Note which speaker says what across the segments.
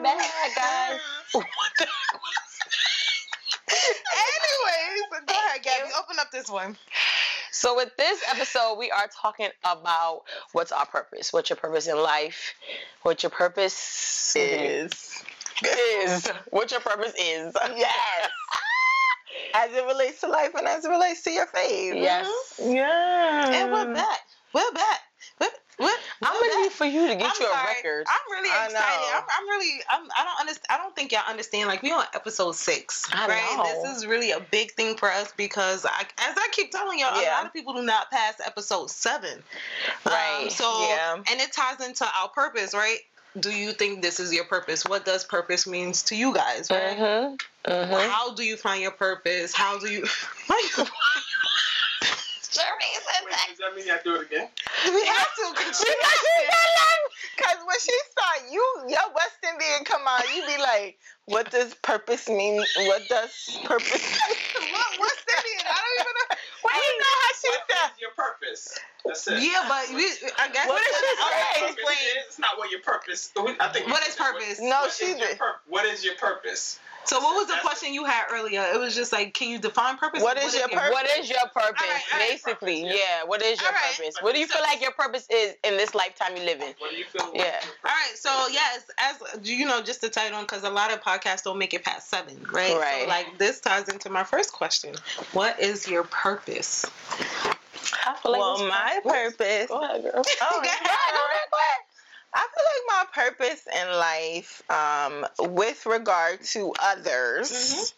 Speaker 1: Um,
Speaker 2: We are back, guys.
Speaker 1: Anyways, go ahead, Gabby. Open up this one.
Speaker 2: So with this episode, we are talking about what's our purpose, what's your purpose in life, what your purpose is, is what your purpose is.
Speaker 3: Yes. as it relates to life and as it relates to your faith.
Speaker 2: Yes.
Speaker 3: Yeah.
Speaker 1: And we're back. We're back. We're,
Speaker 2: I'm gonna need for you to get
Speaker 1: I'm
Speaker 2: you a
Speaker 1: sorry.
Speaker 2: record.
Speaker 1: I'm really
Speaker 3: I
Speaker 1: excited. I'm, I'm really. I'm, I don't understand. I don't think y'all understand. Like we on episode six,
Speaker 2: I
Speaker 1: right?
Speaker 2: know.
Speaker 1: This is really a big thing for us because, I, as I keep telling y'all, a lot of people do not pass episode seven.
Speaker 2: Right.
Speaker 1: Um, so,
Speaker 3: Yeah.
Speaker 1: and it ties into our purpose, right? Do you think this is your purpose? What does purpose means to you guys, right?
Speaker 2: Mm-hmm. Mm-hmm.
Speaker 1: How do you find your purpose? How do you? Why you-
Speaker 2: Jeremy said
Speaker 4: Wait, does that mean I do it again?
Speaker 1: we have to. 'cause
Speaker 3: She
Speaker 1: you
Speaker 3: got
Speaker 1: got
Speaker 3: you
Speaker 1: it.
Speaker 3: that laugh. Cause when she saw you, your West Indian come on, you be like, what does purpose mean? What does purpose
Speaker 1: What, what's that mean? I don't even know.
Speaker 3: Well, you know how she
Speaker 4: What
Speaker 3: said.
Speaker 4: is your purpose? That's it.
Speaker 1: Yeah, but we, I guess.
Speaker 3: What did she
Speaker 1: I'll
Speaker 3: say?
Speaker 1: explain.
Speaker 4: It's not what your purpose. I think.
Speaker 1: What is purpose?
Speaker 3: No,
Speaker 4: what
Speaker 3: she
Speaker 4: your
Speaker 3: did.
Speaker 4: pur- What is your purpose?
Speaker 1: So what was the question you had earlier? It was just like, can you define purpose?
Speaker 3: What is your purpose?
Speaker 2: What is your purpose?
Speaker 1: All right, all right,
Speaker 2: Basically,
Speaker 4: purpose,
Speaker 2: yeah. What is your
Speaker 1: All right.
Speaker 2: purpose? What do you feel like your purpose is in this lifetime you live in?
Speaker 4: What do you feel?
Speaker 2: Yeah.
Speaker 1: All right, so yes, as you know, just to title on, because a lot of podcasts don't make it past seven, right?
Speaker 2: Right.
Speaker 1: So like this ties into my first question: What is your purpose?
Speaker 2: I feel like
Speaker 3: Well, my purpose.
Speaker 2: Go ahead, girl.
Speaker 3: Oh,
Speaker 1: Go ahead, go
Speaker 3: right, go ahead. I feel like my purpose in life, um, with regard to others,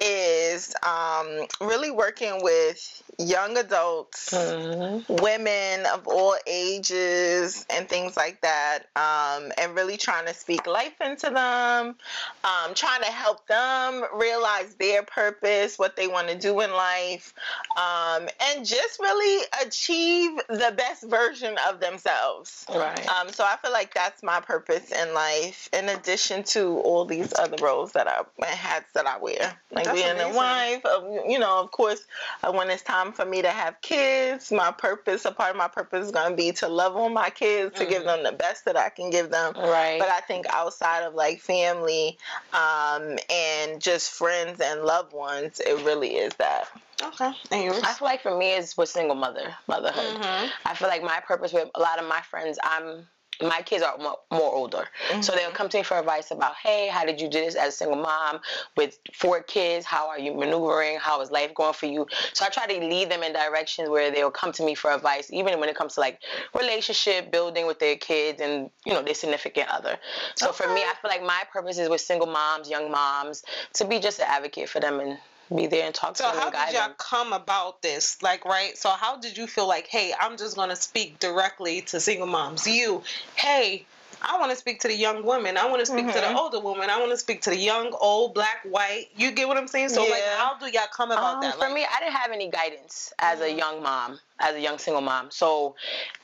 Speaker 3: is um, really working with young adults,
Speaker 2: Mhm.
Speaker 3: women of all ages, and things like that, um, and really trying to speak life into them, um, trying to help them realize their purpose, what they want to do in life, um, and just really achieve the best version of themselves.
Speaker 2: Right.
Speaker 3: Um, so I feel like that's my purpose in life, in addition to all these other roles that I hats that I wear, like
Speaker 1: That's
Speaker 3: being
Speaker 1: amazing.
Speaker 3: a wife. Of, you know, of course, uh, when it's time for me to have kids, my purpose, a part of my purpose, is going to be to love on my kids, to give
Speaker 1: Mhm.
Speaker 3: them the best that I can give them.
Speaker 2: Right.
Speaker 3: But I think outside of like family um, and just friends and loved ones, it really is that.
Speaker 1: Okay. And?
Speaker 2: I feel like for me it's with single mother, motherhood.
Speaker 1: Mhm.
Speaker 2: I feel like my purpose with a lot of my friends, I'm my kids are more, more older, so they'll mm-hmm. come to me for advice about, hey, how did you do this as a single mom with four kids? How are you maneuvering? How is life going for you? So I try to lead them in directions where they'll come to me for advice, even when it comes to like relationship building with their kids and you know their significant other. So for me, I feel like my purpose is with single moms, young moms, to be just an advocate for them and be there and talk
Speaker 1: So
Speaker 2: to them So how
Speaker 1: did y'all
Speaker 2: them.
Speaker 1: come about this? Like, right? So how did you feel like, hey, I'm just gonna speak directly to single moms? You, hey, I want to speak to the young women. I want to speak to the
Speaker 3: Mhm.
Speaker 1: older woman. I want to speak to the young, old, black, white. You get what I'm saying? So like,
Speaker 3: Yeah.
Speaker 1: how do y'all come about
Speaker 2: Um,
Speaker 1: that?
Speaker 2: For
Speaker 1: Like,
Speaker 2: me, I didn't have any guidance as a
Speaker 1: Mhm.
Speaker 2: young mom, as a young single mom. So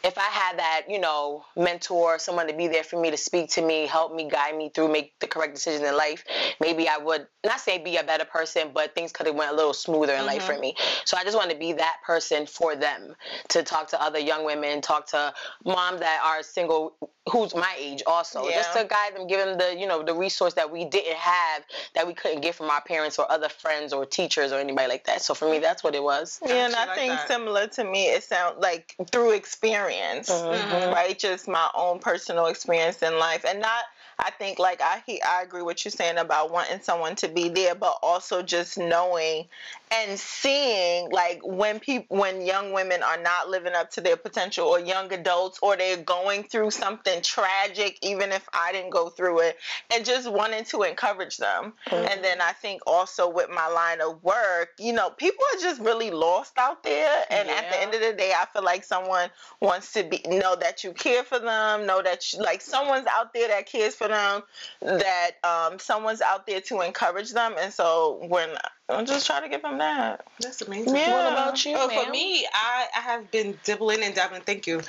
Speaker 2: if I had that, you know, mentor, someone to be there for me to speak to me, help me, guide me through, make the correct decisions in life, maybe I would not say be a better person, but things could have went a little smoother in life for mm-hmm. me. So I just want to be that person for them to talk to other young women, talk to moms that are single who's my age also just to guide them give them the you know the resource that we didn't have that we couldn't get from our parents or other friends or teachers or anybody like that so for me mm-hmm. that's what it was
Speaker 3: Yeah, and
Speaker 1: Actually
Speaker 3: I
Speaker 1: like
Speaker 3: think
Speaker 1: that.
Speaker 3: similar to me, it sounds like through experience,
Speaker 2: Mhm.
Speaker 3: right? Just my own personal experience in life, and not. I think like I he, I agree what you're saying about wanting someone to be there, but also just knowing and seeing like when people when young women are not living up to their potential or young adults or they're going through something tragic even if I didn't go through it and just wanting to encourage them. And then I think also with my line of work, you know, people are just really lost out there and at the end of the day I feel like someone wants to be know that you care for them, know that you, like someone's out there that cares for them that um, someone's out there to encourage them, and so when I'm just trying to give them that.
Speaker 1: That's amazing.
Speaker 3: Yeah.
Speaker 2: What about you,
Speaker 1: Oh,
Speaker 2: ma'am?
Speaker 1: for me, I, I have been dibbling and dabbling. Thank you.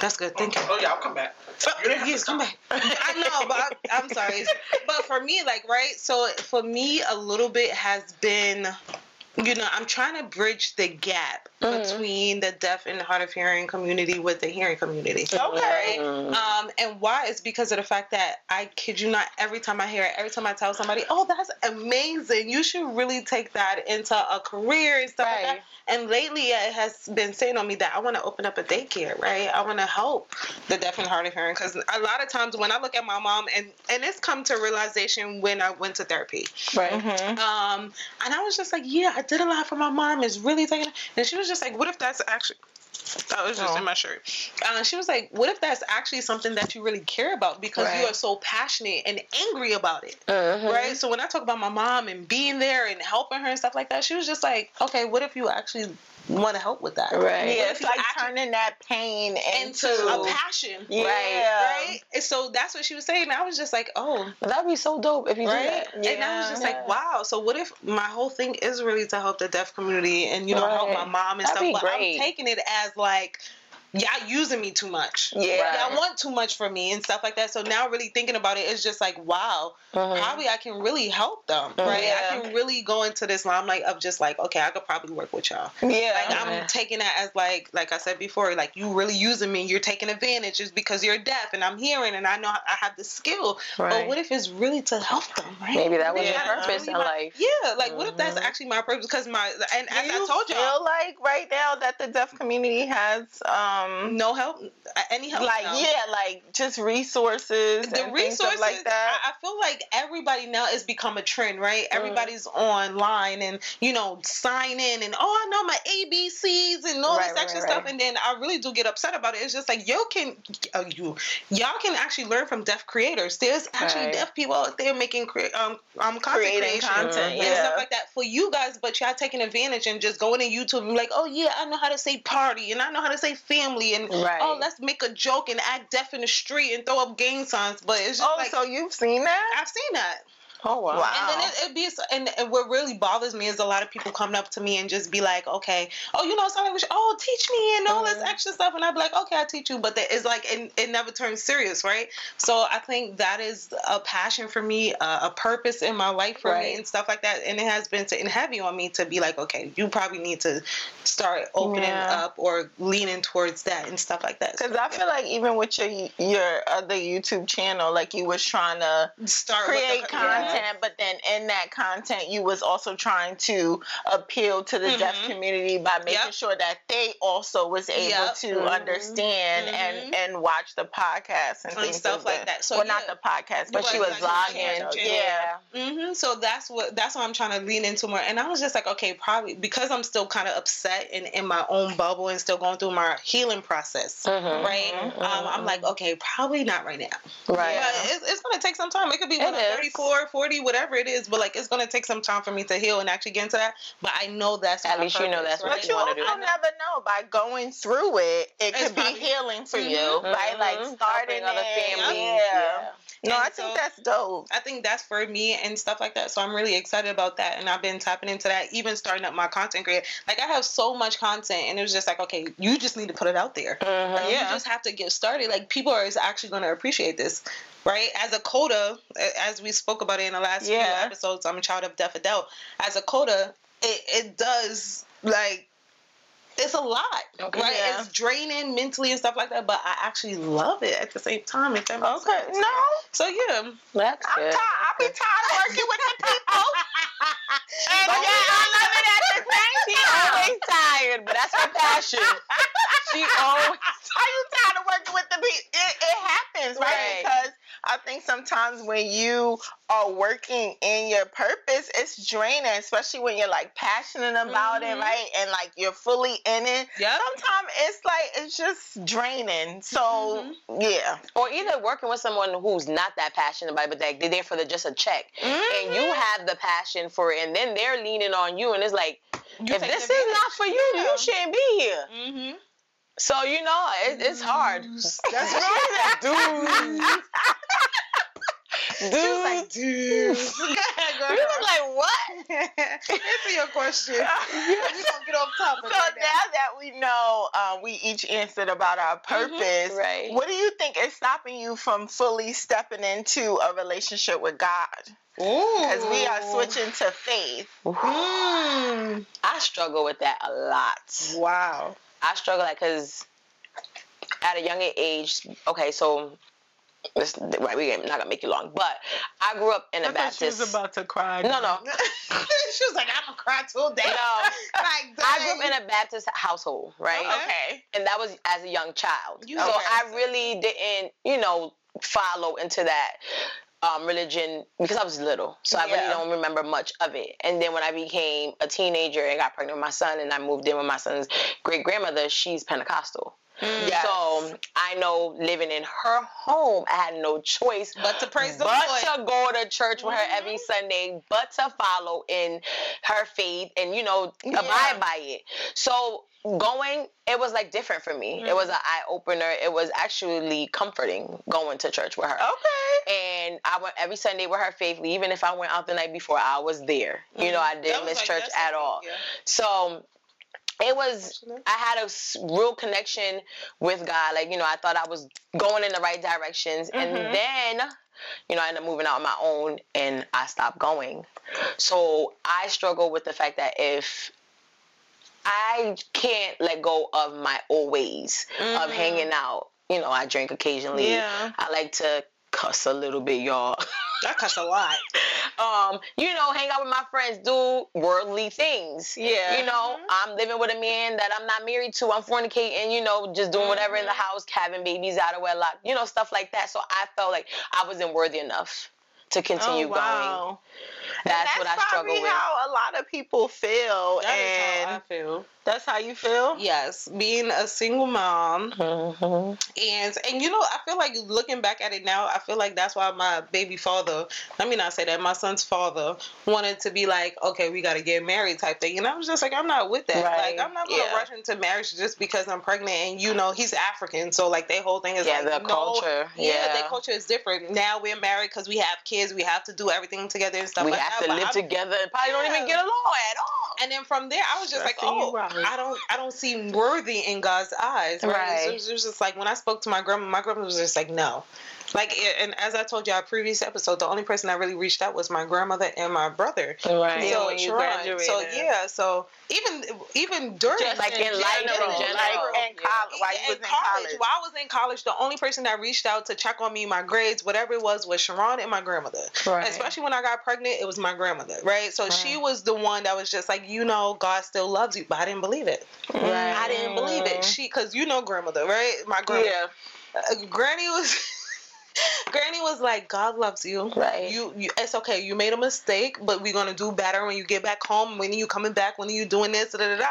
Speaker 1: That's good. Thank you.
Speaker 4: Oh yeah, I'll come back. You didn't
Speaker 1: Yes, come back. I know, but I, I'm sorry. But for me, like, right? So for me, a little bit has been, you know, I'm trying to bridge the gap
Speaker 2: Mhm.
Speaker 1: between the deaf and hard of hearing community with the hearing community.
Speaker 3: Okay.
Speaker 2: Mm.
Speaker 1: Um, and why is because of the fact that I kid you not, every time I hear it, every time I tell somebody, "Oh, that's amazing! You should really take that into a career and stuff like
Speaker 2: Right.
Speaker 1: that." And lately, it has been saying on me that I want to open up a daycare, right? I want to help the deaf and hard of hearing because a lot of times when I look at my mom, and and it's come to realization when I went to therapy,
Speaker 2: Right.
Speaker 3: Mhm.
Speaker 1: um, and I was just like, yeah, I did a lot for my mom. It's really taking. And she was just like, what if that's actually. That was just
Speaker 3: Oh.
Speaker 1: in my shirt. Uh, she was like, "What if that's actually something that you really care about because you are so passionate and angry about it,
Speaker 2: Mhm.
Speaker 1: right?" So when I talk about my mom and being there and helping her and stuff like that, she was just like, "Okay, what if you actually want to help with that?"
Speaker 2: Right.
Speaker 3: Yeah,
Speaker 1: What
Speaker 3: it's like
Speaker 1: actually-
Speaker 3: turning that pain into,
Speaker 1: into a passion,
Speaker 3: Yeah.
Speaker 1: right? And so that's what she was saying. I was just like, "Oh,
Speaker 2: That'd be so dope if you
Speaker 1: right?
Speaker 2: do that.
Speaker 1: And I was just
Speaker 2: Yeah.
Speaker 1: like, wow. So what if my whole thing is really to help the deaf community and you know help my mom and
Speaker 2: That'd
Speaker 1: stuff,
Speaker 2: be
Speaker 1: but
Speaker 2: great.
Speaker 1: I'm taking it as like. Y'all using me too much.
Speaker 3: Yeah.
Speaker 2: Right.
Speaker 1: Y'all want too much from me and stuff like that. So now, really thinking about it, it's just like, wow,
Speaker 2: Mhm.
Speaker 1: probably I can really help them,
Speaker 2: Mhm.
Speaker 1: right?
Speaker 3: Yeah.
Speaker 1: I can really go into this limelight of just like, okay, I could probably work with y'all.
Speaker 3: Yeah.
Speaker 1: Like I'm taking that as like, like I said before, like you really using me. You're taking advantage just because you're deaf and I'm hearing and I know I have the skill.
Speaker 2: Right.
Speaker 1: But what if it's really to help them, right?
Speaker 2: Maybe that was
Speaker 3: Yeah.
Speaker 2: your purpose
Speaker 1: Really
Speaker 2: in
Speaker 1: my-
Speaker 2: life.
Speaker 1: Yeah, like what if that's
Speaker 2: Mhm.
Speaker 1: actually my purpose? Because my and
Speaker 3: Do
Speaker 1: as I told
Speaker 3: you
Speaker 1: told
Speaker 3: feel like right now that the deaf community has um
Speaker 1: no help, any help,
Speaker 3: like
Speaker 1: no.
Speaker 3: yeah, like just resources
Speaker 1: the
Speaker 3: and
Speaker 1: resources
Speaker 3: like that.
Speaker 1: I, I feel like everybody now has become a trend, right?
Speaker 3: Mm-hmm.
Speaker 1: Everybody's online and you know sign in and oh I know my ABCs and all
Speaker 2: Right,
Speaker 1: this extra
Speaker 2: right.
Speaker 1: stuff, and then I really do get upset about it. It's just like yo can uh, you y'all can actually learn from deaf creators. There's actually deaf people out there making cre- um um content
Speaker 3: Creating content,
Speaker 1: and
Speaker 3: yeah.
Speaker 1: stuff like that for you guys, but y'all taking advantage and just going to YouTube and like oh yeah I know how to say party and I know how to say family and oh,
Speaker 2: Right.
Speaker 1: oh let's make a joke and act deaf in the street and throw up gang signs, but it's just
Speaker 3: Oh,
Speaker 1: like
Speaker 3: so you've seen that?
Speaker 1: I've seen that.
Speaker 2: Oh wow.
Speaker 3: Wow.
Speaker 1: And then it, it be and, and what really bothers me is a lot of people coming up to me and just be like, okay, oh, you know sign language, oh, teach me and all this
Speaker 2: Mhm.
Speaker 1: extra stuff, and I'd be like, okay, I teach you, but that is like, it, it never turns serious, right? So I think that is a passion for me, uh, a purpose in my life for
Speaker 2: Right.
Speaker 1: me, and stuff like that, and it has been sitting heavy on me to be like, okay, you probably need to start opening
Speaker 3: Yeah.
Speaker 1: up or leaning towards that and stuff like that.
Speaker 3: Because I feel like even with your your other YouTube channel, like you was trying to
Speaker 1: start
Speaker 3: create
Speaker 1: the-
Speaker 3: content, but then in that content, you was also trying to appeal to the deaf
Speaker 1: Mhm.
Speaker 3: community by making
Speaker 1: Yep.
Speaker 3: sure that they also was able
Speaker 1: Yep.
Speaker 3: to
Speaker 2: Mhm.
Speaker 3: understand and
Speaker 1: Mhm.
Speaker 3: and watch the podcast and,
Speaker 1: And
Speaker 3: things
Speaker 1: stuff like that. So,
Speaker 3: well, not the podcast, but
Speaker 1: Right,
Speaker 3: she was vlogging. Yeah.
Speaker 1: hmm So that's what that's what I'm trying to lean into more. And I was just like, okay, probably because I'm still kind of upset and in my own bubble and still going through my healing process,
Speaker 2: Mhm.
Speaker 1: right?
Speaker 3: Mhm.
Speaker 1: Um, I'm like, okay, probably not right now.
Speaker 2: Right.
Speaker 1: It's, it's going to take some time. It could be when
Speaker 2: It
Speaker 1: 34, 40, whatever it is. But like, it's going to take some time for me to heal and actually get into that. But I know that's
Speaker 2: At
Speaker 1: my
Speaker 2: least you know
Speaker 1: purpose,
Speaker 2: that's what?
Speaker 3: But
Speaker 2: you
Speaker 3: you
Speaker 2: wanna do.
Speaker 1: I know.
Speaker 3: never know by going through it. It
Speaker 1: It's
Speaker 3: could be healing for you
Speaker 1: Mhm.
Speaker 3: by like
Speaker 2: Mhm.
Speaker 3: starting
Speaker 2: Helping other
Speaker 3: it.
Speaker 2: families.
Speaker 3: Yeah. No,
Speaker 1: And
Speaker 3: I think
Speaker 1: so-
Speaker 3: that's dope.
Speaker 1: I think that's for me and stuff like that. So I'm really excited about that. And I've been tapping into that, even starting up my content creator. Like I have so much content and it was just like, okay, you just need to put it out there.
Speaker 2: Mhm.
Speaker 1: Like,
Speaker 3: Yeah.
Speaker 1: You just have to get started. Like people are actually going to appreciate this. Right, as a CODA, as we spoke about it in the last few episodes, I'm a child of deaf adult. As a CODA, it, it does like it's a lot,
Speaker 2: Okay.
Speaker 1: right?
Speaker 3: Yeah.
Speaker 1: It's draining mentally and stuff like that, but I actually love it at the same time. If that makes
Speaker 3: Okay.
Speaker 1: sense.
Speaker 3: No,
Speaker 1: So yeah,
Speaker 2: That's
Speaker 3: I'm
Speaker 2: good.
Speaker 3: tired. I be tired of working with the people. and
Speaker 2: But
Speaker 3: yeah, I love it at the same time.
Speaker 2: always tired, but that's her passion. She always.
Speaker 3: Are you tired of working with the people? It, it happens, right?
Speaker 2: Right.
Speaker 3: Because I think sometimes when you are working in your purpose, it's draining, especially when you're like passionate about it,
Speaker 1: Mhm.
Speaker 3: right? And like you're fully in it.
Speaker 1: Yeah.
Speaker 3: Sometimes it's like it's just draining. So yeah.
Speaker 2: Or either working with someone who's not that passionate about it, but they, they're there for the, just a check. And you have the passion for it, and then they're leaning on you, and it's like,
Speaker 1: You
Speaker 2: if this is not for you,
Speaker 1: Yeah.
Speaker 2: you shouldn't be here.
Speaker 1: Mm-hmm.
Speaker 2: So you know, it, it's hard.
Speaker 1: That's
Speaker 2: right. Dudes.
Speaker 3: Dude.
Speaker 1: Like, dude. Go ahead, girl.
Speaker 3: We was like, what?
Speaker 1: Answer your question. we don't get off topic.
Speaker 3: So
Speaker 1: right
Speaker 3: now that we know um, we each answered about our purpose,
Speaker 2: Right.
Speaker 3: what do you think is stopping you from fully stepping into a relationship with God? Because we are switching to faith.
Speaker 1: Mm.
Speaker 2: I struggle with that a lot.
Speaker 1: Wow.
Speaker 2: I struggle like because at a younger age. Okay, so. This, right, we're not gonna make you long, but I grew up in a Baptist.
Speaker 3: She was about to cry.
Speaker 2: no, no,
Speaker 1: she was like, I'm gonna cry till day.
Speaker 2: no.
Speaker 1: Like,
Speaker 2: I grew up in a Baptist household, right?
Speaker 3: Okay.
Speaker 2: and that was as a young child.
Speaker 1: You
Speaker 2: so. I really didn't, you know, follow into that um, religion because I was little. So I
Speaker 3: Yeah.
Speaker 2: really don't remember much of it. And then when I became a teenager and got pregnant with my son, and I moved in with my son's great grandmother, she's Pentecostal.
Speaker 3: Yes.
Speaker 2: So I know living in her home, I had no choice
Speaker 1: But to praise the
Speaker 2: but
Speaker 1: Lord.
Speaker 2: to go to church with her every
Speaker 1: Mm-hmm.
Speaker 2: Sunday, but to follow in her faith and you know
Speaker 3: Yeah.
Speaker 2: abide by it. So going, it was like different for me. It
Speaker 1: Mm-hmm.
Speaker 2: was an eye opener. It was actually comforting going to church with her.
Speaker 3: Okay.
Speaker 2: And I went every Sunday with her faithfully. Even if I went out the night before, I was there. You know, I didn't miss
Speaker 1: like-
Speaker 2: church at all.
Speaker 1: yeah.
Speaker 2: So it was I had a real connection with God. Like, you know, I thought I was going in the right directions.
Speaker 3: Mhm.
Speaker 2: And then, you know, I ended up moving out on my own and I stopped going. So I struggle with the fact that if I can't let go of my old ways of
Speaker 1: Mhm.
Speaker 2: hanging out, you know, I drink occasionally.
Speaker 3: Yeah.
Speaker 2: I like to cuss a little bit, y'all.
Speaker 1: I cuss a lot.
Speaker 2: um, you know, hang out with my friends, do worldly things.
Speaker 3: Yeah.
Speaker 2: You know, I'm living with a man that I'm not married to. I'm fornicating, you know, just doing whatever in the house, having babies out of wedlock, you know, stuff like that. So I felt like I wasn't worthy enough to continue
Speaker 3: oh, wow.
Speaker 2: going. That's,
Speaker 3: And
Speaker 2: what I struggle
Speaker 3: probably
Speaker 2: with.
Speaker 3: how a lot of people feel,
Speaker 1: That is
Speaker 3: and
Speaker 1: how I feel.
Speaker 3: that's how you feel.
Speaker 1: Yes, being a single mom,
Speaker 2: Mhm.
Speaker 1: and and you know, I feel like looking back at it now, I feel like that's why my baby father, let me not say that, my son's father wanted to be like, okay, we got to get married type thing, and I was just like, I'm not with that.
Speaker 2: Right.
Speaker 1: Like, I'm not gonna
Speaker 3: Yeah.
Speaker 1: rush into marriage just because I'm pregnant, and you know, he's African, so like their whole thing is
Speaker 2: Yeah,
Speaker 1: like,
Speaker 2: the
Speaker 1: no,
Speaker 2: culture.
Speaker 1: Yeah,
Speaker 2: Yeah.
Speaker 1: their culture is different. Now we're married because we have kids, we have to do everything together and stuff
Speaker 2: We
Speaker 1: like
Speaker 2: have
Speaker 1: that.
Speaker 2: to live
Speaker 1: I'm-
Speaker 2: together and probably don't even get along at all.
Speaker 1: and then from there, I was just like,
Speaker 3: Stressing you
Speaker 1: oh,
Speaker 3: out.
Speaker 1: I don't, I don't seem worthy in God's eyes, right?
Speaker 2: Right.
Speaker 1: So it was just like when I spoke to my grandma, my grandma was just like, no. Like, and as I told you our previous episode, the only person that really reached out was my grandmother and my brother.
Speaker 2: Right.
Speaker 1: So,
Speaker 3: when you
Speaker 1: Sharon.
Speaker 3: graduated.
Speaker 1: so yeah, so even even during
Speaker 3: Just
Speaker 2: Like in life in
Speaker 3: general,
Speaker 2: general.
Speaker 3: like in college, while was in college.
Speaker 1: While I was in college, the only person that reached out to check on me, my grades, whatever it was, was Sharon and my grandmother.
Speaker 2: Right.
Speaker 1: Especially when I got pregnant, it was my grandmother, right? So she was the one that was just like, you know, God still loves you, but I didn't believe it.
Speaker 2: Right.
Speaker 1: I didn't believe it. She, cause you know grandmother, right? My grandmother.
Speaker 3: Yeah.
Speaker 1: Uh, Granny was. Granny was like, God loves you.
Speaker 2: Right.
Speaker 1: You, you, it's okay. You made a mistake, but we're gonna do better when you get back home. When are you coming back? When are you doing this? Da, da, da.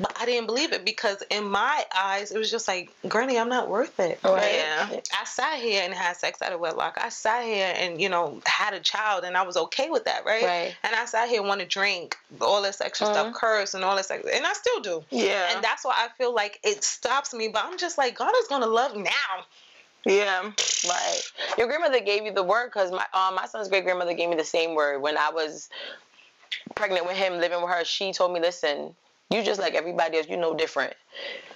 Speaker 1: But I didn't believe it because in my eyes, it was just like, Granny, I'm not worth it.
Speaker 2: Right.
Speaker 3: Yeah.
Speaker 1: I sat here and had sex out of wedlock. I sat here and you know had a child, and I was okay with that, right?
Speaker 2: Right.
Speaker 1: And I sat here want to drink all this extra stuff, uh-huh. curse and all this, extra, and I still do.
Speaker 3: Yeah.
Speaker 1: And that's why I feel like it stops me. But I'm just like, God is gonna love now.
Speaker 3: Yeah.
Speaker 2: Right. Your grandmother gave you the word because my um, my son's great grandmother gave me the same word when I was pregnant with him, living with her. She told me, "Listen, you just like everybody else. You know different."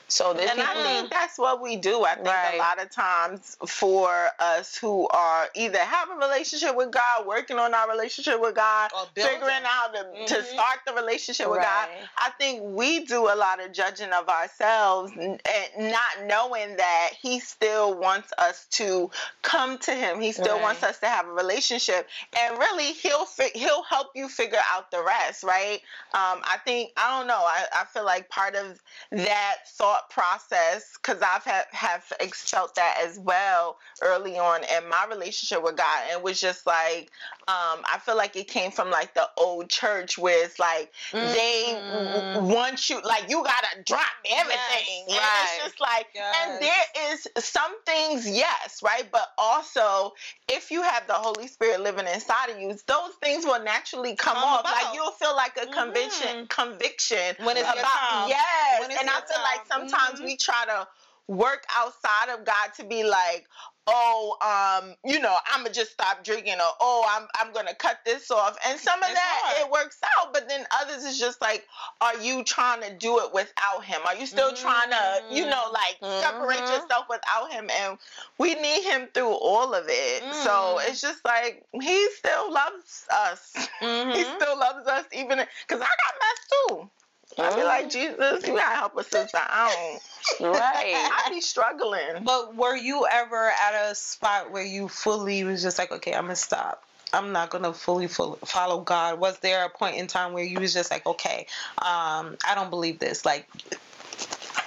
Speaker 2: So this
Speaker 3: And I think that's what we do. I think
Speaker 2: Right.
Speaker 3: a lot of times for us who are either have a relationship with God, working on our relationship with God, figuring out to, to
Speaker 1: Mhm.
Speaker 3: start the relationship with God, I think we do a lot of judging of ourselves and not knowing that He still wants us to come to Him. He still
Speaker 2: Right.
Speaker 3: wants us to have a relationship, and really, He'll fi- He'll help you figure out the rest, right? Um, I think I don't know. I, I feel like part of that thought process, because I've had, have felt that as well early on in my relationship with God, and it was just like um, I feel like it came from like the old church where it's like they
Speaker 1: Mhm.
Speaker 3: w- want you like you gotta drop everything
Speaker 1: Yes,
Speaker 3: and
Speaker 2: right.
Speaker 3: it's just like and there is some things yes right but also if you have the holy spirit living inside of you those things will naturally come,
Speaker 1: Come
Speaker 3: off
Speaker 1: about.
Speaker 3: like you'll feel like a conviction
Speaker 1: Mhm.
Speaker 3: conviction
Speaker 1: When it's
Speaker 3: about
Speaker 1: time.
Speaker 3: yes
Speaker 1: When it's
Speaker 3: and i feel like
Speaker 1: time.
Speaker 3: Sometimes
Speaker 1: Mhm.
Speaker 3: we try to work outside of God to be like, oh, um, you know, I'ma just stop drinking or oh, I'm I'm gonna cut this off. And some of
Speaker 1: It's
Speaker 3: that
Speaker 1: hard.
Speaker 3: it works out, but then others is just like, are you trying to do it without him? Are you still trying to, you know, like separate
Speaker 2: Mhm.
Speaker 3: yourself without him? And we need him through all of it. So
Speaker 1: Mm.
Speaker 3: it's just like he still loves us. He
Speaker 1: Mhm.
Speaker 3: still loves us even because I got messed too. I be like, Jesus, you gotta help us, sister. I don't.
Speaker 2: Right.
Speaker 3: I be struggling.
Speaker 1: But were you ever at a spot where you fully was just like, okay, I'm gonna stop. I'm not gonna fully follow God. Was there a point in time where you was just like, okay, um, I don't believe this. Like,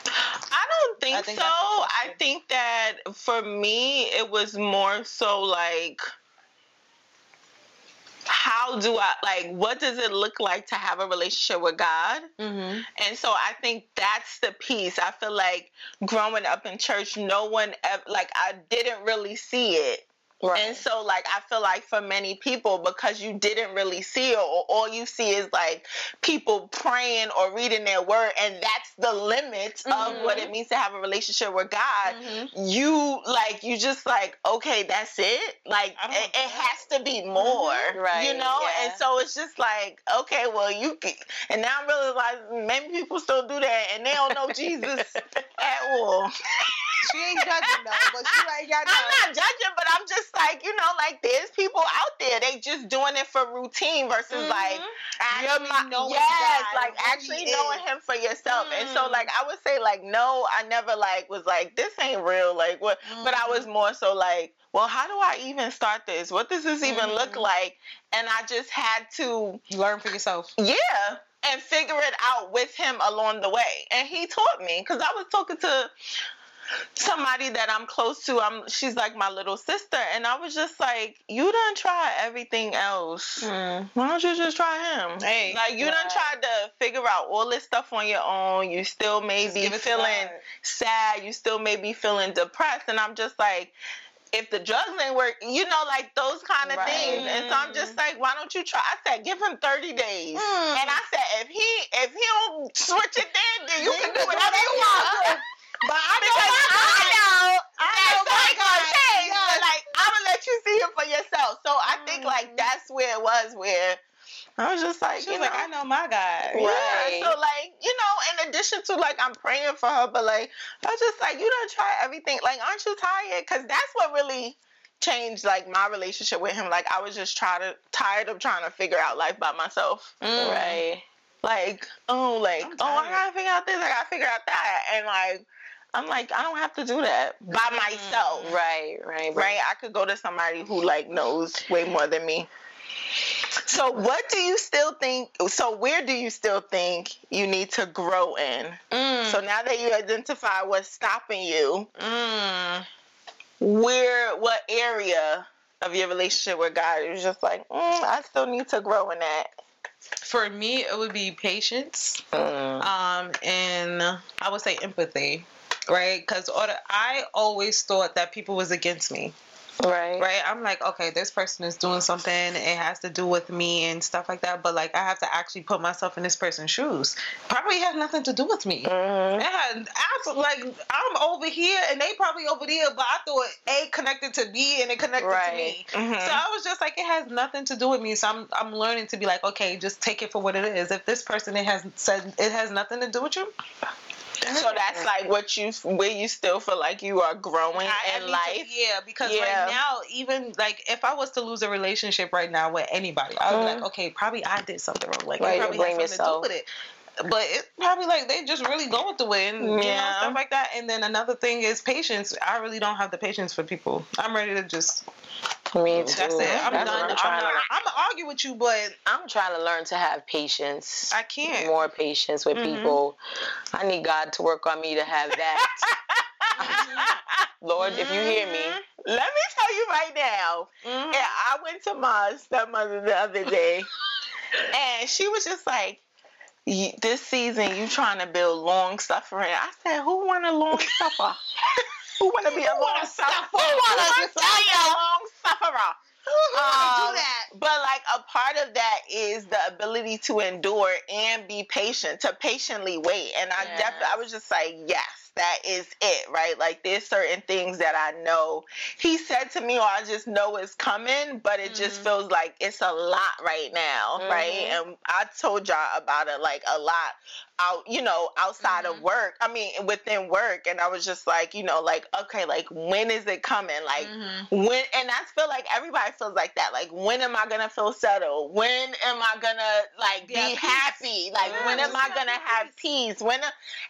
Speaker 3: I don't think,
Speaker 1: I think
Speaker 3: so. I think that for me, it was more so like, how do I like? What does it look like to have a relationship with God?
Speaker 1: mm-hmm.
Speaker 3: And so I think that's the piece. I feel like growing up in church, no one ever, like I didn't really see it.
Speaker 2: Right.
Speaker 3: And so, like, I feel like for many people, because you didn't really see it, or all you see is like people praying or reading their word, and that's the limit of what it mm-hmm. means to have a relationship with God. Mm-hmm. You like, you just like, okay, that's it. Like, it, it has to be more, mm-hmm.
Speaker 2: Right,
Speaker 3: You know,
Speaker 2: yeah.
Speaker 3: and so it's just like, okay, well, you. Can, and now I'm realizing maybe people still do that, and they don't know Jesus at all.
Speaker 1: She ain't judging though, but she like, got
Speaker 3: I'm not judging, but I'm just like, you know, like there's people out there, they just doing it for routine versus
Speaker 1: Mhm.
Speaker 3: like
Speaker 1: Actually
Speaker 3: my,
Speaker 1: knowing
Speaker 3: yes,
Speaker 1: God,
Speaker 3: like actually
Speaker 1: is.
Speaker 3: knowing him for yourself. And so
Speaker 1: Mm.
Speaker 3: like I would say like no, I never like was like this ain't real, like what but I was more so like, well, how do I even start this? What does this even look
Speaker 1: Mhm.
Speaker 3: like? And I just had to
Speaker 1: learn for yourself.
Speaker 3: yeah, and figure it out with him along the way. And he taught me because I was talking to somebody that I'm close to. I'm she's like my little sister, and I was just like, you done try everything else. Why don't you just try him?
Speaker 1: Hey,
Speaker 3: like you done tried to figure out all this stuff on your own. You still may
Speaker 1: Just
Speaker 3: be
Speaker 1: give it to
Speaker 3: feeling sad. You still may be feeling depressed, and I'm just like. If the drugs ain't work, you know, like those kind of
Speaker 2: Right.
Speaker 3: things, and so I'm just like, why don't you try? I said, give him 30 days,
Speaker 1: Mm.
Speaker 3: and I said, if he if he don't switch it, then, then you can do whatever you
Speaker 1: whatever you
Speaker 3: want.
Speaker 1: But I
Speaker 3: Because I know
Speaker 1: I
Speaker 3: that
Speaker 1: know my
Speaker 3: ain't gonna change. But like, I'm gonna let you see it for yourself. So I think
Speaker 1: Mm.
Speaker 3: like that's where it was, where I was just like,
Speaker 1: She
Speaker 3: you know,
Speaker 1: like, I know my God.
Speaker 3: yeah.
Speaker 2: Right.
Speaker 3: So like, you know, in addition to like, I'm praying for her, but like, I was just like, you don't try everything. Like, aren't you tired? Because that's what really changed like my relationship with him. Like, I was just trying to tired of trying to figure out life by myself.
Speaker 1: Mm.
Speaker 2: Right.
Speaker 3: Like, oh, like, oh, I gotta figure out this. I gotta figure out that, and like. I'm like, I don't have to do that by myself.
Speaker 2: Right. Right.
Speaker 3: right? I could go to somebody who like knows way more than me. So what do you still think so where do you still think you need to grow in?
Speaker 1: Mm.
Speaker 3: So now that you identify what's stopping you,
Speaker 1: Mm.
Speaker 3: where what area of your relationship with God is just like, mm, I still need to grow in that.
Speaker 1: For me, it would be patience.
Speaker 3: Mm.
Speaker 1: um, and I would say empathy, right? Because I always thought that people was against me,
Speaker 2: Right.
Speaker 1: right? I'm like, okay, this person is doing something, it has to do with me and stuff like that. But like, I have to actually put myself in this person's shoes. Probably had nothing to do with me.
Speaker 3: Mhm.
Speaker 1: It had like I'm over here and they probably over there, but I thought a connected to B and it connected to me.
Speaker 3: Mhm.
Speaker 1: So I was just like, it has nothing to do with me. So I'm I'm learning to be like, okay, just take it for what it is. If this person it has said it has nothing to do with you,
Speaker 3: So that's like what you where you still feel like you are growing
Speaker 1: I- I
Speaker 3: in
Speaker 1: to-
Speaker 3: life.
Speaker 1: yeah, because
Speaker 3: Yeah.
Speaker 1: right now, even like if I was to lose a relationship right now with anybody, I would be
Speaker 3: Mhm.
Speaker 1: like, okay, probably I did something wrong. Like
Speaker 2: Right, you
Speaker 1: probably
Speaker 2: blame
Speaker 1: had something
Speaker 2: yourself.
Speaker 1: to do with it. But it's probably like they just really going through it and you know
Speaker 3: Yeah.
Speaker 1: stuff like that. And then another thing is patience. I really don't have the patience for people. I'm ready to just
Speaker 2: Me too.
Speaker 1: that's it. I'm
Speaker 2: That's
Speaker 1: done.
Speaker 2: I'm
Speaker 1: I'm,
Speaker 2: trying
Speaker 1: not,
Speaker 2: to.
Speaker 1: I'm gonna argue with you, but
Speaker 2: I'm trying to learn to have patience.
Speaker 1: I can't.
Speaker 2: More patience with
Speaker 1: Mhm.
Speaker 2: people. I need God to work on me to have that. Lord, if you hear me,
Speaker 3: Mhm. Let me tell you right now.
Speaker 1: Mhm.
Speaker 3: Yeah, I went to my stepmother the other day, and she was just like, "You- "This season, you trying to build long suffering." I said, "Who want a long suffer? Who want to be a long suffer? Who want to be a long sufferer?" Um, But like a part of that is the ability to endure and be patient, to patiently wait. And I
Speaker 2: Yes.
Speaker 3: definitely, I was just like, yes, that is it, right? Like there's certain things that I know he said to me or I just know is coming, but it just
Speaker 1: Mhm.
Speaker 3: feels like it's a lot right now, right?
Speaker 2: Mhm.
Speaker 3: And I told y'all about it like a lot out, you know, outside of
Speaker 1: Mhm.
Speaker 3: work. I mean, within work and I was just like, you know, like okay, like when is it coming? Like
Speaker 1: Mhm.
Speaker 3: when and I feel like everybody feels like that. Like when am I gonna feel settled? When am I gonna like be
Speaker 1: Yeah,
Speaker 3: happy? Like
Speaker 1: Yeah,
Speaker 3: when am I gonna have peace? When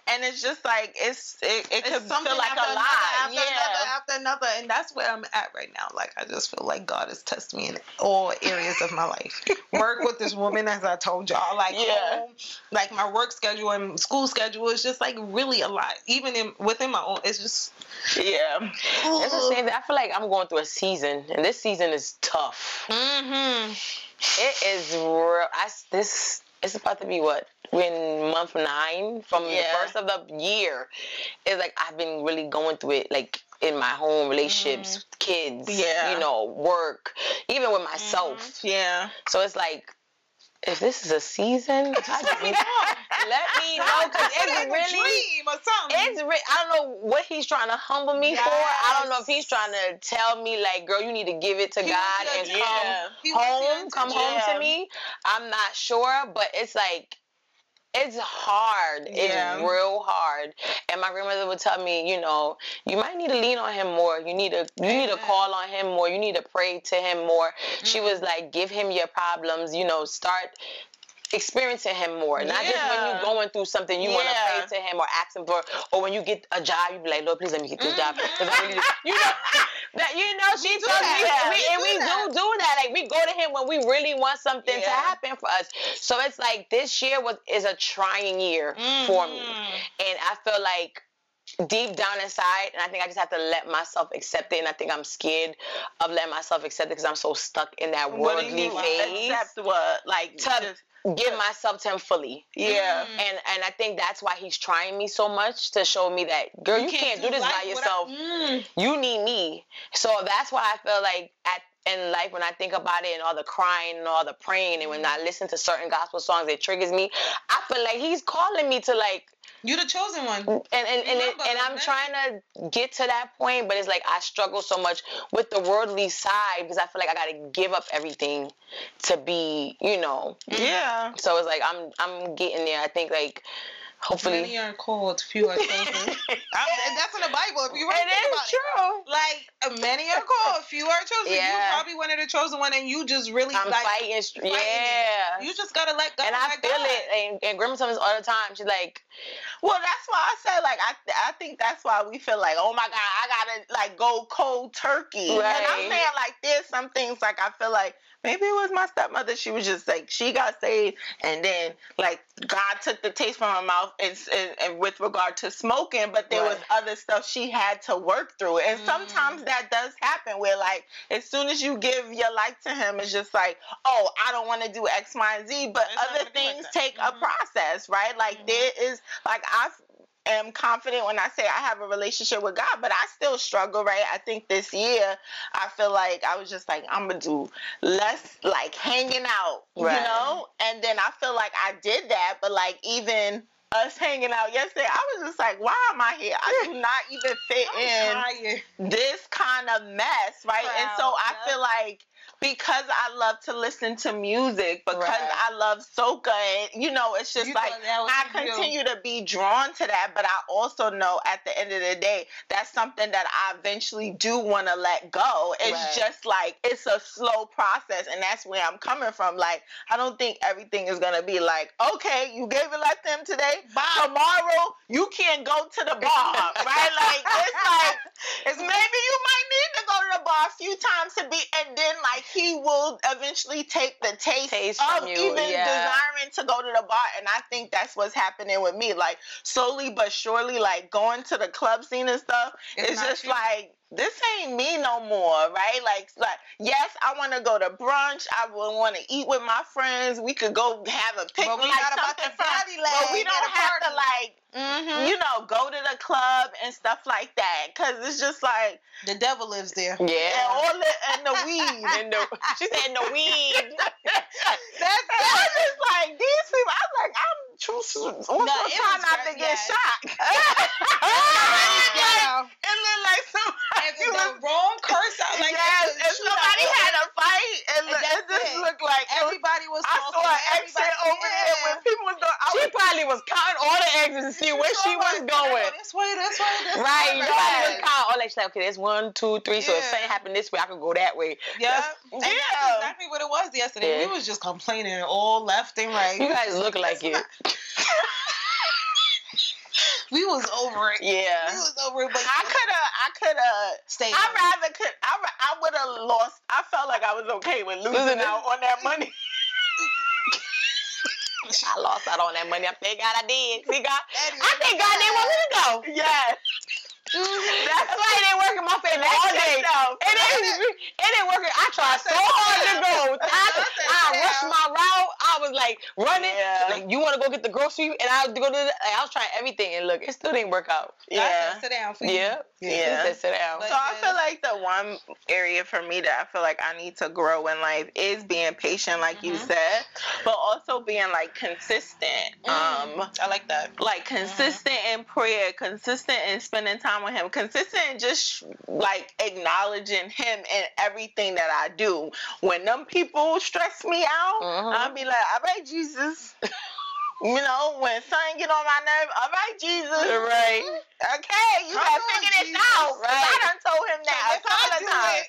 Speaker 3: and it's just like it's it, it
Speaker 1: It's
Speaker 3: could feel like a lot.
Speaker 1: after
Speaker 3: yeah.
Speaker 1: another, after another, and that's where I'm at right now. Like I just feel like God has tested me in all areas of my life. Work with this woman, as I told y'all, like
Speaker 3: Yeah.
Speaker 1: home, like my work schedule and school schedule is just like really a lot. Even in within my own, it's just
Speaker 3: yeah.
Speaker 2: It's the same. I feel like I'm going through a season, and this season is tough.
Speaker 1: Mm-hmm.
Speaker 2: It is real. I this it's about to be what we're in month nine from
Speaker 3: Yeah.
Speaker 2: the first of the year. It's like I've been really going through it, like in my home relationships, kids,
Speaker 3: Yeah.
Speaker 2: you know, work, even with myself.
Speaker 3: Yeah.
Speaker 2: So it's like. If this is a season, I just let me know because it's really
Speaker 1: or something.
Speaker 2: it's re- I don't know what he's trying to humble me for. I don't know if he's trying to tell me like, girl, you need to give it to
Speaker 1: He
Speaker 2: God and come
Speaker 1: your
Speaker 2: home, come home
Speaker 3: Yeah.
Speaker 2: to me. I'm not sure, but it's like it's hard.
Speaker 3: Yeah.
Speaker 2: It's real hard. And my grandmother would tell me, you know, you might need to lean on him more. You need to you need to call on him more. You need to pray to him more. She
Speaker 1: Mm.
Speaker 2: was like, give him your problems, you know, start experiencing him more. Not just when you're going through something, you want to
Speaker 3: Yeah.
Speaker 2: pray to him or ask him for, or when you get a job, you be like, Lord, please let me get this job. I really, you know, that you know, she
Speaker 1: do
Speaker 2: told
Speaker 1: that.
Speaker 2: me,
Speaker 1: Yeah,
Speaker 2: we,
Speaker 1: we
Speaker 2: and we do do that. Like we go to him when we really want something to happen for us. So it's like this year was is a trying year for me,
Speaker 1: Mhm.
Speaker 2: and I feel like deep down inside, and I think I just have to let myself accept it. And I think I'm scared of letting myself accept it because I'm so stuck in that
Speaker 3: What do
Speaker 2: worldly
Speaker 3: you
Speaker 2: phase.
Speaker 3: accept what? Like
Speaker 2: To
Speaker 3: just,
Speaker 2: give myself to him fully.
Speaker 3: yeah.
Speaker 1: Mhm.
Speaker 2: And and I think that's why he's trying me so much to show me that girl, you, can't, do this by
Speaker 1: without-
Speaker 2: yourself.
Speaker 1: Mm.
Speaker 2: You need me. So that's why I feel like at in life when I think about it and all the crying and all the praying and when I listen to certain gospel songs, it triggers me. I feel like he's calling me to like
Speaker 1: You the chosen one.
Speaker 2: and and and, it, and I'm trying to get to that point, but it's like I struggle so much with the worldly side because I feel like I gotta give up everything to be, you know.
Speaker 3: Yeah.
Speaker 2: So it's like I'm I'm getting there. I think like hopefully
Speaker 1: Many are called, few are chosen. And that's in the Bible. If you really
Speaker 2: It
Speaker 1: think
Speaker 2: is
Speaker 1: it.
Speaker 2: true.
Speaker 1: Like uh, many are called, few are chosen.
Speaker 2: Yeah.
Speaker 1: You probably one of the chosen one, and you just really
Speaker 2: I'm
Speaker 1: like.
Speaker 2: fighting. str-
Speaker 1: fighting it.
Speaker 2: Yeah.
Speaker 1: You just gotta let go.
Speaker 2: and I feel
Speaker 1: God.
Speaker 2: it. And, and Grandma tells me all the time. She's like,
Speaker 3: Well, that's why I said like I I think that's why we feel like oh my god I gotta like go cold turkey. And I'm saying like there's some things like I feel like maybe it was my stepmother. She was just like she got saved and then like God took the taste from her mouth and, and, and with regard to smoking, but there was other stuff she had to work through. And
Speaker 1: Mm.
Speaker 3: sometimes that does happen where like as soon as you give your life to Him, it's just like oh I don't want to do X, Y, and Z. But
Speaker 1: It's
Speaker 3: other
Speaker 1: like
Speaker 3: things
Speaker 1: that.
Speaker 3: take a
Speaker 1: Mhm.
Speaker 3: process, right? Like
Speaker 1: Mhm.
Speaker 3: there is like I am confident when I say I have a relationship with God, but I still struggle, right? I think this year I feel like I was just like I'm gonna do less like hanging out,
Speaker 2: Right.
Speaker 3: you know? And then I feel like I did that, but like even us hanging out yesterday, I was just like, why am I here? I do not even fit in
Speaker 1: tired.
Speaker 3: this kind of mess, right? and so I feel like because I love to listen to music, because
Speaker 2: Right.
Speaker 3: I love soca, and, you know, it's just
Speaker 1: You
Speaker 3: like
Speaker 1: thought that was
Speaker 3: I continue to be drawn to that, but I also know at the end of the day, that's something that I eventually do want to let go. It's
Speaker 2: Right.
Speaker 3: just like it's a slow process, and that's where I'm coming from. Like, I don't think everything is gonna be like, okay, you gave it like them today,
Speaker 1: Bye.
Speaker 3: tomorrow you can't go to the bar, right? Like it's like
Speaker 1: It's
Speaker 3: maybe you might need to go to the bar a few times to be, and then like he will eventually take the taste,
Speaker 2: Taste
Speaker 3: of even
Speaker 2: yeah.
Speaker 3: desiring to go to the bar, and I think that's what's happening with me. Like slowly but surely, like going to the club scene and stuff,
Speaker 1: It's
Speaker 3: it's, just like this ain't me no more, right? Like, like yes, I want to go to brunch. I would want to eat with my friends. We could go have a picnic,
Speaker 1: But we
Speaker 3: like
Speaker 1: not about the body
Speaker 3: But we don't have to like
Speaker 1: Mhm.
Speaker 3: you know, go to the club and stuff like that. Cause it's just like,
Speaker 1: The devil lives there.
Speaker 3: and
Speaker 2: yeah.
Speaker 3: all the and the weed.
Speaker 2: And the, she said the weed.
Speaker 3: That's I was just like these people. I was like, I'm also
Speaker 1: No, it
Speaker 3: try
Speaker 1: was
Speaker 3: not
Speaker 1: very-
Speaker 3: to get
Speaker 1: yes.
Speaker 3: shot.
Speaker 1: Yeah.
Speaker 3: It looked like somebody
Speaker 1: And the,
Speaker 3: was
Speaker 1: the wrong curse out. Like
Speaker 3: yes, and
Speaker 1: shootout.
Speaker 3: somebody had a fight, and,
Speaker 1: And
Speaker 3: look- it just
Speaker 1: it.
Speaker 3: looked like
Speaker 1: Everybody was
Speaker 3: I saw an exit
Speaker 1: everybody-
Speaker 3: over there when people was doing. I
Speaker 2: She
Speaker 3: was,
Speaker 2: probably was counting all the exits to see where she was going.
Speaker 1: This way, this way, this
Speaker 2: Right,
Speaker 1: way.
Speaker 2: you probably was counting all that. She's like, okay, there's one, two, three. So if
Speaker 1: Yeah.
Speaker 2: something happened this way, I could go that way.
Speaker 1: Yeah.
Speaker 2: That's-
Speaker 3: Yeah.
Speaker 1: that's exactly what it was yesterday.
Speaker 2: Yeah.
Speaker 1: We was just complaining all left and right.
Speaker 2: You guys look like it.
Speaker 1: We was over it. Yeah, We
Speaker 2: Yeah.
Speaker 1: was over it, but
Speaker 3: I could have, I could have.
Speaker 1: stayed.
Speaker 3: I rather could. I, I would have lost. I felt like I was okay with losing
Speaker 2: Losing
Speaker 3: out on that money.
Speaker 2: I lost out on that money. I thank God I did. See, God,
Speaker 1: Anyway,
Speaker 2: I think God didn't want me to go.
Speaker 3: yes.
Speaker 2: That's why it didn't work in my favor all day.
Speaker 3: yourself.
Speaker 2: It didn't, it didn't work. I tried so hard to go. I, I rushed my route. I was like running.
Speaker 3: Yeah.
Speaker 2: Like, you want to go get the grocery? And I would go to. The, like, I was trying everything, and look, it still didn't work out.
Speaker 3: Yeah.
Speaker 1: Sit down for you.
Speaker 2: Yeah.
Speaker 3: Yeah.
Speaker 2: Said, sit down.
Speaker 3: So I feel like the one area for me that I feel like I need to grow in life is being patient, like you
Speaker 1: Mhm.
Speaker 3: said, but also being like consistent. Um,
Speaker 1: I like that.
Speaker 3: like consistent in prayer, consistent in spending time with him, consistent just like acknowledging him in everything that I do. When them people stress me out,
Speaker 2: Mhm.
Speaker 3: I'll be like, all right, Jesus. You know, when something get on my nerve, all right, Jesus.
Speaker 2: Right.
Speaker 3: Okay, you
Speaker 1: Come
Speaker 3: gotta
Speaker 1: on,
Speaker 3: figure this
Speaker 1: Jesus.
Speaker 3: I done told him that
Speaker 1: If
Speaker 3: a couple of times.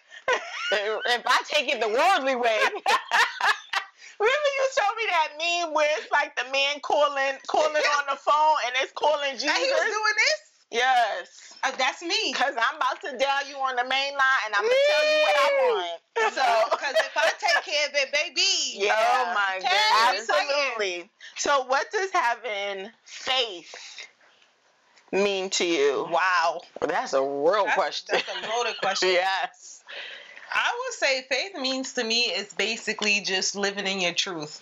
Speaker 2: if I take it the worldly way,
Speaker 3: Remember you showed me that meme where it's like the man calling calling on the phone and it's calling Jesus?
Speaker 1: and he was doing this.
Speaker 3: Yes.
Speaker 1: Uh, that's me.
Speaker 3: Cause I'm about to dial you on the main line and I'm gonna tell you what I want. So
Speaker 1: because if I take care of it, baby.
Speaker 3: Yeah.
Speaker 2: Oh my God.
Speaker 3: Absolutely. So what does having faith mean to you?
Speaker 1: Wow.
Speaker 2: that's a real
Speaker 1: That's,
Speaker 2: question.
Speaker 1: that's a loaded question.
Speaker 2: yes.
Speaker 1: I would say faith means to me is basically just living in your truth.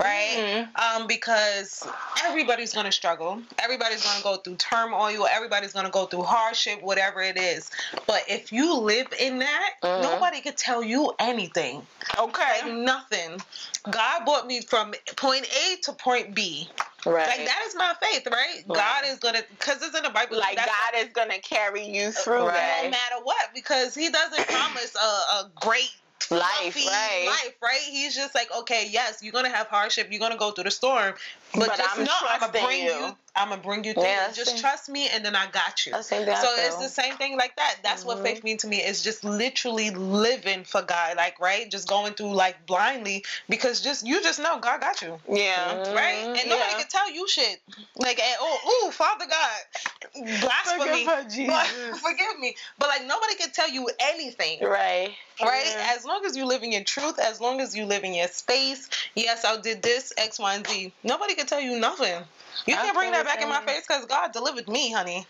Speaker 1: Right?
Speaker 3: Mhm.
Speaker 1: Um, because everybody's gonna struggle. Everybody's gonna go through turmoil. Everybody's gonna go through hardship, whatever it is. But if you live in that,
Speaker 2: Mhm.
Speaker 1: nobody could tell you anything.
Speaker 3: Okay.
Speaker 1: Like nothing. God brought me from point A to point B.
Speaker 2: Right.
Speaker 1: Like that is my faith, right? God is gonna, because it's in the Bible.
Speaker 3: Like God is gonna carry you through
Speaker 2: Right.
Speaker 1: no matter what, because He doesn't promise a, a great
Speaker 2: Life, right.
Speaker 1: life, right? He's just like, okay, yes, you're gonna have hardship, you're gonna go through the storm, but,
Speaker 3: But
Speaker 1: just
Speaker 3: I'm
Speaker 1: know I'm gonna bring
Speaker 3: you.
Speaker 1: you. I'm gonna bring you through.
Speaker 2: Yeah,
Speaker 1: just
Speaker 2: same.
Speaker 1: trust me, and then I got you.
Speaker 2: That's the same thing I
Speaker 1: So it's the same thing like that. That's what
Speaker 2: Mhm.
Speaker 1: faith means to me. It's just literally living for God, like right, just going through like blindly because just you just know God got you,
Speaker 3: Yeah.
Speaker 2: Mhm.
Speaker 1: right? And nobody
Speaker 3: Yeah.
Speaker 1: can tell you shit. Like, eh, oh, ooh, Father God, blasphemy.
Speaker 3: Forgive.
Speaker 1: But, forgive me, but like nobody can tell you anything,
Speaker 2: Right.
Speaker 1: right?
Speaker 3: Yeah.
Speaker 1: As long as you live in your truth, as long as you live in your space. Yes, I did this X, Y, and Z. Nobody can tell you nothing. You can't bring that back in my face because God delivered me, honey.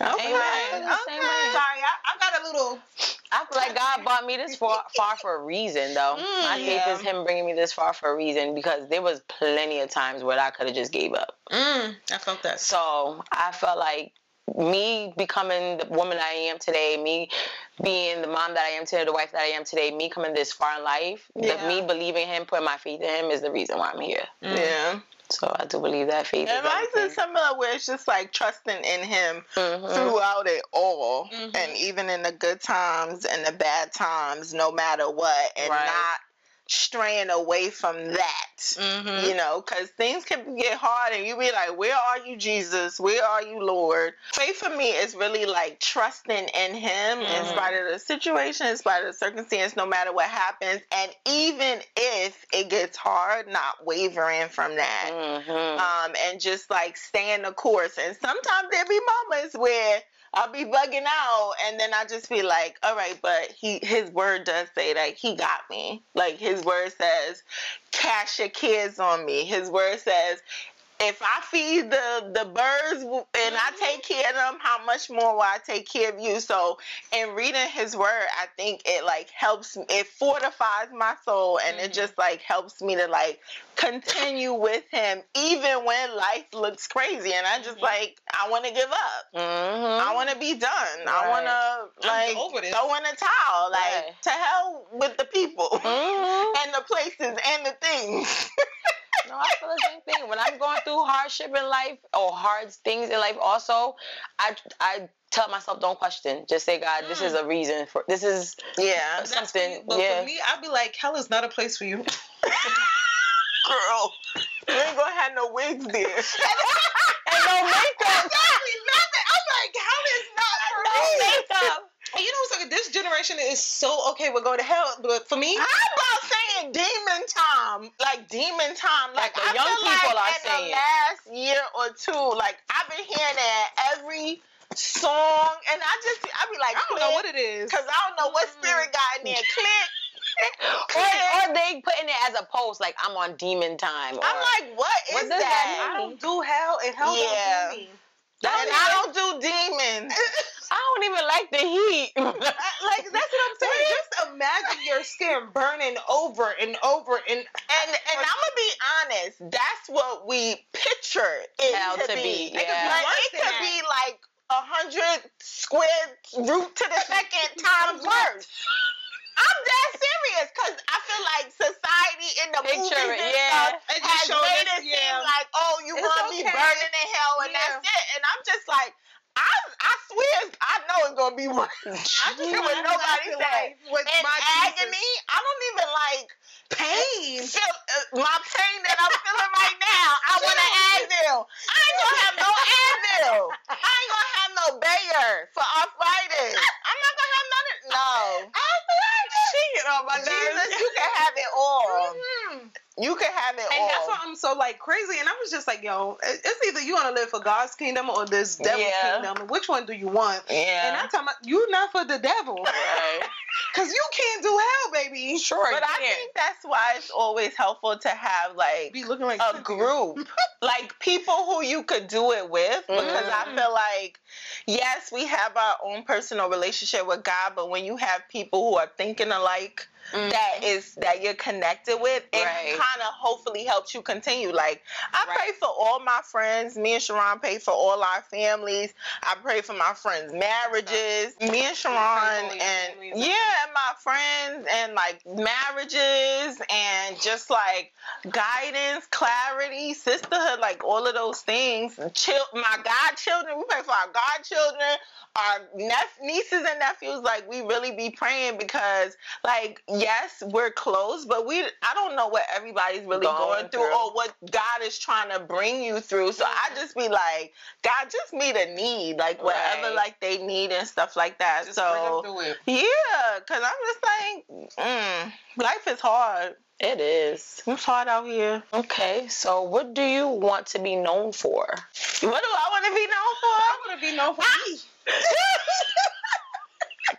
Speaker 3: Okay.
Speaker 2: Amen.
Speaker 3: Okay.
Speaker 1: Sorry, I, I got a little.
Speaker 2: I feel like God brought me this far, far for a reason, though.
Speaker 1: Mm,
Speaker 2: My faith
Speaker 3: yeah.
Speaker 2: is Him bringing me this far for a reason because there was plenty of times where I could have just gave up.
Speaker 1: Mm, I felt that.
Speaker 2: So I felt like me becoming the woman I am today, me being the mom that I am today, the wife that I am today, me coming this far in life,
Speaker 3: Yeah.
Speaker 2: me believing Him, putting my faith in Him is the reason why I'm here.
Speaker 1: Mm.
Speaker 3: Yeah.
Speaker 2: So I do believe that faith
Speaker 3: And
Speaker 2: is
Speaker 3: mine's
Speaker 2: everything.
Speaker 3: is similar where it's just like trusting in him
Speaker 2: Mhm.
Speaker 3: throughout it all.
Speaker 1: Mhm.
Speaker 3: And even in the good times and the bad times, no matter what. And
Speaker 2: Right.
Speaker 3: not straying away from that.
Speaker 1: Mm-hmm.
Speaker 3: You know, because things can get hard and you be like, Where are you, Jesus? Where are you, Lord? Faith for me is really like trusting in Him in
Speaker 2: Mhm.
Speaker 3: spite of the situation, in spite of the circumstance, no matter what happens. And even if it gets hard, not wavering from that.
Speaker 2: Mhm.
Speaker 3: Um, and just like staying the course. And sometimes there be moments where I'll be bugging out and then I just be like, all right, but he his word does say like he got me. Like his word says, cash your cares on me. His word says, if I feed the the birds and I take care of them, how much more will I take care of you? So in reading his word, I think it like helps it fortifies my soul and it
Speaker 1: Mhm.
Speaker 3: just like helps me to like continue with him even when life looks crazy and I just
Speaker 1: Mhm.
Speaker 3: like I want to give up.
Speaker 2: Mhm.
Speaker 3: I want to be done. I
Speaker 2: Right.
Speaker 3: want to like
Speaker 1: over this.
Speaker 3: throw in a towel. Like
Speaker 2: Right.
Speaker 3: to hell with the people
Speaker 2: Mhm.
Speaker 3: and the places and the things.
Speaker 2: No, I feel the same thing. When I'm going through hardship in life or hard things in life, also, I I tell myself don't question. Just say, God, this is hmm. a reason for this is
Speaker 3: Yeah.
Speaker 2: Something.
Speaker 1: you, but
Speaker 2: yeah.
Speaker 1: for me, I'd be like, hell is not a place for you.
Speaker 3: Girl, you ain't gonna have no wigs there.
Speaker 2: and no makeup.
Speaker 1: Exactly, nothing. I'm like, hell is not for
Speaker 2: No
Speaker 1: me.
Speaker 2: makeup.
Speaker 1: And you know what's like? This generation is so okay with going to hell, but for me,
Speaker 3: How about saying demon time? Like demon time. Like,
Speaker 2: Like the
Speaker 3: I
Speaker 2: young
Speaker 3: feel
Speaker 2: people
Speaker 3: like
Speaker 2: are
Speaker 3: in
Speaker 2: saying.
Speaker 3: the last year or two, like I've been hearing that every song, and I just I be like,
Speaker 1: I don't know what it is.
Speaker 3: because I don't know what spirit got in there. Click.
Speaker 2: Or, or they putting it as a post like I'm on demon time. Or,
Speaker 3: I'm like, what is
Speaker 2: What does that
Speaker 3: that?
Speaker 1: I don't do hell, and hell
Speaker 3: Yeah.
Speaker 1: don't do me.
Speaker 3: and I don't do demons.
Speaker 2: I don't even like the heat.
Speaker 1: Like that's what I'm saying. Just imagine your skin burning over and over and
Speaker 3: And and I'm gonna be honest, that's what we picture it
Speaker 2: Hell
Speaker 3: to,
Speaker 2: to
Speaker 3: be.
Speaker 2: be, yeah.
Speaker 3: like, it could
Speaker 1: that.
Speaker 3: be like a hundred square root to the second times worse. I'm that serious because I feel like society in the
Speaker 2: Picture
Speaker 3: movies
Speaker 2: it,
Speaker 3: and
Speaker 2: yeah.
Speaker 3: stuff
Speaker 1: It
Speaker 3: has made
Speaker 1: us,
Speaker 3: it seem
Speaker 1: yeah.
Speaker 3: like, oh, you
Speaker 1: It's
Speaker 3: gonna be burning in hell and
Speaker 1: Yeah.
Speaker 3: that's it. And I'm just like, I I swear, I know it's gonna be one.
Speaker 1: I just
Speaker 3: When
Speaker 1: want
Speaker 3: nobody
Speaker 1: with
Speaker 3: In
Speaker 1: my
Speaker 3: agony, I don't even like
Speaker 1: pain.
Speaker 3: feel uh, my pain that I'm feeling right now. I want an Advil. I ain't gonna have no Advil. I ain't gonna have no Bayer for arthritis. I'm not gonna have none of no.
Speaker 2: she get on my
Speaker 3: Jesus, you can have it all.
Speaker 1: Mhm.
Speaker 3: You can have it all
Speaker 1: And
Speaker 3: all.
Speaker 1: that's why I'm so like crazy. And I was just like, yo, it's either you want to live for God's kingdom or this devil's
Speaker 3: Yeah.
Speaker 1: kingdom. Which one do you want? Yeah. And
Speaker 3: yeah.
Speaker 1: I tell my, you not for the devil,
Speaker 2: Right.
Speaker 1: Cause you can't do hell, baby.
Speaker 2: Sure,
Speaker 3: But I think that's why it's always helpful to have like
Speaker 1: Be looking like
Speaker 3: a
Speaker 1: Cynthia.
Speaker 3: group, like people who you could do it with. Because I
Speaker 1: Mhm.
Speaker 3: feel like, yes, we have our own personal relationship with God, but when you have people who are thinking alike,
Speaker 1: Mm-hmm.
Speaker 3: that is that you're connected with, it
Speaker 2: Right.
Speaker 3: kind of hopefully helps you continue. Like I
Speaker 2: Right.
Speaker 3: pray for all my friends. Me and Sharon pray for all our families. I pray for my friends' marriages. Me and Sharon and yeah, and my friends and like marriages and just like guidance, clarity, sisterhood, like all of those things. Chil- my godchildren, we pray for our godchildren, our nep- nieces and nephews. Like we really be praying because, like, yes, we're close, but we I don't know what everybody's really going,
Speaker 2: Going
Speaker 3: through,
Speaker 2: through.
Speaker 3: or what God is trying to bring you through. So I just be like, God, just meet a need, like whatever,
Speaker 2: Right.
Speaker 3: like they need and stuff like that.
Speaker 1: Just
Speaker 3: so.
Speaker 1: bring them through it.
Speaker 3: Yeah, cause I'm just like, mm, life is hard.
Speaker 2: it is.
Speaker 3: It's hard out here.
Speaker 2: Okay, so what do you want to be known for?
Speaker 3: What do I want to be known for?
Speaker 1: I want to be known for me.
Speaker 3: for?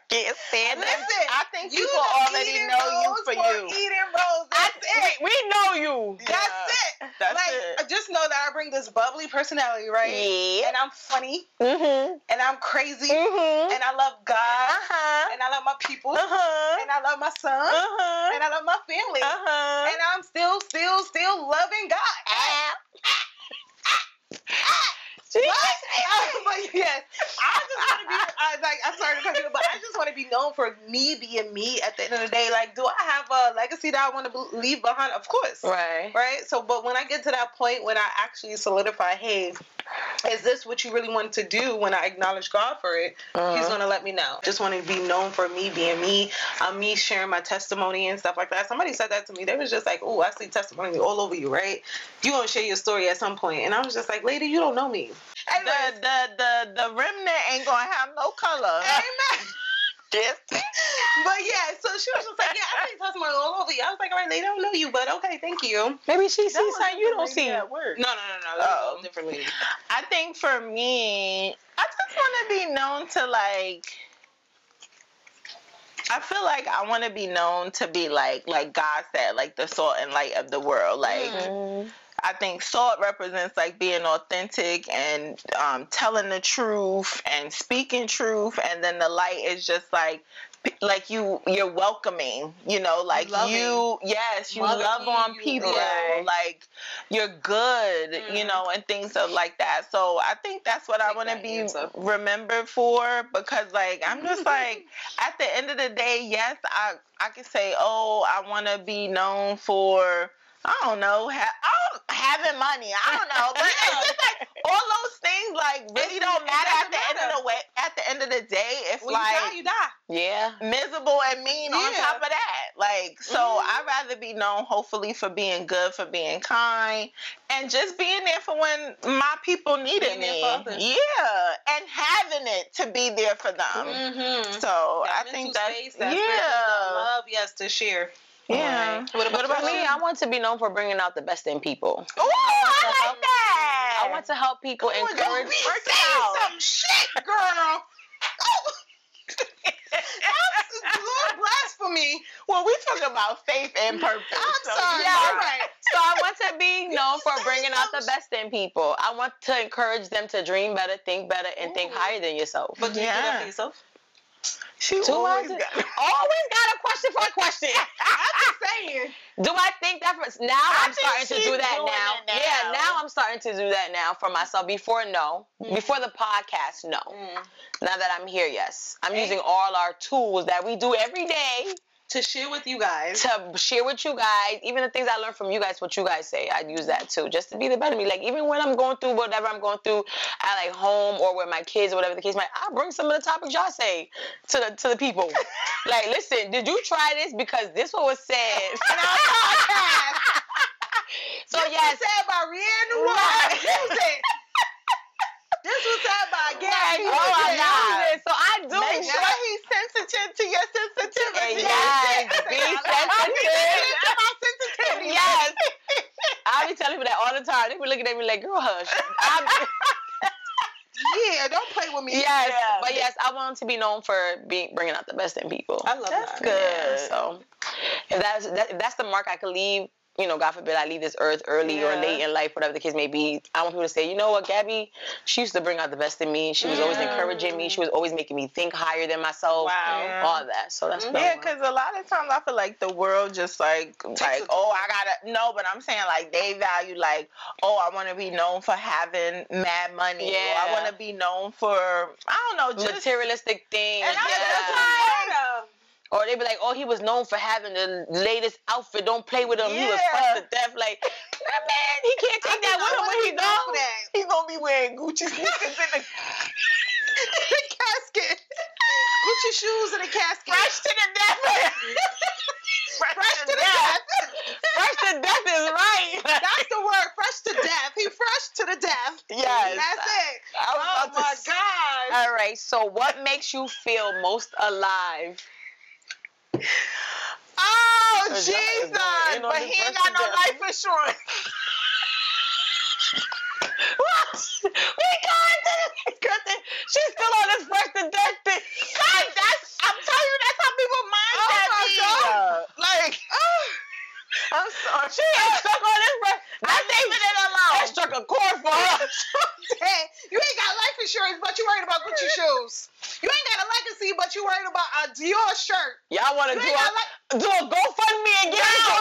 Speaker 3: Can't stand
Speaker 1: Listen,
Speaker 3: it. I think
Speaker 1: You
Speaker 3: people
Speaker 1: the
Speaker 3: already know you
Speaker 1: rose
Speaker 3: for you.
Speaker 1: Eating rose. It.
Speaker 2: We know you.
Speaker 3: Yeah,
Speaker 1: That's it.
Speaker 3: That's
Speaker 1: like,
Speaker 3: it.
Speaker 1: just know that I bring this bubbly personality, right?
Speaker 3: Yeah.
Speaker 1: And I'm funny,
Speaker 2: Mm-hmm.
Speaker 1: and I'm crazy,
Speaker 2: Mm-hmm.
Speaker 1: and I love God,
Speaker 3: Uh-huh.
Speaker 1: and I love my people,
Speaker 3: Uh-huh.
Speaker 1: and I love my son,
Speaker 3: Uh-huh.
Speaker 1: and I love my family,
Speaker 3: Uh-huh.
Speaker 1: and I'm still, still, still loving God. Ah. What? but yes, I just want to be. I like. I'm sorry to cut you, but I just want to be known for me being me. At the end of the day, like, do I have a legacy that I want to leave behind? Of course,
Speaker 2: Right.
Speaker 1: right? So, but when I get to that point when I actually solidify, hey, is this what you really want to do? When I acknowledge God for it, He's
Speaker 2: Uh-huh.
Speaker 1: gonna let me know. Just want to be known for me being me, um, me sharing my testimony and stuff like that. Somebody said that to me. They was just like, "Oh, I see testimony all over you, right? You gonna share your story at some point?" And I was just like, "Lady, you don't know me."
Speaker 3: The, the the the remnant ain't gonna have no color.
Speaker 1: Amen.
Speaker 3: Yes.
Speaker 1: But yeah, so she was just like, "Yeah, I see testimony all over you." I was like, "All right, lady, I don't know you, but okay, thank you."
Speaker 2: Maybe she
Speaker 3: That
Speaker 2: sees
Speaker 3: was
Speaker 2: something you don't see.
Speaker 3: at work.
Speaker 1: No, no, no, no. That was
Speaker 3: Oh.
Speaker 1: a different lady.
Speaker 3: I think for me, I just want to be known to like. I feel like I want to be known to be like, like God said, like the salt and light of the world. Like
Speaker 2: Mhm.
Speaker 3: I think salt represents like being authentic and um, telling the truth and speaking truth, and then the light is just like like you you're welcoming you know like
Speaker 1: Loving.
Speaker 3: you yes you
Speaker 1: Loving,
Speaker 3: love on
Speaker 1: you-
Speaker 3: people
Speaker 2: Right.
Speaker 3: like you're good you
Speaker 1: Mhm.
Speaker 3: know and things of like that so i think that's what i
Speaker 1: Take
Speaker 3: want to be
Speaker 1: answer.
Speaker 3: remembered for because like i'm just like at the end of the day yes i i can say oh i want to be known for I don't know. Ha- I having money. I don't know, but it's just like all those things like really don't matter at the end of the way. At the end of the day, if
Speaker 1: When
Speaker 3: like
Speaker 1: you die, you die.
Speaker 2: Yeah.
Speaker 3: miserable and mean on top of that. Like, so
Speaker 1: Mhm.
Speaker 3: I'd rather be known, hopefully, for being good, for being kind, and just being there for when my people needed me. Yeah, and having it to be there for them.
Speaker 1: Mm-hmm.
Speaker 3: So I think that's
Speaker 1: that
Speaker 3: yeah,
Speaker 1: love, yes, to share.
Speaker 3: Yeah.
Speaker 1: Alright. What about
Speaker 2: For me, I want to be known for bringing out the best in people.
Speaker 3: Ooh, I like that.
Speaker 2: I want to help people,
Speaker 3: Come
Speaker 2: encourage.
Speaker 3: don't be
Speaker 2: work it
Speaker 3: saying
Speaker 2: out.
Speaker 3: some shit, girl. Oh!
Speaker 1: Lord blasphemy.
Speaker 3: well, we talking about faith and purpose.
Speaker 1: I'm
Speaker 3: so
Speaker 1: sorry.
Speaker 2: yeah.
Speaker 1: All right.
Speaker 2: So I want to be known for bringing out the best in people. I want to encourage them to dream better, think better, and think higher than yourself.
Speaker 1: But do you do that for yourself?
Speaker 3: She
Speaker 2: Do I
Speaker 3: always
Speaker 2: do-
Speaker 3: got.
Speaker 2: Always got a question for a question.
Speaker 1: I'm just saying.
Speaker 2: Do I think that for now
Speaker 3: I
Speaker 2: I'm starting to do that now.
Speaker 3: now.
Speaker 2: Yeah, now I'm starting to do that now for myself. Before no, mm. before the podcast, no. Mm. Now that I'm here, yes, I'm
Speaker 1: Okay.
Speaker 2: using all our tools that we do every day
Speaker 1: To share with you guys.
Speaker 2: to share with you guys. Even the things I learned from you guys, what you guys say, I'd use that too, just to be the better me. Like even when I'm going through whatever I'm going through at like home or with my kids or whatever the case might, I bring some of the topics y'all say to the to the people. like, listen, did you try this because this what was said?
Speaker 1: In our podcast.
Speaker 2: so yes,
Speaker 1: said by Rihanna.
Speaker 2: Right.
Speaker 1: This was said by.
Speaker 2: Right.
Speaker 1: Use
Speaker 2: Oh my. God. So I do.
Speaker 3: Make sure he's sensitive to your sensitivity.
Speaker 2: Yes, be sensitive.
Speaker 1: Am I sensitive?
Speaker 2: Yes. I be telling people that all the time. They be looking at me like, girl, hush.
Speaker 1: Yeah, don't play with me.
Speaker 2: yes,
Speaker 3: Yeah.
Speaker 2: but yes, I want to be known for being bringing out the best in people.
Speaker 1: I love
Speaker 3: That's
Speaker 1: that.
Speaker 3: good.
Speaker 2: Yeah, so if that's that, if that's the mark I could leave. You know, God forbid I leave this earth early or late in life, whatever the case may be. I want people to say, you know what, Gabby, she used to bring out the best in me. She was always encouraging me. She was always making me think higher than myself.
Speaker 1: Wow.
Speaker 3: Yeah.
Speaker 2: All that. So that's mm-hmm. what
Speaker 3: Yeah, because a lot of times I feel like the world just like like oh I gotta no, but I'm saying like they value like oh I want to be known for having mad money. Or I want to be known for I don't know just
Speaker 2: materialistic things.
Speaker 3: And
Speaker 2: yeah. Or they be like, oh, he was known for having the latest outfit. Don't play with him. He was
Speaker 3: Yeah.
Speaker 2: fucked to death. Like, man, he can't take that with him when he goes.
Speaker 3: he's gonna be wearing Gucci sneakers in the
Speaker 1: the casket. Gucci shoes in a casket.
Speaker 3: fresh to the death. fresh,
Speaker 1: Fresh
Speaker 3: to, death.
Speaker 2: Fresh to death is right.
Speaker 1: That's the word. Fresh to death. He fresh to the death.
Speaker 3: Yes.
Speaker 1: That's it.
Speaker 3: I
Speaker 1: Oh my god.
Speaker 2: All right. So, what makes you feel most alive?
Speaker 3: Oh
Speaker 2: Cause
Speaker 3: Jesus!
Speaker 2: going in
Speaker 3: But he ain't got no life insurance.
Speaker 2: What? We going to the. She's still on this fresh to death thing.
Speaker 3: God, that's I'm telling you, that's how people mindset
Speaker 1: Oh my. God.
Speaker 3: Like, oh. I'm sorry.
Speaker 2: She is stuck on this fresh.
Speaker 3: I'm leaving it alone.
Speaker 2: That struck a chord for her.
Speaker 1: Hey, you ain't got life insurance, but you worried about Gucci shoes. You ain't got a legacy, but you worried about a Dior shirt.
Speaker 2: Y'all want to do a,
Speaker 1: like
Speaker 2: do a GoFundMe and get
Speaker 3: No.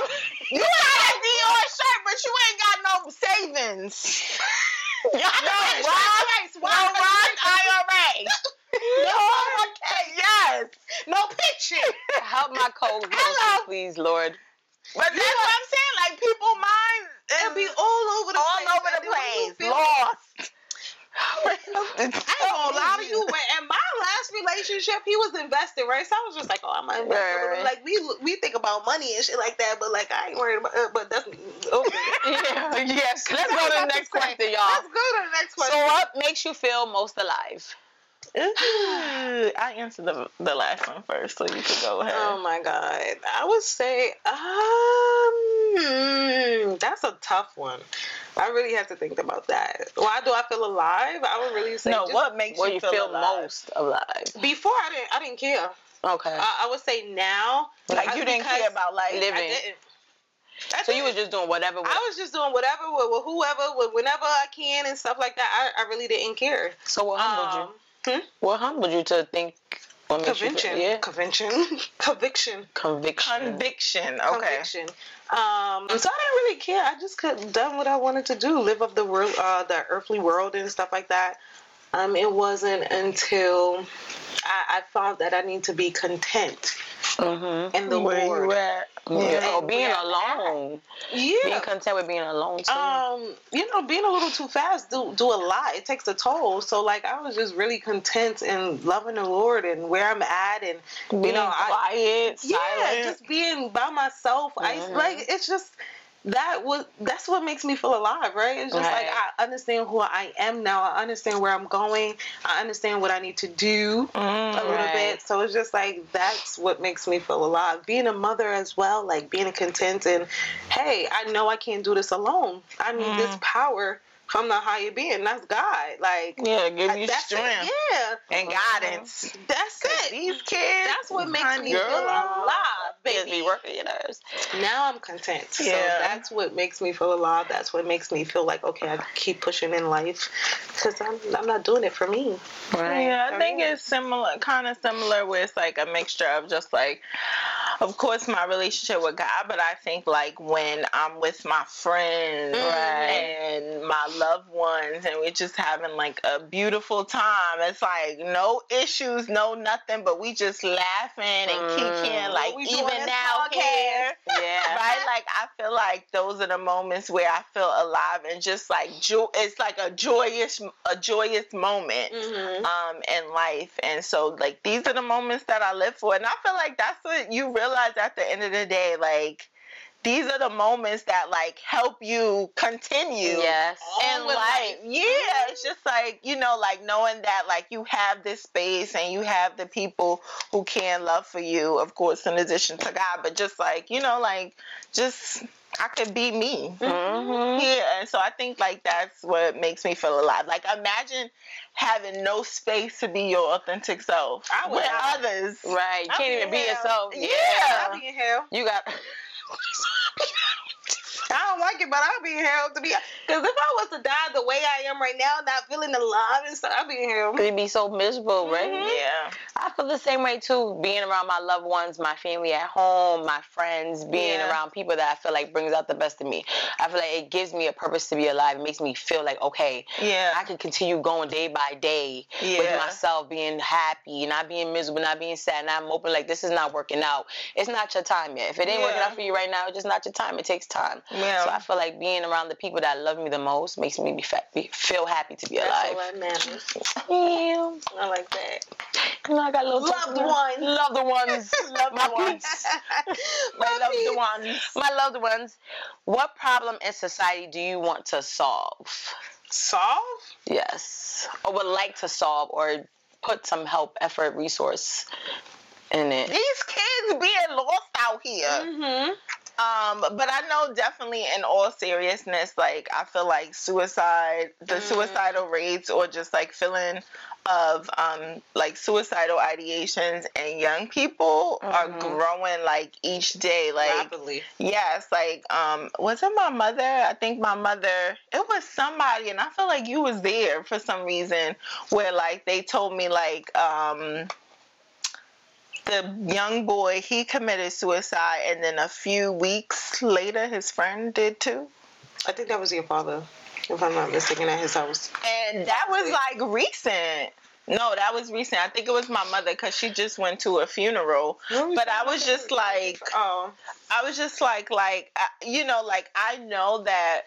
Speaker 3: You got a Dior shirt, but you ain't got no savings.
Speaker 2: Y'all
Speaker 3: No Roth, no? Roth IRA. No, okay, yes.
Speaker 1: no pension.
Speaker 2: Help my co
Speaker 3: Hello.
Speaker 2: please, Lord.
Speaker 3: But that's what I'm saying. Like people mind
Speaker 1: It'll be all over the
Speaker 3: all
Speaker 1: place.
Speaker 3: over the
Speaker 1: And then when you
Speaker 3: place, lost.
Speaker 1: I ain't gonna lie to you. In my last relationship, he was invested, right? So I was just like, oh, I'm gonna invest. a little bit.
Speaker 2: Right.
Speaker 1: Like we we think about money and shit like that, but like I ain't worried about. Uh, but that's okay.
Speaker 2: Yeah, yes. Let's go to the next
Speaker 1: about to say.
Speaker 2: question, y'all.
Speaker 1: Let's go to the next question.
Speaker 2: So, what makes you feel most alive?
Speaker 3: I answered the the last one first, so you can go ahead.
Speaker 1: Oh my god, I would say, um, that's a tough one. I really have to think about that. Why do I feel alive? I would really say
Speaker 3: no,
Speaker 1: just-
Speaker 3: what makes you,
Speaker 2: you
Speaker 3: feel,
Speaker 2: feel
Speaker 3: alive?
Speaker 2: most alive?
Speaker 1: Before I didn't, I didn't care.
Speaker 2: Okay.
Speaker 1: I, I would say now,
Speaker 3: Like you didn't care about like
Speaker 2: Living.
Speaker 1: I
Speaker 2: so you was just doing whatever.
Speaker 1: I was just doing whatever with, with whoever, with whenever I can and stuff like that. I, I really didn't care.
Speaker 2: so what humbled
Speaker 1: Um,
Speaker 2: you? What humbled you to think? What makes you
Speaker 1: Convention,
Speaker 2: yeah.
Speaker 1: convention, conviction,
Speaker 2: Conviction.
Speaker 3: conviction. Okay.
Speaker 1: conviction. Um, so I didn't really care. I just could done what I wanted to do, live of the world, uh, the earthly world and stuff like that. Um, it wasn't until I, I found that I need to be content
Speaker 2: Mm-hmm.
Speaker 1: in the
Speaker 3: Where
Speaker 1: Lord.
Speaker 3: you at?
Speaker 2: Yeah. Oh, being
Speaker 1: Where I'm
Speaker 2: alone. Being content with being alone too.
Speaker 1: Um, you know, being a little too fast do do a lot. It takes a toll. So like I was just really content and loving the Lord and where I'm at and
Speaker 3: Being
Speaker 1: you know, I
Speaker 3: quiet,
Speaker 1: yeah, just being by myself. I
Speaker 2: Mhm.
Speaker 1: like it's just that was that's what makes me feel alive, right? It's just like I understand who I am now. I understand where I'm going. I understand what I need to do a
Speaker 3: Mm,
Speaker 1: little
Speaker 2: Right.
Speaker 1: bit. So it's just like that's what makes me feel alive. Being a mother as well, like being content and hey, I know I can't do this alone. I need this
Speaker 3: Mm.
Speaker 1: power from the higher being. That's God. Like
Speaker 3: yeah, give you
Speaker 1: that's it.
Speaker 3: strength
Speaker 1: Yeah,
Speaker 3: and guidance.
Speaker 1: that's it.
Speaker 3: These kids,
Speaker 1: That's what makes me
Speaker 3: girl,
Speaker 1: feel alive,
Speaker 2: Kids
Speaker 1: baby.
Speaker 2: be working your nerves.
Speaker 1: Now I'm content. So
Speaker 3: Yeah.
Speaker 1: that's what makes me feel alive. That's what makes me feel like okay, I keep pushing in life because I'm I'm not doing it for me.
Speaker 2: Right.
Speaker 3: Yeah, I
Speaker 1: For
Speaker 3: think
Speaker 1: real.
Speaker 3: it's similar, kind of similar, where it's like a mixture of just like, of course, my relationship with God, but I think like when I'm with my friends and my loved ones, and we're just having like a beautiful time. It's like no issues, no nothing, but we just laughing and
Speaker 2: Mm.
Speaker 3: kicking, like even now here.
Speaker 2: Yeah.
Speaker 3: right? Like I feel like those are the moments where I feel alive and just like joy. It's like a joyous, a joyous moment
Speaker 1: Mm-hmm.
Speaker 3: um in life, and so like these are the moments that I live for, and I feel like that's what you realize at the end of the day, like. These are the moments that like help you continue
Speaker 2: Yes.
Speaker 3: and
Speaker 1: with
Speaker 3: like yeah it's just like you know like knowing that like you have this space and you have the people who can love for you of course in addition to god but just like you know like just i could be me
Speaker 2: Mm-hmm.
Speaker 3: yeah and so i think like that's what makes me feel alive like imagine having no space to be your authentic self
Speaker 1: I would
Speaker 3: with
Speaker 1: not.
Speaker 3: others
Speaker 2: Right. You can't even be
Speaker 1: hell.
Speaker 2: yourself.
Speaker 3: Yeah.
Speaker 1: I'll be in hell.
Speaker 2: You got.
Speaker 1: I don't like it, but I'll be in hell to be. Because if I was to die the way I am right now, not feeling alive and stuff, I'll be in hell.
Speaker 2: You'd be so miserable, right?
Speaker 3: yeah
Speaker 2: I feel the same way too. Being around my loved ones, my family at home, my friends, being
Speaker 3: Yeah.
Speaker 2: around people that I feel like brings out the best in me. I feel like it gives me a purpose to be alive. It makes me feel like okay,
Speaker 3: yeah
Speaker 2: I can continue going day by day with myself, being happy, not being miserable, not being sad, not moping like this is not working out. It's not your time yet. If it ain't working out for you right now, it's just not your time. It takes time.
Speaker 3: Yeah.
Speaker 2: So I feel like being around the people that love me the most makes me be, fa- be feel happy to be
Speaker 1: That's
Speaker 2: alive.
Speaker 1: all that matters.
Speaker 2: Yeah.
Speaker 1: I like that.
Speaker 2: I got little
Speaker 1: Loved ones.
Speaker 2: Loved ones.
Speaker 3: Loved
Speaker 2: My
Speaker 3: ones.
Speaker 2: peeps.
Speaker 3: my loved ones
Speaker 2: My loved ones. What problem in society do you want to solve?
Speaker 1: Solve?
Speaker 2: Yes. Or would like to solve or put some help, effort, resource in it.
Speaker 3: these kids being lost out here.
Speaker 1: Mm-hmm.
Speaker 3: Um, but I know definitely in all seriousness, like I feel like suicide, the
Speaker 1: Mm.
Speaker 3: suicidal rates or just like feeling of um like suicidal ideations and young people are
Speaker 2: Mhm.
Speaker 3: growing like each day. Like
Speaker 1: Rapidly.
Speaker 3: yes, like um was it my mother? I think my mother it was somebody and I feel like you was there for some reason where like they told me like um the young boy he committed suicide and then a few weeks later his friend did too?
Speaker 1: I think that was your father, if I'm not mistaken, at his house.
Speaker 3: and that was like recent. No that was recent. I think it was my mother because she just went to a funeral. But i was just like
Speaker 1: oh,
Speaker 3: i was just like like you know like i know that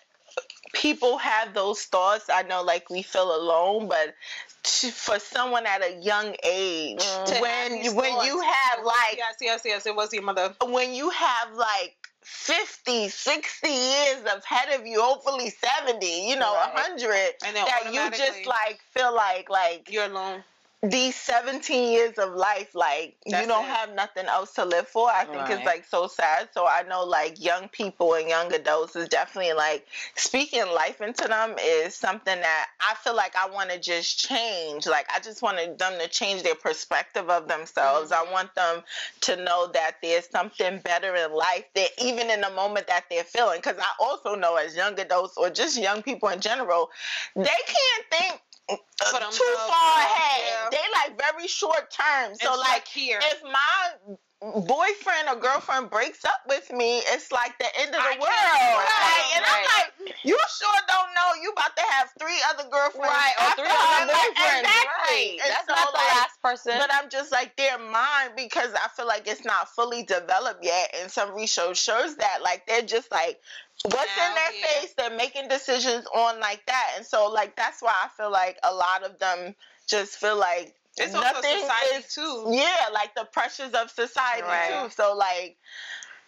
Speaker 3: people have those thoughts i know like we feel alone but to, for someone at a young age
Speaker 2: Mm.
Speaker 3: When when you have like
Speaker 1: yes, yes, yes, it was your mother.
Speaker 3: when you have like 50, 60 years ahead of you, hopefully 70, you know,
Speaker 2: Right.
Speaker 3: 100,
Speaker 1: And
Speaker 3: that you just like feel like, like
Speaker 1: You're alone.
Speaker 3: These 17 years of life, like
Speaker 1: That's
Speaker 3: you don't
Speaker 1: it.
Speaker 3: have nothing else to live for. I think it's like so sad. So I know like young people and young adults is definitely like speaking life into them is something that I feel like I want to just change. Like I just want them to change their perspective of themselves.
Speaker 1: Mm-hmm.
Speaker 3: I want them to know that there's something better in life that even in the moment that they're feeling. Because I also know as young adults or just young people in general, they can't think uh, too far
Speaker 1: yeah.
Speaker 3: ahead. They like very short term. So
Speaker 1: It's
Speaker 3: like
Speaker 1: here.
Speaker 3: if my boyfriend or girlfriend breaks up with me, it's like the end of the
Speaker 4: I
Speaker 3: world. Like, and
Speaker 2: Right.
Speaker 3: I'm like, you sure don't know you about to have three other girlfriends.
Speaker 2: Right, or three
Speaker 3: her.
Speaker 2: other boyfriends.
Speaker 3: Exactly.
Speaker 2: Right. That's
Speaker 3: so,
Speaker 2: not the
Speaker 3: like,
Speaker 2: last person.
Speaker 3: But I'm just like they're mine because I feel like it's not fully developed yet, and some research shows that like they're just like what's
Speaker 1: Now,
Speaker 3: in their
Speaker 1: yeah.
Speaker 3: face. They're making decisions on like that, and so like that's why I feel like a lot of them just feel like
Speaker 1: It's also
Speaker 3: nothing
Speaker 1: society
Speaker 3: is
Speaker 1: too.
Speaker 3: yeah, like the pressures of society
Speaker 2: Right.
Speaker 3: too. So like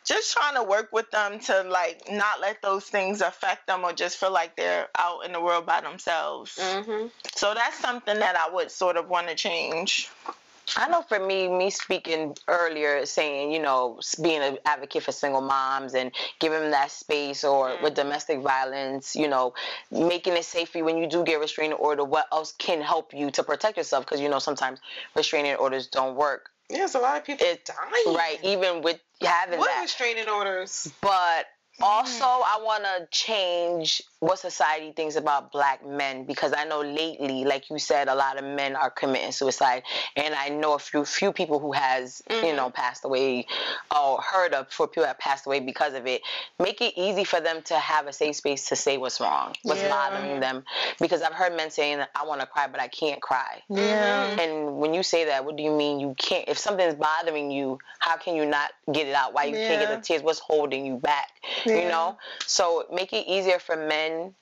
Speaker 3: just trying to work with them to like not let those things affect them or just feel like they're out in the world by themselves.
Speaker 1: Mm-hmm.
Speaker 3: So that's something that I would sort of want to change.
Speaker 2: I know for me, me speaking earlier, saying, you know, being an advocate for single moms and giving them that space or
Speaker 3: Mm.
Speaker 2: with domestic violence, you know, making it safe for you when you do get restraining order, what else can help you to protect yourself? Because, you know, sometimes restraining orders don't work.
Speaker 1: There's a lot of people
Speaker 2: It-
Speaker 1: dying.
Speaker 2: Right. Even with having
Speaker 1: What
Speaker 2: that.
Speaker 1: restraining orders?
Speaker 2: But also,
Speaker 1: Mm.
Speaker 2: I want to change what society thinks about black men because I know lately, like you said, a lot of men are committing suicide, and I know a few few people who has you
Speaker 1: Mm-hmm.
Speaker 2: know passed away or heard of for people that passed away because of it. Make it easy for them to have a safe space to say what's wrong, what's
Speaker 3: Yeah.
Speaker 2: bothering them, because I've heard men saying, "I want to cry, but I can't cry."
Speaker 3: Yeah.
Speaker 2: And when you say that, what do you mean you can't? If something's bothering you, how can you not get it out? Why you can't get the tears? What's holding you back? You know? So make it easier for men,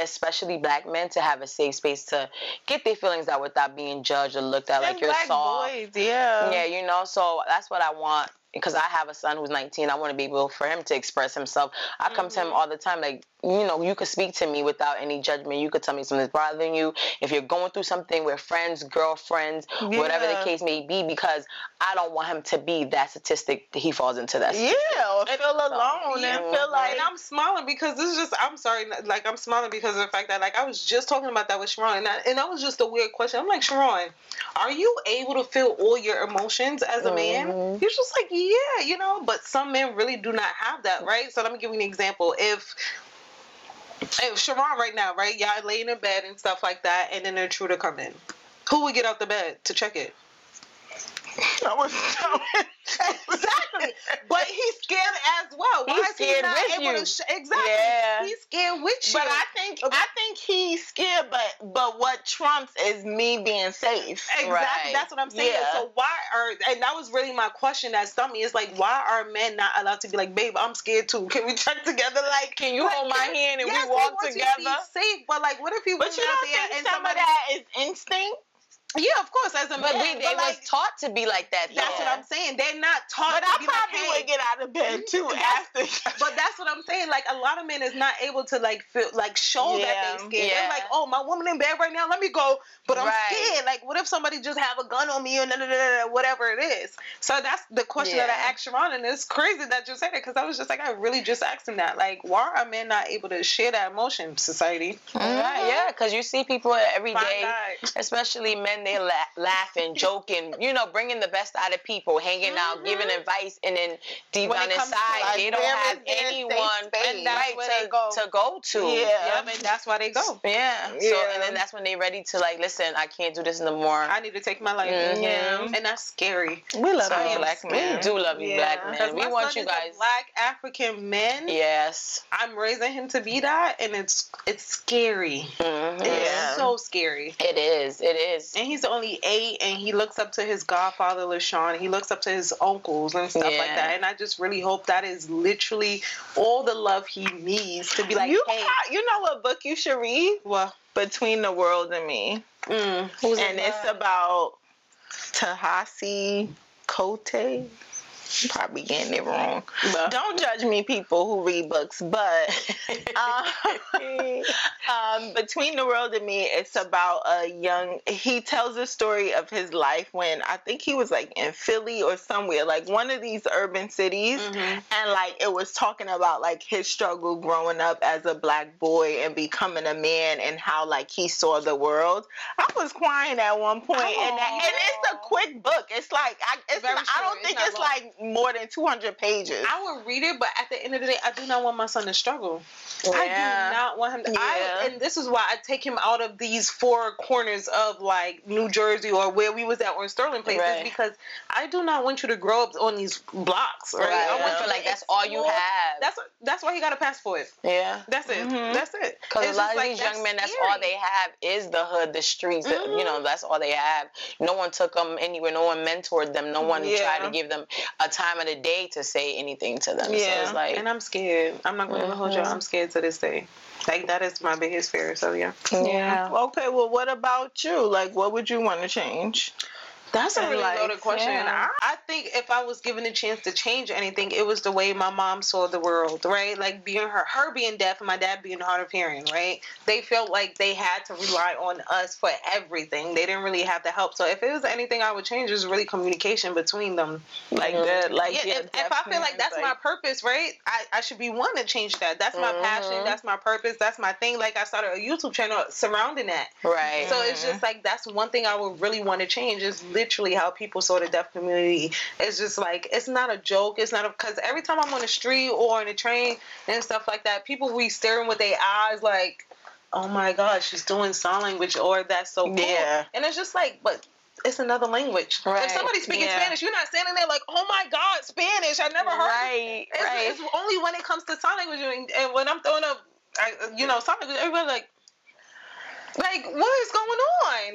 Speaker 2: especially black men, to have a safe space to get their feelings out without being judged or looked at like you're soft.
Speaker 3: boys, yeah.
Speaker 2: Yeah, you know, so that's what I want because I have a son who's 19. I want to be able for him to express himself. I come to him mm-hmm. all the time, like, you know, you could speak to me without any judgment. You could tell me something's bothering you. If you're going through something with friends, girlfriends, whatever the case may be, because I don't want him to be that statistic that he falls into that.
Speaker 3: Yeah, or feel alone
Speaker 2: yeah.
Speaker 3: and feel like
Speaker 1: and I'm smiling because this is just I'm sorry like I'm smiling because of the fact that like I was just talking about that with Sharon and, I, and that was just a weird question. I'm like Sharon, are you able to feel all your emotions as a man?
Speaker 2: Mhm.
Speaker 1: You're just like yeah, you know, but some men really do not have that, right? So let me give you an example. If if Sharon right now, right, y'all laying in bed and stuff like that, and then an intruder come in, who would get out the bed to check it?
Speaker 3: I was
Speaker 1: exactly. But he's scared as well. Why
Speaker 2: He's
Speaker 1: is he not
Speaker 2: with
Speaker 1: able
Speaker 2: you.
Speaker 1: to sh- exactly?
Speaker 2: Yeah.
Speaker 1: He's scared with you.
Speaker 3: But I think I think he's scared, but but what trumps is me being safe.
Speaker 1: Exactly.
Speaker 2: Right.
Speaker 1: That's what I'm saying.
Speaker 3: Yeah.
Speaker 1: So why are and that was really my question that stumped me. Is like why are men not allowed to be like, babe, I'm scared too. Can we check together? Like,
Speaker 2: Can you
Speaker 1: like,
Speaker 2: hold my hand and
Speaker 1: yes,
Speaker 2: we walk
Speaker 1: want you to
Speaker 2: together?
Speaker 1: be safe, but like, what if he
Speaker 3: But you don't think
Speaker 1: and
Speaker 3: some of that is instinct?
Speaker 1: Yeah, of course, as a
Speaker 2: But
Speaker 1: man.
Speaker 2: we, they
Speaker 1: but like,
Speaker 2: was taught to be like that.
Speaker 1: that's what I'm saying. They're not taught
Speaker 3: But
Speaker 1: to
Speaker 3: I
Speaker 1: be
Speaker 3: probably
Speaker 1: like, hey,
Speaker 3: would get out of bed mm-hmm,
Speaker 1: too
Speaker 3: after.
Speaker 1: But that's what I'm saying. Like a lot of men is not able to like feel like show that
Speaker 3: Yeah,
Speaker 1: they scared. They're like, oh, my woman in bed right now. Let me go, but I'm
Speaker 2: Right.
Speaker 1: scared. Like, what if somebody just have a gun on me or da, da, da, da, da, whatever it is? So that's the question that I asked Sharon, and it's crazy that you said it because I was just like, I really just asked him that. Like, why are men not able to share that emotion? Society.
Speaker 2: Right, yeah, because you see people every
Speaker 1: Fine
Speaker 2: day,
Speaker 1: guy.
Speaker 2: especially men, they la- laughing, joking, you know, bringing the best out of people, hanging out, giving advice, and then deep
Speaker 1: When
Speaker 2: down inside, they don't have
Speaker 3: is their safe
Speaker 2: anyone?
Speaker 1: And that's
Speaker 2: right,
Speaker 1: where
Speaker 2: to,
Speaker 1: they go.
Speaker 2: to go to.
Speaker 3: Yeah.
Speaker 1: Yeah, and that's why they go.
Speaker 2: Yeah. So, and then that's when they're ready to, like, listen, I can't do this no more.
Speaker 1: I need to take my life,
Speaker 2: Mhm.
Speaker 3: Yeah.
Speaker 1: and that's scary.
Speaker 3: We love
Speaker 2: So,
Speaker 3: you, black men.
Speaker 2: we do love you,
Speaker 3: Yeah.
Speaker 2: black men. We want you guys.
Speaker 1: black African men.
Speaker 2: Yes.
Speaker 1: I'm raising him to be that, and it's it's scary.
Speaker 2: Mhm.
Speaker 3: Yeah.
Speaker 1: It's so scary.
Speaker 2: It is. It is.
Speaker 1: And he's only eight, and he looks up to his godfather, LaShawn. He looks up to his uncles and stuff like that. And I just really hope that is literally all the love he needs to be like,
Speaker 3: you,
Speaker 1: hey,
Speaker 3: pro- you know what book you should read?
Speaker 1: well,
Speaker 3: Between the World and Me.
Speaker 1: mm,
Speaker 3: and it's about Tahasi Kote. Probably getting it wrong. Don't judge me, people who read books, but um, um, Between the World and Me, it's about a young. He tells a story of his life when I think he was like in Philly or somewhere, like one of these urban cities,
Speaker 1: Mhm.
Speaker 3: and like it was talking about like his struggle growing up as a black boy and becoming a man and how like he saw the world. I was crying at one point, and that, and it's a quick book. It's like I, it's I don't
Speaker 1: It's
Speaker 3: think it's
Speaker 1: long.
Speaker 3: like more than 200 pages.
Speaker 1: I would read it, but at the end of the day, I do not want my son to struggle. I do not want him to.
Speaker 3: Yeah.
Speaker 1: I, and this is why I take him out of these four corners of like New Jersey or where we was at or in Sterling places
Speaker 2: Right.
Speaker 1: because I do not want you to grow up on these blocks. Right?
Speaker 2: Right.
Speaker 1: I want you
Speaker 2: like that's all you have.
Speaker 1: That's that's why he got a passport.
Speaker 2: yeah.
Speaker 1: That's it.
Speaker 3: Mhm.
Speaker 1: That's it.
Speaker 2: Because a lot of
Speaker 1: like,
Speaker 2: these young men, that's
Speaker 1: scary.
Speaker 2: all they have is the hood, the streets. the- you know,
Speaker 1: Mhm.
Speaker 2: that's all they have. No one took them anywhere. No one mentored them. No one
Speaker 1: Yeah.
Speaker 2: tried to give them a time of the day to say anything to them. So
Speaker 3: Yeah.
Speaker 2: it's like,
Speaker 1: And I'm scared. I'm not going to hold you.
Speaker 2: Mm-hmm.
Speaker 1: I'm scared to this day. Like that is my biggest fear. So yeah.
Speaker 2: yeah.
Speaker 3: Okay, well, what about you? Like, what would you want to change?
Speaker 1: That's a really
Speaker 3: like,
Speaker 1: loaded question.
Speaker 3: yeah.
Speaker 1: I, I think if I was given a chance to change anything, it was the way my mom saw the world, right? Like being her, her being deaf and my dad being hard of hearing, right? They felt like they had to rely on us for everything. They didn't really have the help. So if it was anything I would change, it was really communication between them.
Speaker 3: Like
Speaker 2: Mhm.
Speaker 3: that, like
Speaker 1: yeah,
Speaker 3: your
Speaker 1: if, if I feel like that's
Speaker 3: deaf
Speaker 1: my purpose, right? I, I should be one to change that. That's my passion.
Speaker 2: Mhm.
Speaker 1: That's my purpose. That's my thing. Like I started a YouTube channel surrounding that.
Speaker 2: Right.
Speaker 1: So it's just like that's one thing I would really want to change is literally how people saw the deaf community. It's just like it's not a joke. It's not a because every time I'm on the street or on the train and stuff like that, people will be staring with their eyes like, "Oh my God, she's doing sign language," or "That's so cool."
Speaker 3: Yeah.
Speaker 1: And it's just like, but. It's another language.
Speaker 2: Right.
Speaker 1: If somebody's speaking
Speaker 3: Yeah.
Speaker 1: Spanish, you're not standing there like, "Oh my God, Spanish! I never heard."
Speaker 2: Right.
Speaker 1: It's,
Speaker 2: right.
Speaker 1: it's only when it comes to sign language, and, and when I'm throwing up, I, you know, sign language, everybody like, like, what is going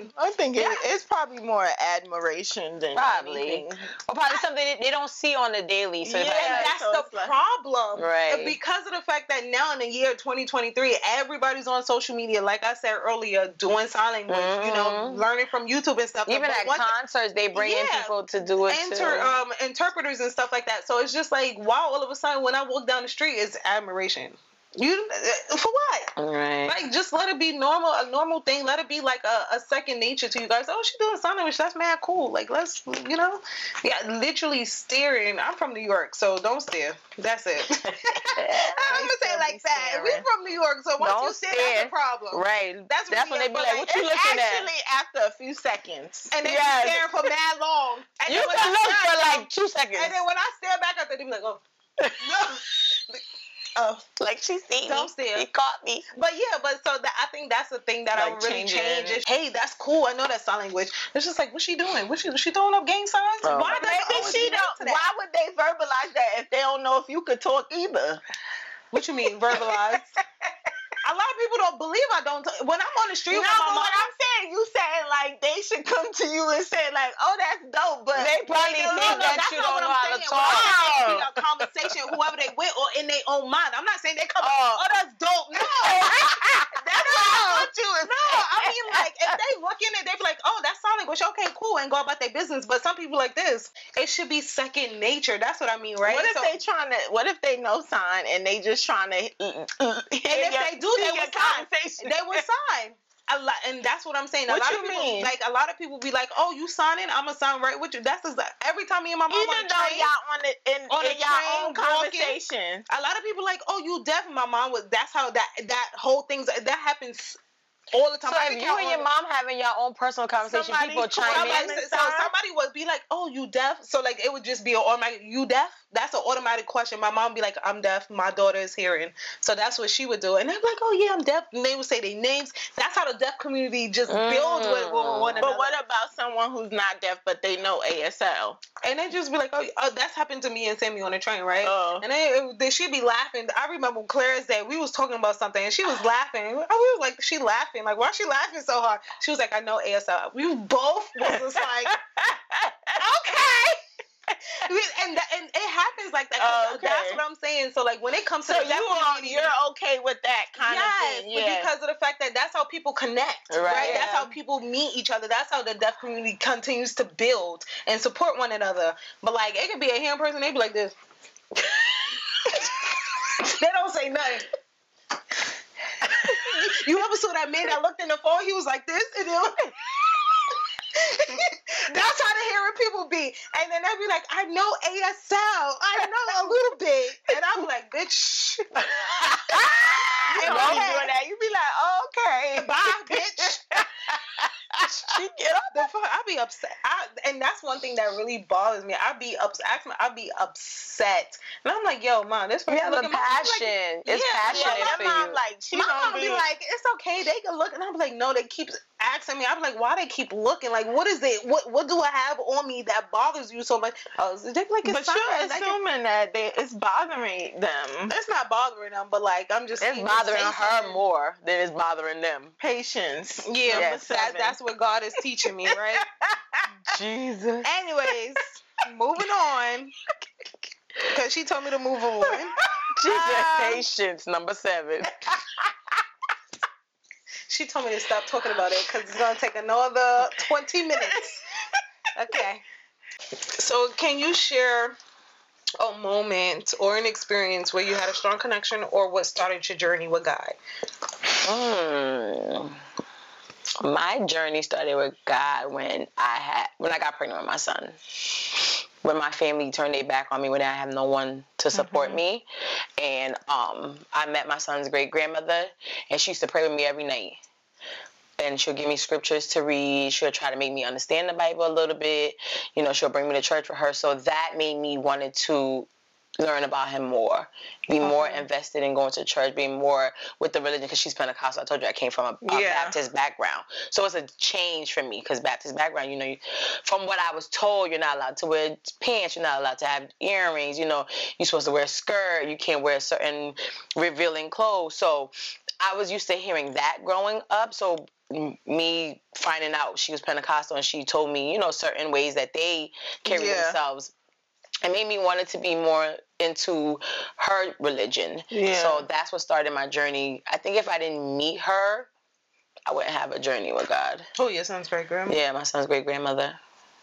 Speaker 1: on?
Speaker 3: I think
Speaker 1: Yeah.
Speaker 3: it's probably more admiration than
Speaker 2: Probably.
Speaker 3: anything.
Speaker 2: or probably something that they don't see on the daily. So
Speaker 3: Yeah.
Speaker 1: and that's
Speaker 3: so
Speaker 1: the
Speaker 3: like-
Speaker 1: problem.
Speaker 2: Right.
Speaker 1: Because of the fact that now in the year 2023, everybody's on social media, like I said earlier, doing sign language, you know,
Speaker 2: Mhm.
Speaker 1: learning from YouTube and stuff.
Speaker 2: even
Speaker 1: But
Speaker 2: at
Speaker 1: once-
Speaker 2: concerts, they bring in people to do it
Speaker 1: Inter, um, interpreters and stuff like that. So it's just like, wow, all of a sudden when I walk down the street, it's admiration. You uh, for what?
Speaker 2: right.
Speaker 1: Like, just let it be normal, a normal thing. Let it be like a, a second nature to you guys. Oh, she doing sign language. That's mad cool. Like, let's, you know, yeah, literally staring. I'm from New York, so don't stare. That's it. I'm gonna say it like that.
Speaker 3: We're
Speaker 1: from New York, so once
Speaker 2: Don't
Speaker 1: you stare, that's a problem.
Speaker 2: right.
Speaker 1: That's
Speaker 2: when they be like, "What you looking at?"
Speaker 3: actually after a few seconds.
Speaker 1: And they
Speaker 2: Yes.
Speaker 1: be staring for mad long. And
Speaker 2: You can look for like two seconds.
Speaker 1: And then when I stare back at them, they be like, oh. No.
Speaker 3: Oh,
Speaker 2: like she seen
Speaker 1: Don't
Speaker 2: me.
Speaker 1: stare.
Speaker 2: He caught me.
Speaker 1: But yeah, but so that, I think that's the thing that I
Speaker 3: Like
Speaker 1: would really change. Is, hey, that's cool. I know that sign language. It's just like, what's she doing? What's she, she throwing up gang signs? Why
Speaker 3: maybe she don't. Why would they verbalize that if they don't know if you could talk either?
Speaker 1: What you mean verbalize? a lot of people don't believe I don't. T- when I'm on the street
Speaker 3: No,
Speaker 1: with
Speaker 3: but what I'm saying, you saying like they should come to you and say like, "Oh, that's dope," but
Speaker 2: They probably
Speaker 3: don't
Speaker 2: think
Speaker 3: know
Speaker 2: that
Speaker 1: that's
Speaker 2: you
Speaker 1: not
Speaker 2: don't
Speaker 1: what
Speaker 2: know
Speaker 1: I'm
Speaker 2: how to talk.
Speaker 1: I'm saying
Speaker 3: Oh.
Speaker 1: a conversation, whoever they with, or in their own mind. I'm not saying they come.
Speaker 3: Oh.
Speaker 1: Oh, that's dope. No,
Speaker 3: that's what I thought you
Speaker 1: No, I mean like if they look in it, they be like, "Oh, that's sign language. Okay, cool," and go about their business. But some people like this, it should be second nature. That's what I mean, right?
Speaker 3: What if
Speaker 1: So-
Speaker 3: they trying to? What if they know sign and they just trying to? And
Speaker 1: and if they do, they will sign.
Speaker 3: conversation.
Speaker 1: They will sign. A lot, and that's what I'm saying. A
Speaker 3: What
Speaker 1: lot
Speaker 3: you
Speaker 1: of people,
Speaker 3: mean?
Speaker 1: like a lot of people, be like, "Oh, you signing? I'm gonna sign right with you." That's just, every time me and my mom on
Speaker 3: Even
Speaker 1: the
Speaker 3: though
Speaker 1: train.
Speaker 3: y'all on the in,
Speaker 1: On
Speaker 3: in y'all own
Speaker 1: train, walking.
Speaker 3: conversation.
Speaker 1: A lot of people like, "Oh, you deaf." My mom was. That's how that that whole thing's that happens all the time.
Speaker 2: So if you and your mom having your own personal conversation, people chime in.
Speaker 1: Somebody,
Speaker 3: in.
Speaker 1: so somebody would be like, "Oh, you deaf?" So like it would just be an my "You deaf?" That's an automatic question. My mom would be like, "I'm deaf. My daughter is hearing." So that's what she would do, and I'm like, "Oh yeah, I'm deaf." And they would say their names. That's how the deaf community just builds with, with mm. one another.
Speaker 3: But what about someone who's not deaf but they know ASL?
Speaker 1: and they just be like, "Oh, oh that's happened to me and Sammy on the train, right?"
Speaker 3: Oh.
Speaker 1: And they, they she'd be laughing. I remember clear as day. We was talking about something, and she was laughing. I was like, she laughing. Like, why is she laughing so hard? She was like, I know ASL. We both was just like, okay. and that, and it happens like that. 'cause oh,
Speaker 3: Okay.
Speaker 1: That's what I'm saying. So like when it comes to
Speaker 3: So
Speaker 1: the
Speaker 3: you are you're okay with that kind
Speaker 1: yes,
Speaker 3: of thing? Yeah.
Speaker 1: because of the fact that that's how people connect, right?
Speaker 2: Right.
Speaker 1: That's how people meet each other. That's how the deaf community continues to build and support one another. But like, it could be a hand person, they be like this. they don't say nothing. you ever saw that man that looked in the phone? He was like this, and then that's how the hearing people be. And then they be like, I know ASL, I know a little bit, and I'm like, bitch.
Speaker 3: you
Speaker 1: Okay.
Speaker 3: doing that, you be like, okay,
Speaker 1: Bye, bitch.
Speaker 3: She get up.
Speaker 1: The fuck, I be upset. I, and that's one thing that really bothers me. I be upset. I be upset, and I'm like, "Yo, mom, this person
Speaker 2: have a
Speaker 1: look at my- I'm like,
Speaker 2: passion. it's
Speaker 1: yeah,
Speaker 2: passionate
Speaker 3: Yeah,
Speaker 2: for
Speaker 3: mom
Speaker 2: you.
Speaker 3: like she
Speaker 1: my
Speaker 3: don't
Speaker 1: mom
Speaker 3: be,
Speaker 1: be like, "It's okay, they can look," and I'm like, "No, they keep asking me." I'm like, "Why they keep looking? Like, what is it? What what do I have on me that bothers you so much?" Oh, they like, "It's
Speaker 3: but you're
Speaker 1: I can-
Speaker 3: assuming that they, it's bothering them.
Speaker 1: it's not bothering them, but like, I'm just
Speaker 2: it's bothering her more than it's bothering them.
Speaker 3: Patience.
Speaker 1: Yeah, that, that's what God is teaching me, right?
Speaker 2: Jesus.
Speaker 1: Anyways, moving on. Because she told me to move on.
Speaker 2: Jesus.
Speaker 1: Um,
Speaker 2: Patience, number seven.
Speaker 1: She told me to stop talking about it because it's going to take another 20 minutes. Okay. So, can you share a moment or an experience where you had a strong connection or what started your journey with God?
Speaker 2: Mm. My journey started with God when I had when I got pregnant with my son. When my family turned their back on me, when I have no one to support
Speaker 1: Mhm.
Speaker 2: me, and um, I met my son's great grandmother, and she used to pray with me every night. And she'll give me scriptures to read. She'll try to make me understand the Bible a little bit. You know, she'll bring me to church with her. So that made me wanted to learn about him more, be more invested in going to church, be more with the religion because she's Pentecostal. I told you I came from a, a
Speaker 3: Yeah.
Speaker 2: Baptist background, so it's a change for me because Baptist background, you know, you, from what I was told, you're not allowed to wear pants, you're not allowed to have earrings, you know, you're supposed to wear a skirt, you can't wear certain revealing clothes. So I was used to hearing that growing up. So me finding out she was Pentecostal and she told me, you know, certain ways that they carry
Speaker 3: Yeah.
Speaker 2: themselves. It made me wanted to be more into her religion.
Speaker 3: Yeah.
Speaker 2: So that's what started my journey. I think if I didn't meet her, I wouldn't have a journey with God.
Speaker 1: Oh, your son's great grandma.
Speaker 2: Yeah, my son's great grandmother.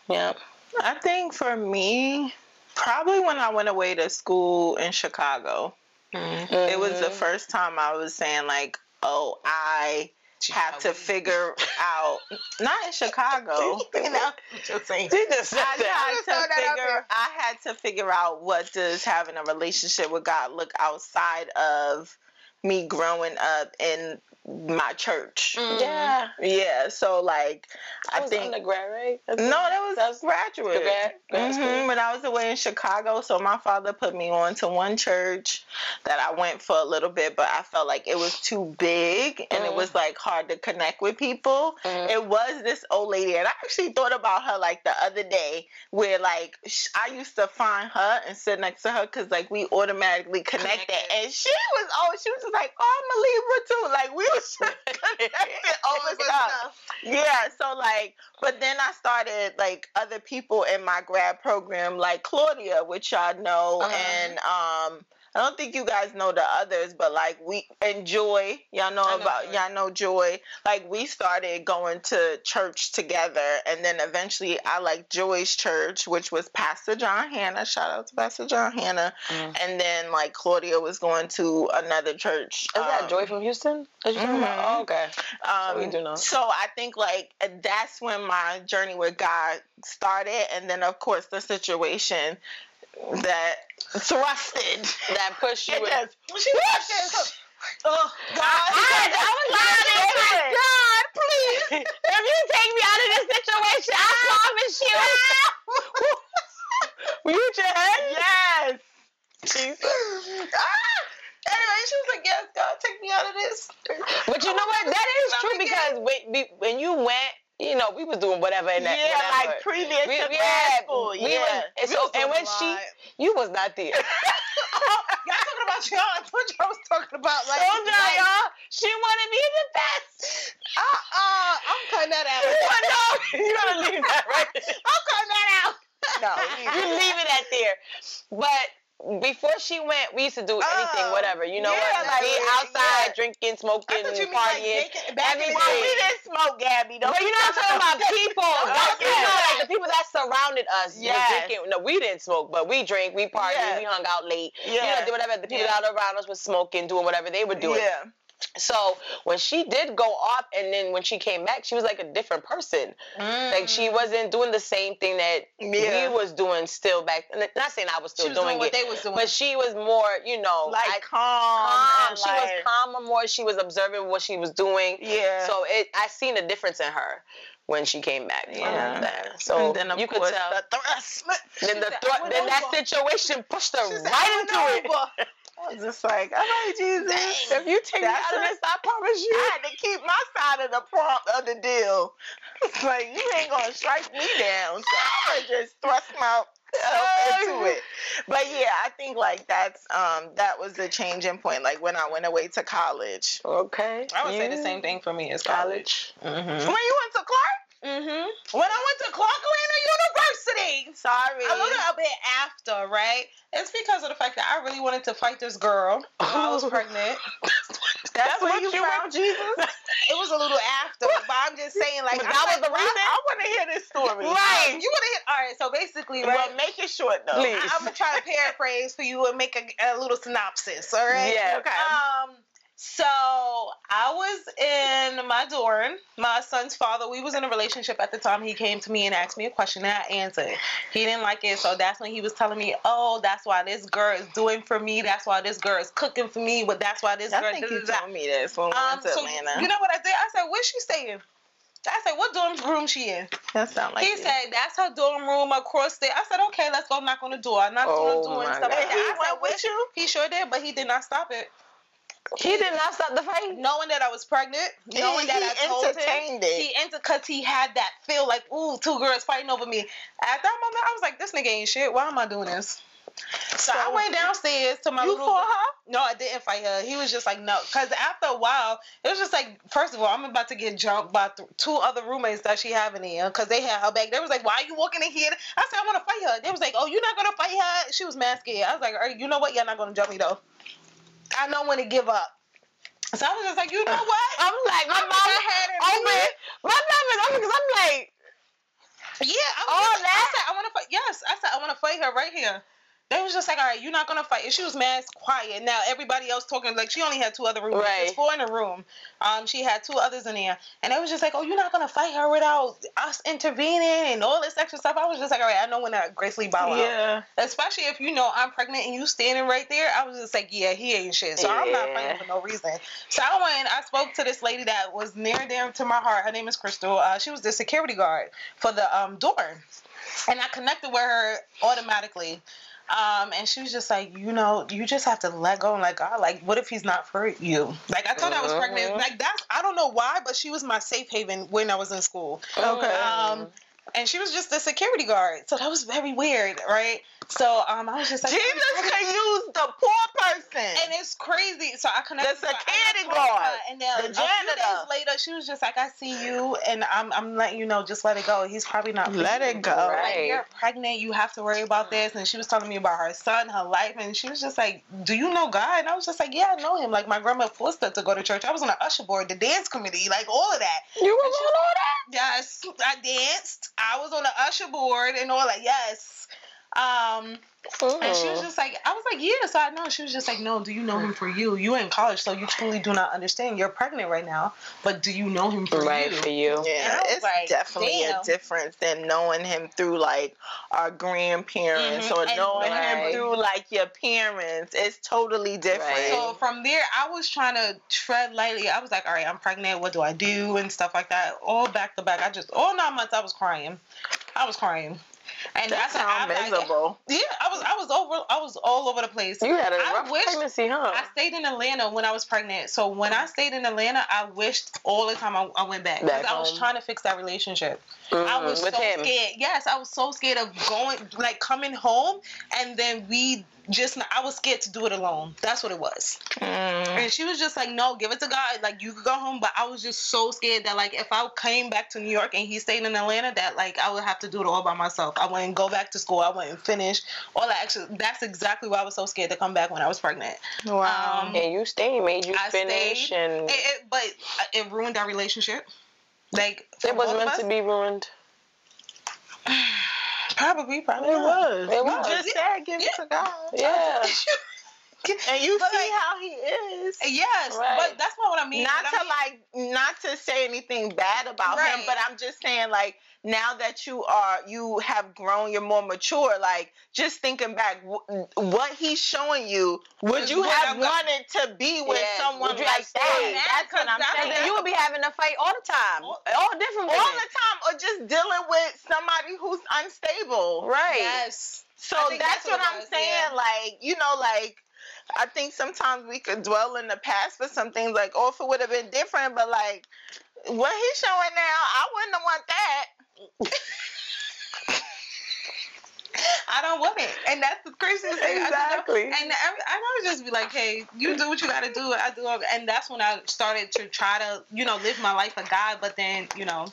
Speaker 2: Yeah.
Speaker 3: I think for me, probably when I went away to school in Chicago.
Speaker 1: Mhm.
Speaker 3: It was the
Speaker 2: Mhm.
Speaker 3: first time I was saying like, oh, I have to figure out not in Chicago.
Speaker 1: you know, just saying.
Speaker 2: She just
Speaker 3: I had to
Speaker 1: throw that out
Speaker 3: figure. I had to figure out what does having a relationship with God look outside of me growing up in my church.
Speaker 1: Mm.
Speaker 2: Yeah.
Speaker 3: Yeah, so like
Speaker 2: I
Speaker 3: I
Speaker 2: was
Speaker 3: think
Speaker 2: undergrad, right?
Speaker 3: no, that was
Speaker 2: That's
Speaker 3: graduate.
Speaker 2: grad, grad
Speaker 3: Mhm. When I was away in Chicago, so my father put me on to one church that I went for a little bit, but I felt like it was too big and it
Speaker 2: Mhm.
Speaker 3: was like hard to connect with people.
Speaker 2: Mhm.
Speaker 3: It was this old lady, and I actually thought about her like the other day, where like I used to find her and sit next to her because like we automatically connected,
Speaker 1: Connected.
Speaker 3: and she was oh she was just like oh I'm a Libra too, like we was connected over
Speaker 1: Over
Speaker 3: stuff.
Speaker 1: stuff.
Speaker 3: Yeah, so like, but then I started like other people in my grad program, like Claudia, which y'all know,
Speaker 1: Uh-huh.
Speaker 3: and um, I don't think you guys know the others, but like we and Joy, y'all know
Speaker 1: know
Speaker 3: about
Speaker 1: Joy.
Speaker 3: y'all know Joy. Like we started going to church together, and then eventually I like Joy's church, which was Pastor John Hanna. Shout out to Pastor John Hanna.
Speaker 2: Mm.
Speaker 3: And then like Claudia was going to another church.
Speaker 2: Is that
Speaker 3: um,
Speaker 2: Joy from Houston? That you talking about?
Speaker 3: Mhm.
Speaker 2: Oh, okay.
Speaker 3: um,
Speaker 2: we do know.
Speaker 3: So I think like that's when my journey with God started, and then of course the situation that thrusted.
Speaker 2: That pushed you.
Speaker 3: It
Speaker 2: in-
Speaker 3: just she was Oh God!
Speaker 2: I- I was like,
Speaker 3: God, God, please!
Speaker 2: if you take me out of this situation, I promise you. Will you your head?
Speaker 3: Yes.
Speaker 2: Jesus.
Speaker 3: Ah! Anyway, she was like, "Yes, God, take me out of this."
Speaker 2: But you know what? That is true because when, when you went, you know, we was doing whatever in that.
Speaker 3: yeah,
Speaker 2: whatever.
Speaker 3: like previous
Speaker 2: We-
Speaker 3: to
Speaker 2: yeah,
Speaker 3: grad school.
Speaker 2: we
Speaker 3: Yeah.
Speaker 2: was- and, so, and when she, you was not there.
Speaker 1: Y'all talking about y'all. I told you I was talking about like.
Speaker 2: Told y'all,
Speaker 1: like,
Speaker 2: y'all, she wanted me the best.
Speaker 1: Uh-uh, I'm cutting that out.
Speaker 2: Know. You gotta leave that right there.
Speaker 1: I'm cutting that out.
Speaker 3: No,
Speaker 2: you leave it at there. But before she went, we used to do anything,
Speaker 3: Oh,
Speaker 2: whatever. You know
Speaker 3: yeah,
Speaker 2: what?
Speaker 3: like,
Speaker 2: be
Speaker 3: yeah.
Speaker 2: outside, drinking, smoking,
Speaker 1: I thought you mean like
Speaker 2: partying.
Speaker 1: bacon, back in the
Speaker 2: everything.
Speaker 3: Well, we didn't smoke, Gabby. Don't
Speaker 2: But you know what I'm talking about? People. Like, you know, like the people that surrounded us
Speaker 3: Yes.
Speaker 2: drinking. No, we didn't smoke, but we drank, we party,
Speaker 3: Yeah.
Speaker 2: we hung out late. You know,
Speaker 3: Yeah.
Speaker 2: did whatever. The people
Speaker 1: Yeah.
Speaker 2: that around us was smoking, doing whatever they were doing.
Speaker 3: Yeah.
Speaker 2: So when she did go off, and then when she came back, she was like a different person. Like she mm. wasn't doing the same thing that
Speaker 3: Yeah.
Speaker 2: we was doing still back. Not saying I was still
Speaker 1: was
Speaker 2: doing,
Speaker 1: doing what
Speaker 2: it,
Speaker 1: they was doing.
Speaker 2: but she was more, you know,
Speaker 3: like
Speaker 2: I-
Speaker 3: calm.
Speaker 2: calm. She was calmer more. She was observing what she was doing.
Speaker 3: Yeah.
Speaker 2: So it, I seen a difference in her. when she came back
Speaker 3: Yeah.
Speaker 2: that. So
Speaker 3: then
Speaker 2: you could tell.
Speaker 3: the thrust.
Speaker 2: then the
Speaker 1: said,
Speaker 2: thro-
Speaker 1: "I went
Speaker 2: then that situation pushed her right
Speaker 3: "I
Speaker 2: into it.
Speaker 3: Over." I was just like, all right, Jesus.
Speaker 2: If you take me out of this, I promise you.
Speaker 3: I had to keep my side of the prompt of the deal. It's like you ain't gonna strike me down, so I'm gonna just thrust myself into it. But yeah, I think like that's um that was the changing point. Like when I went away to college.
Speaker 2: Okay.
Speaker 1: I would say the same thing for me as college.
Speaker 2: College.
Speaker 1: Mm-hmm.
Speaker 3: When you went to Clark?
Speaker 1: Mm-hmm. When I went to Clark Atlanta University,
Speaker 3: Sorry.
Speaker 1: a little a bit after, right? It's because of the fact that I really wanted to fight this girl while I was pregnant.
Speaker 3: That's,
Speaker 2: what
Speaker 3: when you
Speaker 2: you
Speaker 3: found Jesus.
Speaker 1: It was a little after, but I'm just saying, like,
Speaker 2: But that was
Speaker 1: like,
Speaker 2: the reason?
Speaker 3: I, want to hear this story.
Speaker 2: Right.
Speaker 1: You want to hit? All right. So basically, right?
Speaker 3: Well, make it short though.
Speaker 2: Please.
Speaker 1: I, am gonna try to paraphrase for you and make a, a little synopsis. All right.
Speaker 2: Yeah.
Speaker 3: Okay.
Speaker 1: Um. So I was in my dorm. My son's father. We was in a relationship at the time. He came to me and asked me a question, and I answered. He didn't like it, so that's when he was telling me, "Oh, that's why this girl is doing for me. That's why this girl is cooking for me. But that's why this girl."
Speaker 3: I think
Speaker 1: da,
Speaker 3: you
Speaker 1: da, da."
Speaker 3: told me this when we
Speaker 1: Um,
Speaker 3: went to
Speaker 1: so
Speaker 3: Atlanta.
Speaker 1: you know what I did? I said, "Where's she staying?" I said, "What dorm room she in?"
Speaker 3: that sound like
Speaker 1: he said, "That's her dorm room across there." I said, "Okay, let's go knock on the door." I knocked on
Speaker 2: Oh
Speaker 1: the door and
Speaker 2: my
Speaker 1: stuff
Speaker 2: God.
Speaker 1: like that.
Speaker 3: He
Speaker 1: I said,
Speaker 3: went with you?
Speaker 1: He sure did, but he did not stop it.
Speaker 2: He did not stop the fight.
Speaker 1: Knowing that I was pregnant,
Speaker 3: He-
Speaker 1: knowing that
Speaker 3: he
Speaker 1: I told him,
Speaker 3: entertained it.
Speaker 1: he entered because he had that feel like, ooh, two girls fighting over me. At that moment, I was like, this nigga ain't shit. Why am I doing this? So, I went downstairs to my
Speaker 3: You
Speaker 1: little.
Speaker 3: fought her?
Speaker 1: No, I didn't fight her. He was just like, no. Because after a while, it was just like, first of all, I'm about to get jumped by th- two other roommates that she having here because they had her back. They was like, why are you walking in here? I said, I want to fight her. They was like, oh, you're not going to fight her? She was mad scared. I was like, all right, you know what? You're not going to jump me, though. I know when to give up. So I was just like, you know what?
Speaker 2: I'm like, my mom
Speaker 1: had it
Speaker 2: open. My mom is open because I'm like,
Speaker 1: Yeah, I, was
Speaker 2: All
Speaker 1: just- I
Speaker 2: that?
Speaker 1: said I want to fight. Yes, I said I want to fight her right here. They was just like, all right, you're not gonna fight. And she was mad quiet. Now everybody else talking like she only had two other roommates. There's
Speaker 2: Right.
Speaker 1: four in the room. Um, she had two others in there, and they was just like, oh, you're not gonna fight her without us intervening and all this extra stuff. I was just like, all right, I know when to gracefully bow out.
Speaker 3: Yeah.
Speaker 1: Especially if you know I'm pregnant and you standing right there. I was just like, yeah, he ain't shit. So I'm not fighting for no reason. So I went. I spoke to this lady that was near and dear to my heart. Her name is Crystal. Uh, she was the security guard for the um, door, and I connected with her automatically. Um, and she was just like, you know, you just have to let go and let God. Like, what if he's not for you? Like, I told her I was pregnant.
Speaker 2: Mhm.
Speaker 1: Like, that's, I don't know why, but she was my safe haven when I was in school.
Speaker 3: Okay.
Speaker 1: Um, and she was just a security guard. So that was very weird, right? So um, I was just like,
Speaker 3: Jesus can use the poor person.
Speaker 1: and it's crazy. So I connected.
Speaker 3: The
Speaker 1: with her, and I
Speaker 3: security guard,
Speaker 1: and then
Speaker 3: the
Speaker 1: a few days later, she was just like, "I see you, and I'm I'm letting you know, just let it go. He's probably not.
Speaker 3: Let it go.
Speaker 1: Like
Speaker 2: Right.
Speaker 1: you're pregnant, you have to worry about this." And she was telling me about her son, her life, and she was just like, "Do you know God?" And I was just like, "Yeah, I know him. Like my grandma forced us to go to church. I was on the usher board, the dance committee, like all of that.
Speaker 2: you were doing all that?
Speaker 1: Yes, I danced. I was on the usher board and all that. Yes." Um, and she was just like, I was like, yeah, so I know. She was just like, no, do you know him for you? You in college, so you truly do not understand. You're pregnant right now, but do you know him for
Speaker 2: right
Speaker 1: you?
Speaker 2: for you.
Speaker 3: Yeah, it's
Speaker 1: like,
Speaker 3: definitely
Speaker 1: damn.
Speaker 3: a difference than knowing him through like our grandparents
Speaker 1: Mhm,
Speaker 3: or
Speaker 1: and-
Speaker 3: knowing
Speaker 2: Right.
Speaker 3: him through like your parents. It's totally different.
Speaker 2: Right.
Speaker 1: So from there, I was trying to tread lightly. I was like, all right, I'm pregnant. What do I do and stuff like that. All back to back. I just all nine months I was crying. I was crying, and
Speaker 3: that
Speaker 1: how
Speaker 3: sounds
Speaker 1: like,
Speaker 3: miserable.
Speaker 1: yeah, I was I was over I was all over the place.
Speaker 2: You had a
Speaker 1: I
Speaker 2: rough
Speaker 1: wish-
Speaker 2: pregnancy, huh?
Speaker 1: I stayed in Atlanta when I was pregnant. So when I stayed in Atlanta, I wished all the time I, I went back because I was trying to fix that relationship. I
Speaker 2: Mhm,
Speaker 1: was so
Speaker 2: him.
Speaker 1: scared. Yes, I was so scared of going, like coming home, and then we just. I was scared to do it alone. That's what it was.
Speaker 3: Mm.
Speaker 1: And she was just like, "No, give it to God. Like you could go home." But I was just so scared that like if I came back to New York and he stayed in Atlanta, that like I would have to do it all by myself. I wouldn't go back to school. I wouldn't finish. All that actually, that's exactly why I was so scared to come back when I was pregnant.
Speaker 3: Wow.
Speaker 1: Um,
Speaker 2: and you stayed, made you
Speaker 1: I
Speaker 2: finish,
Speaker 1: stayed.
Speaker 2: and
Speaker 1: It, it, but it ruined our relationship. Like
Speaker 2: it was meant to be ruined.
Speaker 1: Probably, probably
Speaker 3: it
Speaker 1: not.
Speaker 3: was.
Speaker 2: It
Speaker 3: You
Speaker 2: was.
Speaker 3: just said give it to God.
Speaker 2: Yeah.
Speaker 3: and you
Speaker 1: But,
Speaker 3: see
Speaker 1: like-
Speaker 3: how he is.
Speaker 1: Yes,
Speaker 2: Right.
Speaker 1: but that's not what I mean.
Speaker 3: not
Speaker 1: What
Speaker 3: to
Speaker 1: I mean-
Speaker 3: like not to say anything bad about him but i'm just saying like now that you are you have grown you're more mature like just thinking back w- what he's showing you would you have
Speaker 1: I'm go-
Speaker 3: wanted to be with
Speaker 2: Yeah,
Speaker 3: someone like that
Speaker 2: That's what I'm saying.
Speaker 1: that's-
Speaker 2: Then you would be having a fight all the time.
Speaker 1: All-
Speaker 2: All different
Speaker 3: all the time or just dealing with somebody who's unstable
Speaker 2: Right.
Speaker 1: Yes.
Speaker 3: so that's,
Speaker 1: that's
Speaker 3: what,
Speaker 1: what
Speaker 3: i'm
Speaker 1: was,
Speaker 3: saying
Speaker 1: yeah.
Speaker 3: like you know like I think sometimes we could dwell in the past for some things like, oh, if it would have been different, but like what he's showing now, I wouldn't have want that.
Speaker 1: I don't want it, and that's the craziest thing. I
Speaker 2: Exactly.
Speaker 1: and every, I would just be like, "Hey, you do what you got to do. I do." it." And that's when I started to try to, you know, live my life for God. But then, you know,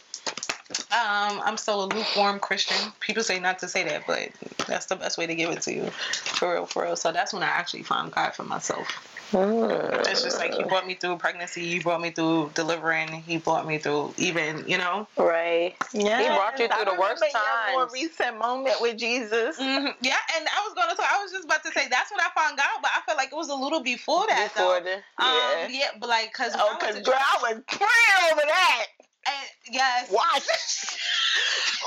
Speaker 1: um, I'm still a lukewarm Christian. People say not to say that, but that's the best way to give it to you, for real, for real. So that's when I actually found God for myself.
Speaker 2: Mm.
Speaker 1: It's just like He brought me through pregnancy. He brought me through delivering. He brought me through even, you know,
Speaker 2: Right.
Speaker 3: Yeah,
Speaker 2: He brought you through the worst time.
Speaker 3: More
Speaker 2: times.
Speaker 3: recent moment with Jesus.
Speaker 1: hmm Yeah, and I was gonna talk. I was just about to say that's when I found God, but I felt like it was a little before that.
Speaker 2: Before
Speaker 1: though.
Speaker 2: the,
Speaker 3: Yeah.
Speaker 1: Um, yeah, but like, cause when
Speaker 3: Oh,
Speaker 1: I
Speaker 3: because
Speaker 1: went to
Speaker 3: girl, I was praying over that.
Speaker 1: and, yes,
Speaker 3: Watch.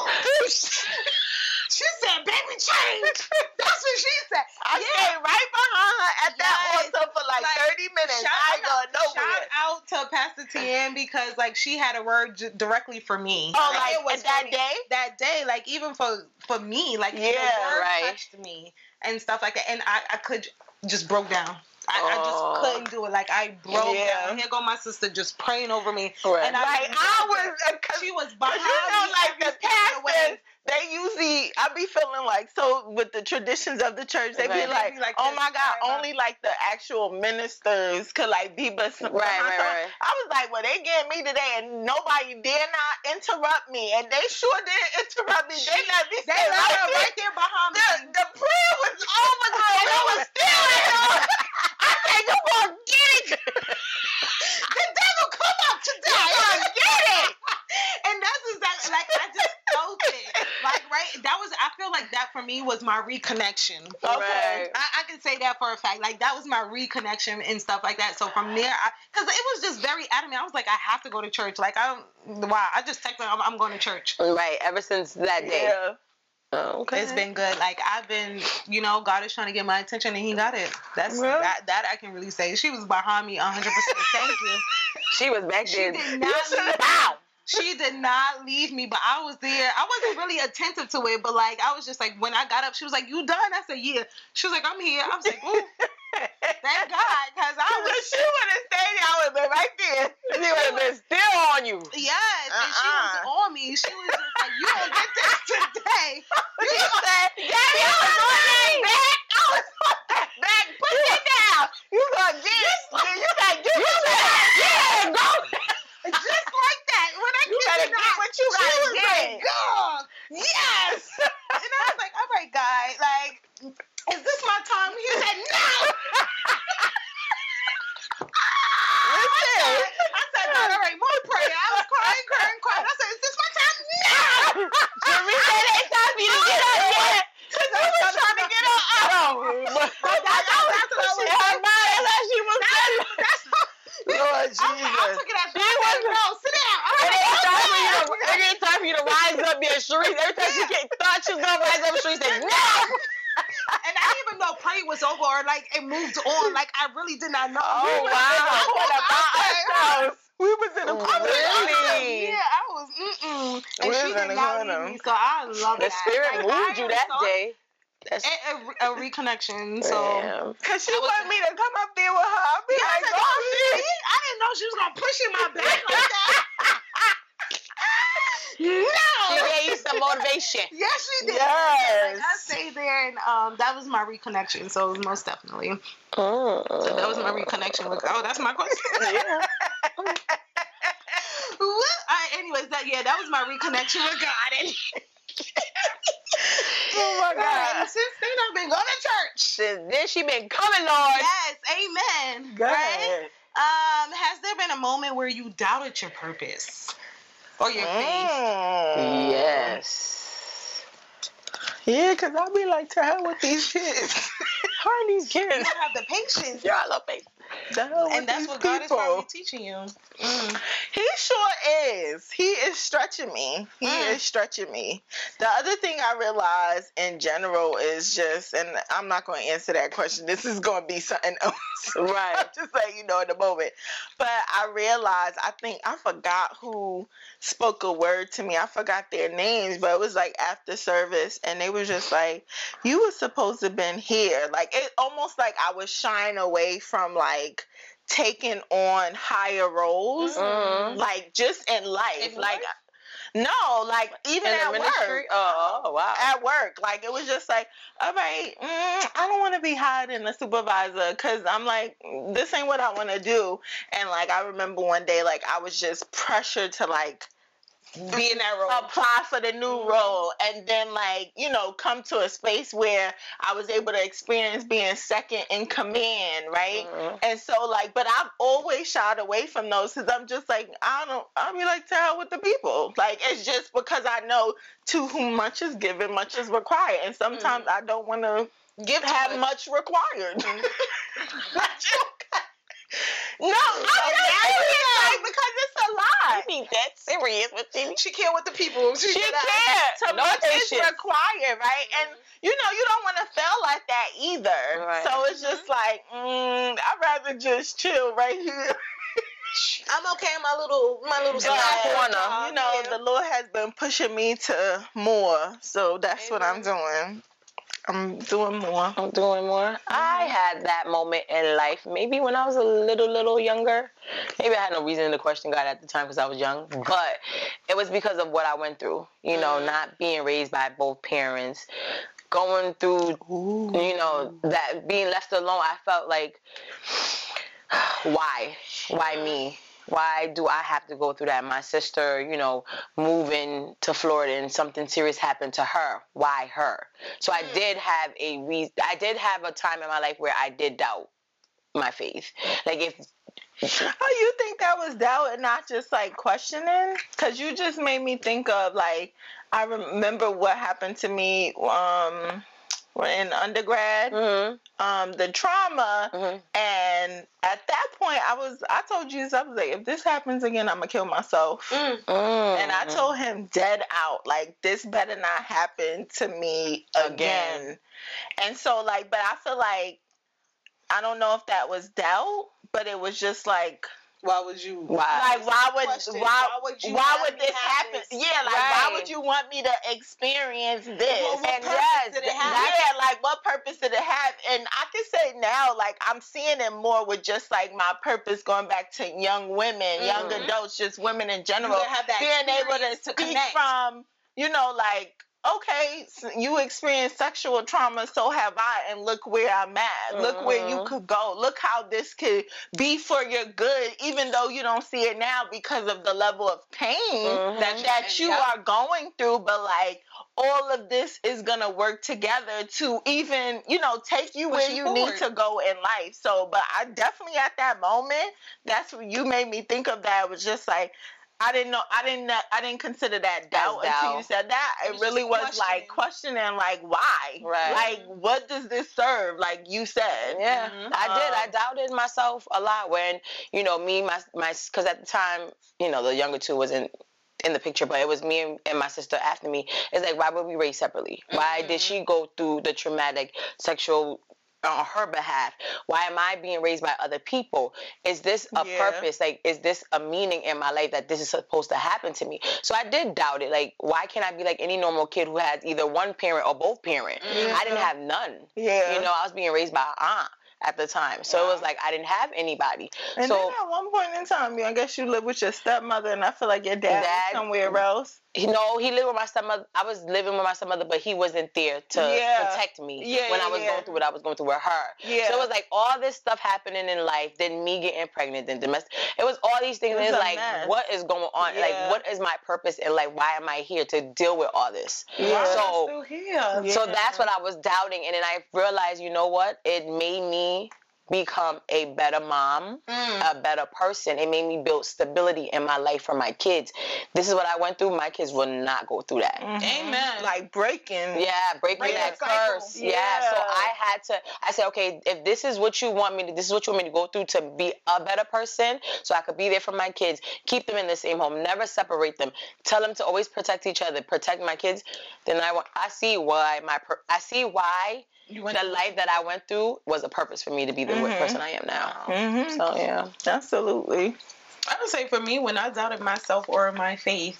Speaker 1: she said, "Baby, change." That's what she said.
Speaker 3: I
Speaker 1: Yeah.
Speaker 3: stayed right behind her at that
Speaker 1: Yes.
Speaker 3: altar for like,
Speaker 1: Like,
Speaker 3: 30 minutes. I ain't going nowhere.
Speaker 1: Shout out to Pastor Tien because like she had a word j- directly for me.
Speaker 3: Oh, like,
Speaker 1: it was
Speaker 3: that
Speaker 1: me.
Speaker 3: day?
Speaker 1: That day, like even for for me, like
Speaker 3: Yeah,
Speaker 2: right.
Speaker 1: touched me and stuff like that, and I I could just broke down. I, I
Speaker 2: Oh.
Speaker 1: just couldn't do it. Like I broke
Speaker 3: Yeah.
Speaker 1: down. Here go my sister just praying over me,
Speaker 2: Right.
Speaker 1: and I
Speaker 3: Like, I was,
Speaker 1: that.
Speaker 3: uh,
Speaker 1: She was behind
Speaker 3: you know,
Speaker 1: me
Speaker 3: like the
Speaker 1: step of the way.
Speaker 3: pastors, they usually, I be feeling like, so with the traditions of the church, they
Speaker 2: Right.
Speaker 3: be like,
Speaker 1: be like
Speaker 3: oh my God,
Speaker 1: right,
Speaker 3: only like the actual ministers could like be but
Speaker 2: Right, right, right.
Speaker 3: I was like, well, they getting me today, and nobody dare not interrupt me, and they sure didn't interrupt me. They let me
Speaker 1: They
Speaker 3: right there.
Speaker 1: right there behind
Speaker 3: The,
Speaker 1: me.
Speaker 3: the prayer was over, girl. was still in I said, you gonna get it.
Speaker 1: the devil come up today.
Speaker 3: You gonna get it.
Speaker 1: and that's exactly like I just felt it. Like right, that was I feel like that for me was my reconnection.
Speaker 3: Okay.
Speaker 2: Right.
Speaker 1: I, I can say that for a fact. Like that was my reconnection and stuff like that. So from there, because it was just very adamant. I was like, I have to go to church. Like I don't. Wow. I just texted. I'm, I'm going to church.
Speaker 2: Right. Ever since that day.
Speaker 3: Yeah.
Speaker 2: Oh, okay.
Speaker 1: It's been good. Like I've been, you know, God is trying to get my attention, and He got it. That's
Speaker 3: Really?
Speaker 1: that. That I can really say. She was behind me 100. percent Thank you.
Speaker 2: She was back
Speaker 1: She
Speaker 2: there.
Speaker 1: did not.
Speaker 3: should
Speaker 1: leave-
Speaker 3: have.
Speaker 1: She did not leave me, but I was there. I wasn't really attentive to it, but like I was just like when I got up, she was like, "You done?" I said, "Yeah." She was like, "I'm here." I was like, "Ooh, thank God," because I was.
Speaker 3: she would have stayed, I would have been right there.
Speaker 2: and She would have been still on you.
Speaker 1: Yes, and she was
Speaker 3: Uh-uh.
Speaker 1: on me. She was just like, "You don't get this today."
Speaker 3: You said, Daddy, I was on that back. I was on that back. Put it down. You gonna get it. You gotta get it. Yeah, go.
Speaker 1: just like that. When I
Speaker 3: You
Speaker 1: kid
Speaker 3: gotta get
Speaker 1: not,
Speaker 3: what you gotta get.
Speaker 1: like, "God, yes." and I was like, "All right, guy, like, is this my time?" He said, "No." I said, "God, all right, more prayer." I was crying, crying, crying. I said, "Is this my time?" No.
Speaker 3: Jimmy said it time for you to get up yet. Cause you was trying to get up. Oh, but
Speaker 1: that's- that's what I
Speaker 3: she
Speaker 1: was
Speaker 3: had
Speaker 1: saying.
Speaker 3: mine as if she was
Speaker 1: That's
Speaker 3: Lord
Speaker 1: I, I
Speaker 3: Jesus.
Speaker 1: took it as
Speaker 3: She was-
Speaker 1: no, sit down. I
Speaker 2: It
Speaker 1: was
Speaker 2: ain't
Speaker 1: like,
Speaker 2: time for you to,
Speaker 1: "Okay."
Speaker 2: it ain't time for you to rise up. Every time she get, thought she was gonna rise up the street, say no.
Speaker 1: and I didn't even know prayer was over or like it moved on. Like I really did not know.
Speaker 3: Oh,
Speaker 1: We was
Speaker 3: wow.
Speaker 1: in the
Speaker 3: What about ourselves? We was in a
Speaker 1: I was
Speaker 2: Really?
Speaker 1: Yeah, I was. Mm-mm. And
Speaker 3: We
Speaker 1: she
Speaker 3: was in
Speaker 1: did
Speaker 3: the
Speaker 1: not leave me, so I love
Speaker 2: The
Speaker 1: that.
Speaker 2: spirit
Speaker 1: Like,
Speaker 2: moved
Speaker 1: I
Speaker 2: you that
Speaker 1: so-
Speaker 2: day. That's
Speaker 1: A, a, a reconnection. So.
Speaker 2: Damn.
Speaker 3: Cause she wanted me to come up there with her. I'd be
Speaker 1: Yeah, I
Speaker 3: like,
Speaker 1: said,
Speaker 3: oh
Speaker 1: "Oh,
Speaker 3: shit.
Speaker 1: shit." I didn't know she was gonna push in my back like that.
Speaker 2: She gave you some motivation.
Speaker 1: Yes, she did.
Speaker 3: Yes.
Speaker 1: Like, I stayed there, and um, that was my reconnection. So it was most definitely.
Speaker 2: Oh.
Speaker 1: So that was my reconnection with. Oh, that's my question.
Speaker 2: Yeah.
Speaker 1: What? All right, anyways, that yeah, that was my reconnection with God. And,
Speaker 3: Oh my God.
Speaker 1: since then, I've been going to church.
Speaker 2: Since then she been coming, Lord.
Speaker 1: Yes, amen.
Speaker 3: Go
Speaker 1: right?
Speaker 3: ahead.
Speaker 1: Um, has there been a moment where you doubted your purpose or your faith?
Speaker 3: Mm.
Speaker 2: Yes.
Speaker 3: Yeah, cause I'll be like, to hell with these kids. Her and these
Speaker 1: You
Speaker 3: kids.
Speaker 1: don't have the patience.
Speaker 2: You're all up, babe.
Speaker 3: The hell with
Speaker 1: And that's what God is
Speaker 3: people?
Speaker 1: probably teaching you. Mm.
Speaker 3: He sure is. He is stretching me. He
Speaker 1: Mm.
Speaker 3: is stretching me. The other thing I realize in general is just, and I'm not going to answer that question. This is going to be something else.
Speaker 2: Right.
Speaker 3: I'm just letting you know in the moment. But I realized, I think, I forgot who spoke a word to me. I forgot their names, but it was like after service, and they were just like, you were supposed to have been here. Like, it almost like I was shying away from like taking on higher roles
Speaker 2: Mhm.
Speaker 3: like just in life
Speaker 1: In
Speaker 3: like no like even at
Speaker 2: ministry?
Speaker 3: work
Speaker 2: Oh, oh, wow.
Speaker 3: at work like it was just like all right mm, i don't want to be than the supervisor because i'm like this ain't what i want to do and like i remember one day like i was just pressured to like Mm-hmm.
Speaker 1: Be in that role.
Speaker 3: apply for the new mm-hmm. role and then like you know come to a space where i was able to experience being second in command right?
Speaker 2: Mhm.
Speaker 3: and so like but i've always shied away from those because i'm just like i don't i'll be like to hell with the people. Like it's just because i know to whom much is given much is required. And sometimes mm-hmm. i don't want to
Speaker 1: Give
Speaker 3: have
Speaker 1: to
Speaker 3: much required no i'm
Speaker 1: So
Speaker 3: just
Speaker 1: now you
Speaker 3: serious, like, because it's a lot
Speaker 2: be that serious with you.
Speaker 1: She care with the people. She,
Speaker 3: she can't. So
Speaker 2: No
Speaker 3: much is required, right? And you know, you don't want to feel like that either.
Speaker 2: Right.
Speaker 3: So it's just like, mm, I'd rather just chill right here.
Speaker 1: I'm okay in my little my little
Speaker 2: corner,
Speaker 3: you know,
Speaker 1: yeah.
Speaker 3: the Lord has been pushing me to more. So that's what I'm doing. I'm doing more.
Speaker 2: I'm doing more. I had that moment in life, maybe when I was a little, little younger. Maybe I had no reason to question God at the time because I was young, but it was because of what I went through. You know,
Speaker 1: Mhm.
Speaker 2: not being raised by both parents, going through, you know, that being left alone. I felt like, why? Why me? Why do I have to go through that? My sister, you know, moving to Florida and something serious happened to her. Why her? So I did have a reason. I did have a time in my life where I did doubt my faith. Like if
Speaker 3: Oh, you think that was doubt and not just like questioning? Because you just made me think of like I remember what happened to me um in undergrad.
Speaker 2: Mhm,
Speaker 3: Um, the trauma,
Speaker 2: mhm.
Speaker 3: and at that point, I was I told Jesus I was like, if this happens again, I'm gonna kill myself.
Speaker 1: Mm.
Speaker 3: And I told him dead out, like this better not happen to me. Again. And so like, but I feel like I don't know if that was doubt, but it was just like
Speaker 1: Why would you?
Speaker 2: Why?
Speaker 3: like why would
Speaker 1: Question,
Speaker 3: why
Speaker 1: why would you
Speaker 3: why would this happen?
Speaker 1: this?
Speaker 3: Yeah, like why would you want me to experience this?
Speaker 1: Well, what
Speaker 3: and yes,
Speaker 1: did it have?
Speaker 3: yeah, like what purpose did it have? And I can say now, like I'm seeing it more with just like my purpose going back to young women, young
Speaker 1: Mhm.
Speaker 3: adults, just women in general,
Speaker 1: have that
Speaker 3: being able to
Speaker 1: experience to
Speaker 3: speak
Speaker 1: connect.
Speaker 3: from, you know, like okay, s- you experienced sexual trauma, so have I, and look where I'm at. Look where you
Speaker 2: Mhm.
Speaker 3: could go. Look how this could be for your good, even though you don't see it now because of the level of pain
Speaker 2: Mhm.
Speaker 3: that that you
Speaker 1: Yep.
Speaker 3: are going through. But like all of this is gonna work together to even, you know, take you
Speaker 1: Push
Speaker 3: where
Speaker 1: you
Speaker 3: you need to go in life. So, but I definitely at that moment, that's what you made me think of. That It was just like. I didn't know. I didn't. I didn't consider that doubt until you said that.
Speaker 1: It
Speaker 3: It,
Speaker 1: was
Speaker 3: really
Speaker 1: just
Speaker 3: was like questioning, like why,
Speaker 2: Right.
Speaker 3: like what does this serve? Like you said,
Speaker 2: Yeah,
Speaker 1: Mhm.
Speaker 2: I did. I
Speaker 3: Um,
Speaker 2: doubted myself a lot when you know me, my my, because at the time, you know, the younger two wasn't in the picture, but it was me and, and my sister after me. It's like, why were we raised separately? Why did
Speaker 1: Mhm.
Speaker 2: she go through the traumatic sexual? On her behalf, why am I being raised by other people? Is this a
Speaker 3: Yeah.
Speaker 2: purpose? Like, is this a meaning in my life that this is supposed to happen to me? So I did doubt it. Like, why can't I be like any normal kid who has either one parent or both parent?
Speaker 1: Mhm.
Speaker 2: I didn't have none.
Speaker 3: yeah.
Speaker 2: You know, I was being raised by an aunt at the time. So it was like I didn't have anybody.
Speaker 3: and
Speaker 2: so
Speaker 3: then at one point in time, you I guess you live with your stepmother, and I feel like your dad,
Speaker 2: Dad-
Speaker 3: somewhere else.
Speaker 2: You know, he lived with my stepmother. I was living with my stepmother, but he wasn't there to
Speaker 3: Yeah.
Speaker 2: protect me
Speaker 3: Yeah,
Speaker 2: when I was
Speaker 3: yeah.
Speaker 2: going through what I was going through with her.
Speaker 3: Yeah.
Speaker 2: So it was like all this stuff happening in life, then me getting pregnant, then domestic. It was all these things.
Speaker 3: It
Speaker 2: and it's like,
Speaker 3: mess.
Speaker 2: what is going on?
Speaker 3: Yeah.
Speaker 2: Like, what is my purpose and like, Why am I here to deal with all this?
Speaker 3: Yeah.
Speaker 2: So.
Speaker 3: Yeah.
Speaker 2: So that's what I was doubting, and then I realized, you know what? It made me become a better mom,
Speaker 1: Mm.
Speaker 2: a better person. It made me build stability in my life for my kids. This is what I went through. My kids will not go through that.
Speaker 1: Amen.
Speaker 3: Like breaking.
Speaker 2: Yeah, breaking
Speaker 1: Break
Speaker 2: that
Speaker 1: that
Speaker 2: curse. Yeah. So I had to. I said, okay, if this is what you want me to, this is what you want me to go through to be a better person, so I could be there for my kids, keep them in the same home, never separate them, tell them to always protect each other, protect my kids. Then I, wa- I see why my, per- I see why
Speaker 1: You went
Speaker 2: the
Speaker 1: through-
Speaker 2: life that I went through was a purpose for me to be the
Speaker 3: Mhm.
Speaker 2: person I am now.
Speaker 3: hmm
Speaker 2: So yeah.
Speaker 3: Absolutely.
Speaker 1: I would say for me, when I doubted myself or my faith,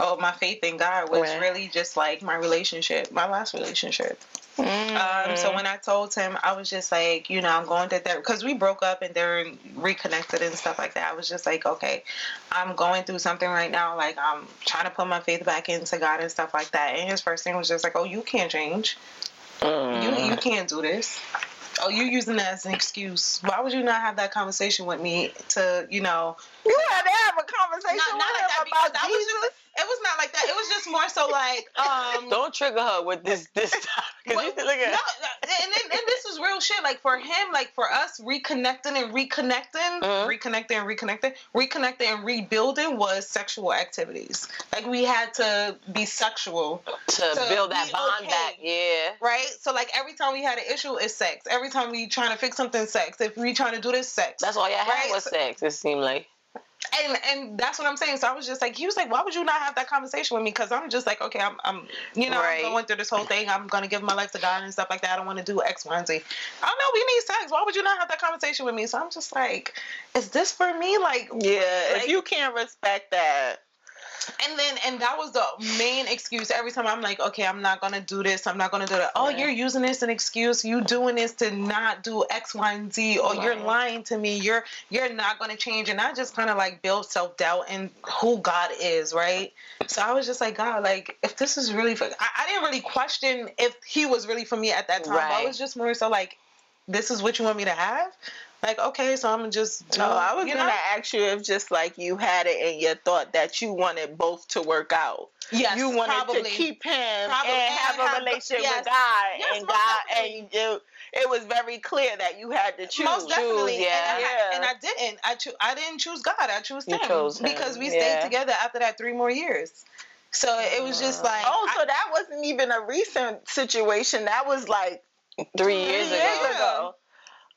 Speaker 1: or my faith in God, was
Speaker 2: Right.
Speaker 1: really just like my relationship, my last relationship. Um,
Speaker 3: Mm-hmm.
Speaker 1: so when I told him, I was just like, you know, I'm going to therapy because we broke up and then reconnected and stuff like that. I was just like, okay, I'm going through something right now. Like I'm trying to put my faith back into God and stuff like that. And his first thing was just like, oh, you can't change. You
Speaker 2: Mm.
Speaker 1: you can't do this. Oh, you using that as an excuse. Why would you not have that conversation with me to, you know,
Speaker 3: You had to have a conversation
Speaker 1: not, not
Speaker 3: with
Speaker 1: like
Speaker 3: him
Speaker 1: because
Speaker 3: about
Speaker 1: I was
Speaker 3: Jesus.
Speaker 1: It was not like that. It was just more so like um
Speaker 2: Don't trigger her with this this stuff. 'Cause
Speaker 1: Well,
Speaker 2: you look at
Speaker 1: no, and, and, and this is real shit. Like for him, like for us, reconnecting and reconnecting,
Speaker 2: Mhm.
Speaker 1: reconnecting and reconnecting, reconnecting and rebuilding was sexual activities. Like we had to be sexual,
Speaker 2: to
Speaker 1: to
Speaker 2: build that bond
Speaker 1: okay.
Speaker 2: back. Yeah.
Speaker 1: right? So like every time we had an issue, it's sex. Every time we trying to fix something, sex. If we trying to do this, sex.
Speaker 2: That's all y'all had was sex. It seemed like.
Speaker 1: And and that's what I'm saying. So I was just like, he was like, why would you not have that conversation with me? Because I'm just like, okay, I'm, I'm you know,
Speaker 2: Right.
Speaker 1: I'm going through this whole thing. I'm gonna give my life to God and stuff like that. I don't want to do X, Y, and Z. I don't know. We need sex. Why would you not have that conversation with me? So I'm just like, is this for me? Like,
Speaker 3: Yeah,
Speaker 1: Like-
Speaker 3: if you can't respect that,
Speaker 1: and then and that was the main excuse. Every time I'm like, okay, I'm not gonna do this. I'm not gonna do that. Oh,
Speaker 2: Right.
Speaker 1: you're using this as an excuse. You doing this to not do X, Y, and Z. Or you're lying to me. You're you're not gonna change. And I just kind of like build self doubt in who God is, right? So I was just like, God, like if this is really for, I, I didn't really question if He was really for me at that time. I was just more so like, this is what you want me to have. Like okay, so I'm just
Speaker 3: no, I was gonna
Speaker 1: know?
Speaker 3: ask you if just like you had it in your thought that you wanted both to work out.
Speaker 1: yes,
Speaker 3: you wanted
Speaker 1: probably.
Speaker 3: to keep him
Speaker 1: Probably,
Speaker 3: and
Speaker 1: and
Speaker 3: have a
Speaker 1: have-
Speaker 3: relationship
Speaker 1: yes.
Speaker 3: with God,
Speaker 1: Yes,
Speaker 3: and God,
Speaker 1: definitely.
Speaker 3: and you, it was very clear that you had to choose.
Speaker 1: Most definitely,
Speaker 2: Choose, yeah.
Speaker 1: and, I,
Speaker 3: Yeah.
Speaker 1: and I didn't. I cho- I didn't choose God. I chose
Speaker 2: You
Speaker 1: him
Speaker 2: chose him,
Speaker 1: because we
Speaker 2: yeah.
Speaker 1: stayed together after that three more years. So it was just mm. like,
Speaker 3: Oh,
Speaker 1: I-
Speaker 3: so that wasn't even a recent situation. That was like
Speaker 2: Three years ago.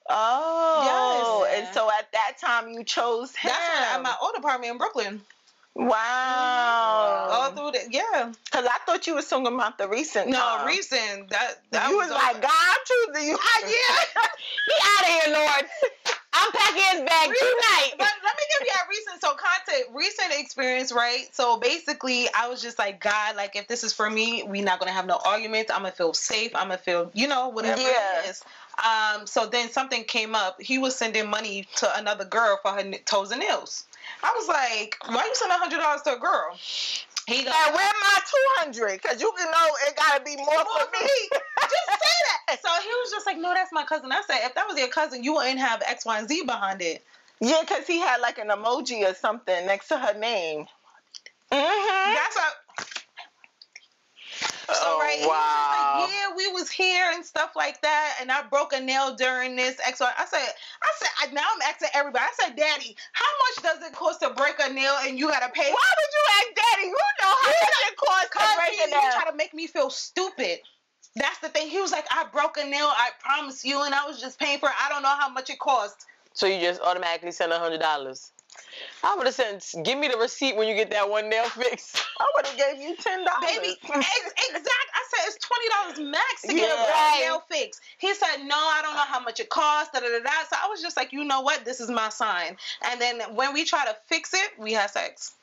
Speaker 3: Oh,
Speaker 1: Yes.
Speaker 3: and so at that time you chose him.
Speaker 1: that's when at my old apartment in Brooklyn.
Speaker 3: wow. Mm-hmm.
Speaker 1: All through the yeah.
Speaker 3: Because I thought you was talking about the recent.
Speaker 1: No,
Speaker 3: time.
Speaker 1: recent that that
Speaker 3: you was like, God, I'm choosing you.
Speaker 1: yeah.
Speaker 2: Be out of here, Lord. I'm packing his bag tonight.
Speaker 1: But let me give you a recent so content recent experience, right? So basically I was just like, God, like if this is for me, we not gonna have no arguments. I'm gonna feel safe. I'm gonna feel, you know, whatever
Speaker 3: Yeah.
Speaker 1: it is. Um, so then something came up. He was sending money to another girl for her toes and nails. I was like, why are you sending a hundred dollars to a girl? He goes,
Speaker 3: And where my two hundred? Because you can know it gotta be more,
Speaker 1: More
Speaker 3: for
Speaker 1: for
Speaker 3: me.
Speaker 1: just say that. So he was just like, no, that's my cousin. I said, if that was your cousin, you wouldn't have X, Y, and Z behind it.
Speaker 3: yeah, because he had like an emoji or something next to her name. Mm-hmm.
Speaker 1: That's a So
Speaker 2: Oh,
Speaker 1: right, he was
Speaker 2: wow.
Speaker 1: like, yeah, we was here and stuff like that, and I broke a nail during this. X. I said, I said, I, now I'm asking everybody. I said, Daddy, how much does it cost to break a nail, and you gotta pay?
Speaker 3: Why would you ask Daddy? You know how much it costs to break a nail.
Speaker 1: tried to make me feel stupid. That's the thing. He was like, I broke a nail. I promise you, and I was just paying for. it. I don't know how much it cost.
Speaker 2: So you just automatically send a hundred dollars. I would have sent. Give me the receipt when you get that one nail fixed.
Speaker 3: I would have gave you ten dollars.
Speaker 1: Baby, ex- exact. I said it's twenty dollars max to get
Speaker 3: Yeah.
Speaker 1: a
Speaker 2: Right.
Speaker 1: nail fix. He said no, I don't know how much it costs. Da, da, da, da. So I was just like, you know what? This is my sign. And then when we try to fix it, we had sex.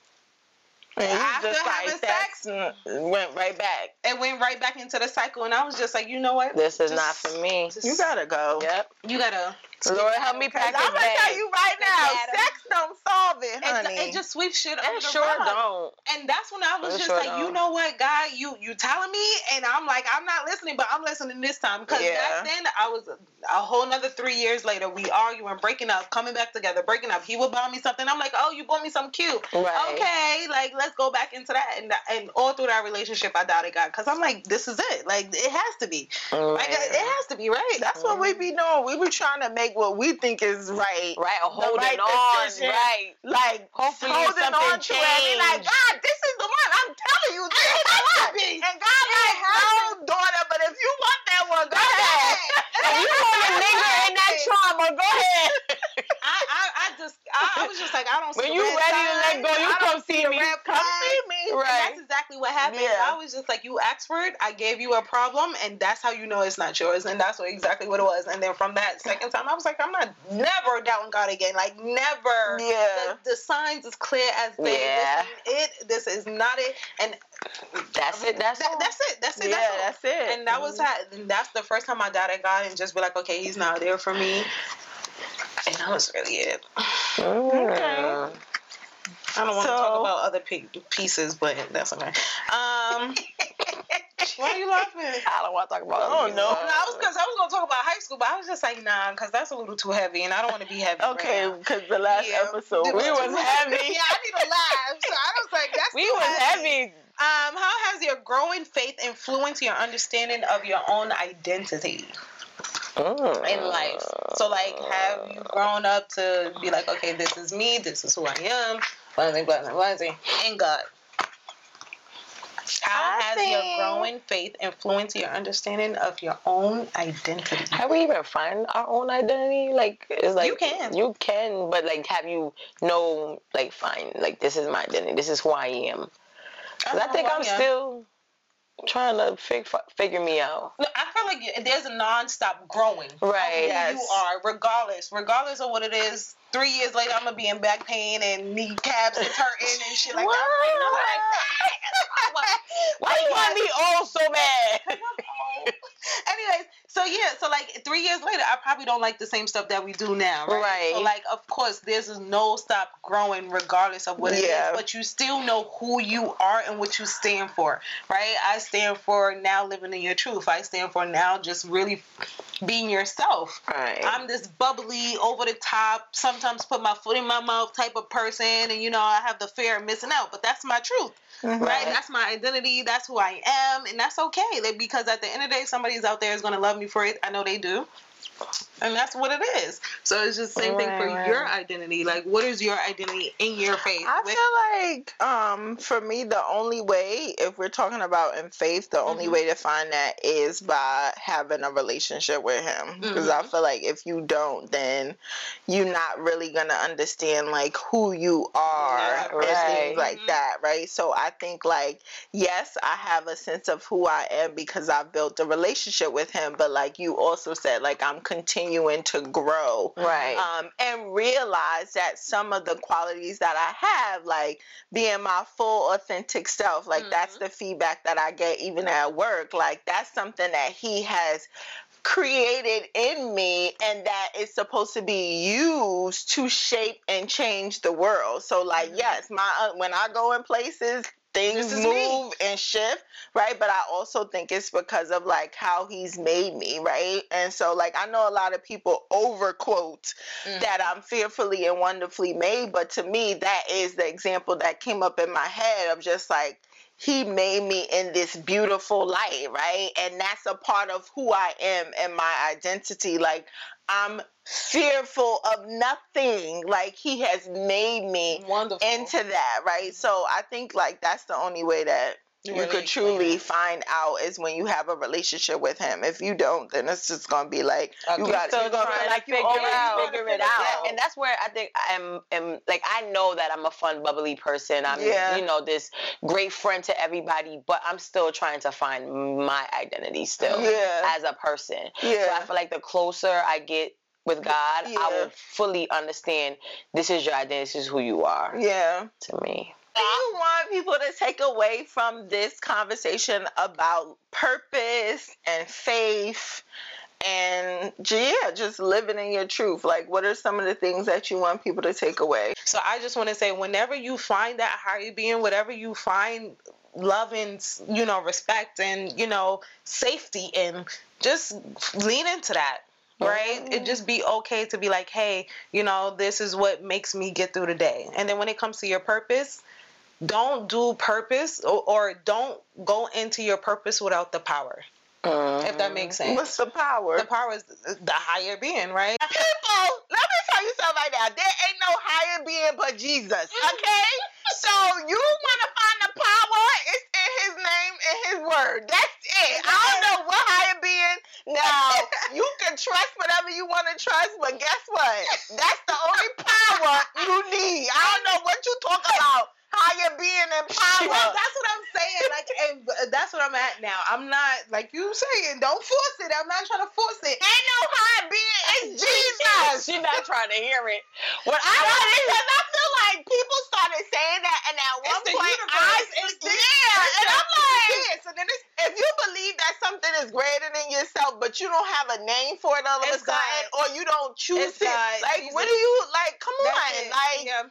Speaker 3: And you
Speaker 1: After
Speaker 3: just
Speaker 1: having
Speaker 3: like sex mm, went right back.
Speaker 1: It went right back into the cycle, and I was just like, you know what?
Speaker 2: This is
Speaker 1: Just-
Speaker 2: not for me.
Speaker 1: just-
Speaker 3: You gotta go.
Speaker 2: Yep.
Speaker 1: You gotta.
Speaker 2: Lord help me
Speaker 3: Cause
Speaker 2: pack
Speaker 3: I'm gonna tell you right now, sex don't solve it,
Speaker 1: It,
Speaker 3: honey.
Speaker 1: it just sweeps shit under
Speaker 2: It
Speaker 1: the
Speaker 2: sure
Speaker 1: rug.
Speaker 2: don't.
Speaker 1: And that's when I was
Speaker 2: It
Speaker 1: just
Speaker 2: sure
Speaker 1: like, you
Speaker 2: don't.
Speaker 1: know what, God, you you telling me, and I'm like, I'm not listening, but I'm listening this time because
Speaker 3: Yeah.
Speaker 1: back then I was a, a whole nother three years later. We arguing, breaking up, coming back together, breaking up. He would buy me something. I'm like, oh, you bought me something cute.
Speaker 2: Right.
Speaker 1: Okay, like let's go back into that. And and all through that relationship, I doubted God because I'm like, this is it. Like it has to be. Like
Speaker 2: Right.
Speaker 1: it has to be right.
Speaker 3: That's what we be mm-hmm. doing. We be trying to make make what we think is right.
Speaker 2: Right, holding
Speaker 3: right
Speaker 2: on.
Speaker 3: decision.
Speaker 2: Right.
Speaker 3: Like
Speaker 2: Hopefully
Speaker 3: holding
Speaker 2: something
Speaker 3: on to it like. God, this is the one. I'm telling you, this is the one. And God like, no, daughter, but if you want that one, go ahead.
Speaker 2: If you want to linger in that trauma, go ahead.
Speaker 1: Just, I, I was just like, I don't. See it.
Speaker 2: When
Speaker 1: see
Speaker 2: you ready to let go, you
Speaker 1: I
Speaker 2: come see
Speaker 1: a
Speaker 2: me.
Speaker 3: Come
Speaker 1: flag.
Speaker 3: see me.
Speaker 1: And
Speaker 2: Right.
Speaker 1: that's exactly what happened.
Speaker 3: Yeah.
Speaker 1: I was just like, you asked for it, I gave you a problem, and that's how you know it's not yours. And that's what exactly what it was. And then from that second time, I was like, I'm not never doubting God again. Like never.
Speaker 3: Yeah.
Speaker 1: The, the signs is clear as day.
Speaker 2: Yeah.
Speaker 1: This it. This is not it. And
Speaker 2: That's it. That's
Speaker 1: that, that's it. That's it.
Speaker 3: Yeah,
Speaker 1: that's,
Speaker 3: that's it.
Speaker 1: And that was mm-hmm. how, and that's the first time I doubted God and just be like, okay, He's not there for me. And that was really it.
Speaker 2: Mm.
Speaker 1: I don't want to talk about other pieces, but that's okay. Um, why are you laughing?
Speaker 2: I don't want to talk about.
Speaker 3: Oh,
Speaker 2: it.
Speaker 3: no.
Speaker 1: No, I was because I was gonna talk about high school, but I was just like, nah, because that's a little too heavy, and I don't want to be heavy.
Speaker 3: Okay,
Speaker 1: right
Speaker 3: because the last
Speaker 1: Yeah.
Speaker 3: episode we
Speaker 1: was
Speaker 3: was heavy.
Speaker 1: yeah, I need to laugh. So I was like, that's
Speaker 2: We was heavy.
Speaker 1: Um, how has your growing faith influenced your understanding of your own identity
Speaker 2: Mm.
Speaker 1: in life? So, like, have you grown up to be like, okay, this is me, this is who I am, blah, blah, blah, in God? How
Speaker 3: I
Speaker 1: has
Speaker 3: think-
Speaker 1: your growing faith influenced your understanding of your own identity?
Speaker 2: Have we even find our own identity? Like it's like
Speaker 1: You can.
Speaker 2: you can, but like have you know like find like this is my identity. This is who I am. 'Cause I think I'm still trying to fig- figure me out.
Speaker 1: No, I feel like there's a non-stop growing.
Speaker 2: Right.
Speaker 1: Who
Speaker 3: Yes.
Speaker 1: you are, regardless, regardless of what it is. Three years later, I'm gonna be in back pain and kneecaps is hurting and shit like that. You know, like,
Speaker 2: Why you want me old so bad?
Speaker 1: Anyways, so yeah, so like three years later, I probably don't like the same stuff that we do now, right?
Speaker 2: Right.
Speaker 1: So like, of course, there's no stop growing regardless of what it is, but you still know who you are and what you stand for, right? I stand for now living in your truth. I stand for now just really being yourself.
Speaker 2: Right.
Speaker 1: I'm this bubbly, over the top, sometimes put my foot in my mouth type of person, and you know I have the fear of missing out, but that's my truth,
Speaker 3: Mm-hmm.
Speaker 1: right? That's my identity. That's who I am, and that's okay. Like, because at the end of the day, somebody's out there is gonna love me for it. I know they do. And that's what it is. So it's just the same thing for
Speaker 2: Right, right.
Speaker 1: your identity. Like, what is your identity in your faith?
Speaker 3: I
Speaker 1: With-
Speaker 3: feel like um for me the only way if we're talking about in faith the only
Speaker 1: Mhm.
Speaker 3: way to find that is by having a relationship with him because I
Speaker 1: Mhm.
Speaker 3: feel like if you don't then you're not really going to understand like who you are
Speaker 1: Yeah,
Speaker 3: and things like
Speaker 1: Mhm.
Speaker 3: that right so I think like yes I have a sense of who I am because I've built a relationship with him but like you also said like I'm continuing to grow
Speaker 2: right.
Speaker 3: um, and realize that some of the qualities that I have, like being my full authentic self, like that's
Speaker 1: Mm-hmm.
Speaker 3: the feedback that I get even at work. Like that's something that he has created in me and that is supposed to be used to shape and change the world. So like
Speaker 1: Mhm.
Speaker 3: yes, my uh, when I go in places things
Speaker 1: is me.
Speaker 3: move and shift, right? But I also think it's because of like how he's made me, right? And so like I know a lot of people over quote
Speaker 1: Mhm.
Speaker 3: that I'm fearfully and wonderfully made, but to me that is the example that came up in my head of just like he made me in this beautiful light, right? And that's a part of who I am and my identity. Like I'm fearful of nothing. Like he has made me
Speaker 1: wonderful.
Speaker 3: into that, right? So I think like that's the only way that you
Speaker 1: Really
Speaker 3: could truly find out is when you have a relationship with him. If you don't, then it's just gonna be like you
Speaker 1: Okay.
Speaker 3: got gonna
Speaker 2: trying
Speaker 3: feel
Speaker 2: to
Speaker 3: like you
Speaker 2: figure
Speaker 3: always
Speaker 2: out.
Speaker 3: figure it out.
Speaker 2: Yeah, and that's where I think I'm, am like I know that I'm a fun, bubbly person. I'm,
Speaker 3: Yeah.
Speaker 2: you know, this great friend to everybody, but I'm still trying to find my identity still
Speaker 3: Yeah.
Speaker 2: as a person. So I feel like the closer I get with God, I will fully understand this is your identity, this is who you are
Speaker 3: Yeah.
Speaker 2: to me.
Speaker 3: Do you want people to take away from this conversation about purpose and faith and yeah just living in your truth like what are some of the things that you want people to take away
Speaker 1: So I just want to say, whenever you find that higher being, whatever you find love and you know respect and you know safety and just lean into that. Right? It just be okay to be like, hey, you know, this is what makes me get through the day. And then when it comes to your purpose, don't do purpose or, or don't go into your purpose without the power. If that makes uh-huh. sense.
Speaker 3: What's the power?
Speaker 1: The power is the higher being, right?
Speaker 3: People, let me tell you something right now. There ain't no higher being but Jesus. Okay? so you wanna find the power, it's in his name and his word. That's it. I don't know what higher being. Now you can trust whatever you want to trust, but guess what? That's the only power you need. I don't know what you talk about. Higher being and power.
Speaker 1: Well, that's what I'm saying. Like, and uh, that's what I'm at now. I'm not like you saying. Don't force it. I'm not trying to force it.
Speaker 3: Ain't no higher being. It's Jesus.
Speaker 2: She's not trying to hear it. What
Speaker 3: I know because I feel like people started saying that, and at
Speaker 1: It's
Speaker 3: one point. I
Speaker 1: It's the-
Speaker 3: yeah, and I'm like,
Speaker 1: and then it's
Speaker 3: if you believe that something is greater than yourself, but you don't have a name for it all of
Speaker 1: It's
Speaker 3: a sudden, or you don't choose
Speaker 1: It's
Speaker 3: it,
Speaker 1: God.
Speaker 3: like what do you like? Come
Speaker 1: that's
Speaker 3: on,
Speaker 1: it.
Speaker 3: like
Speaker 1: yeah.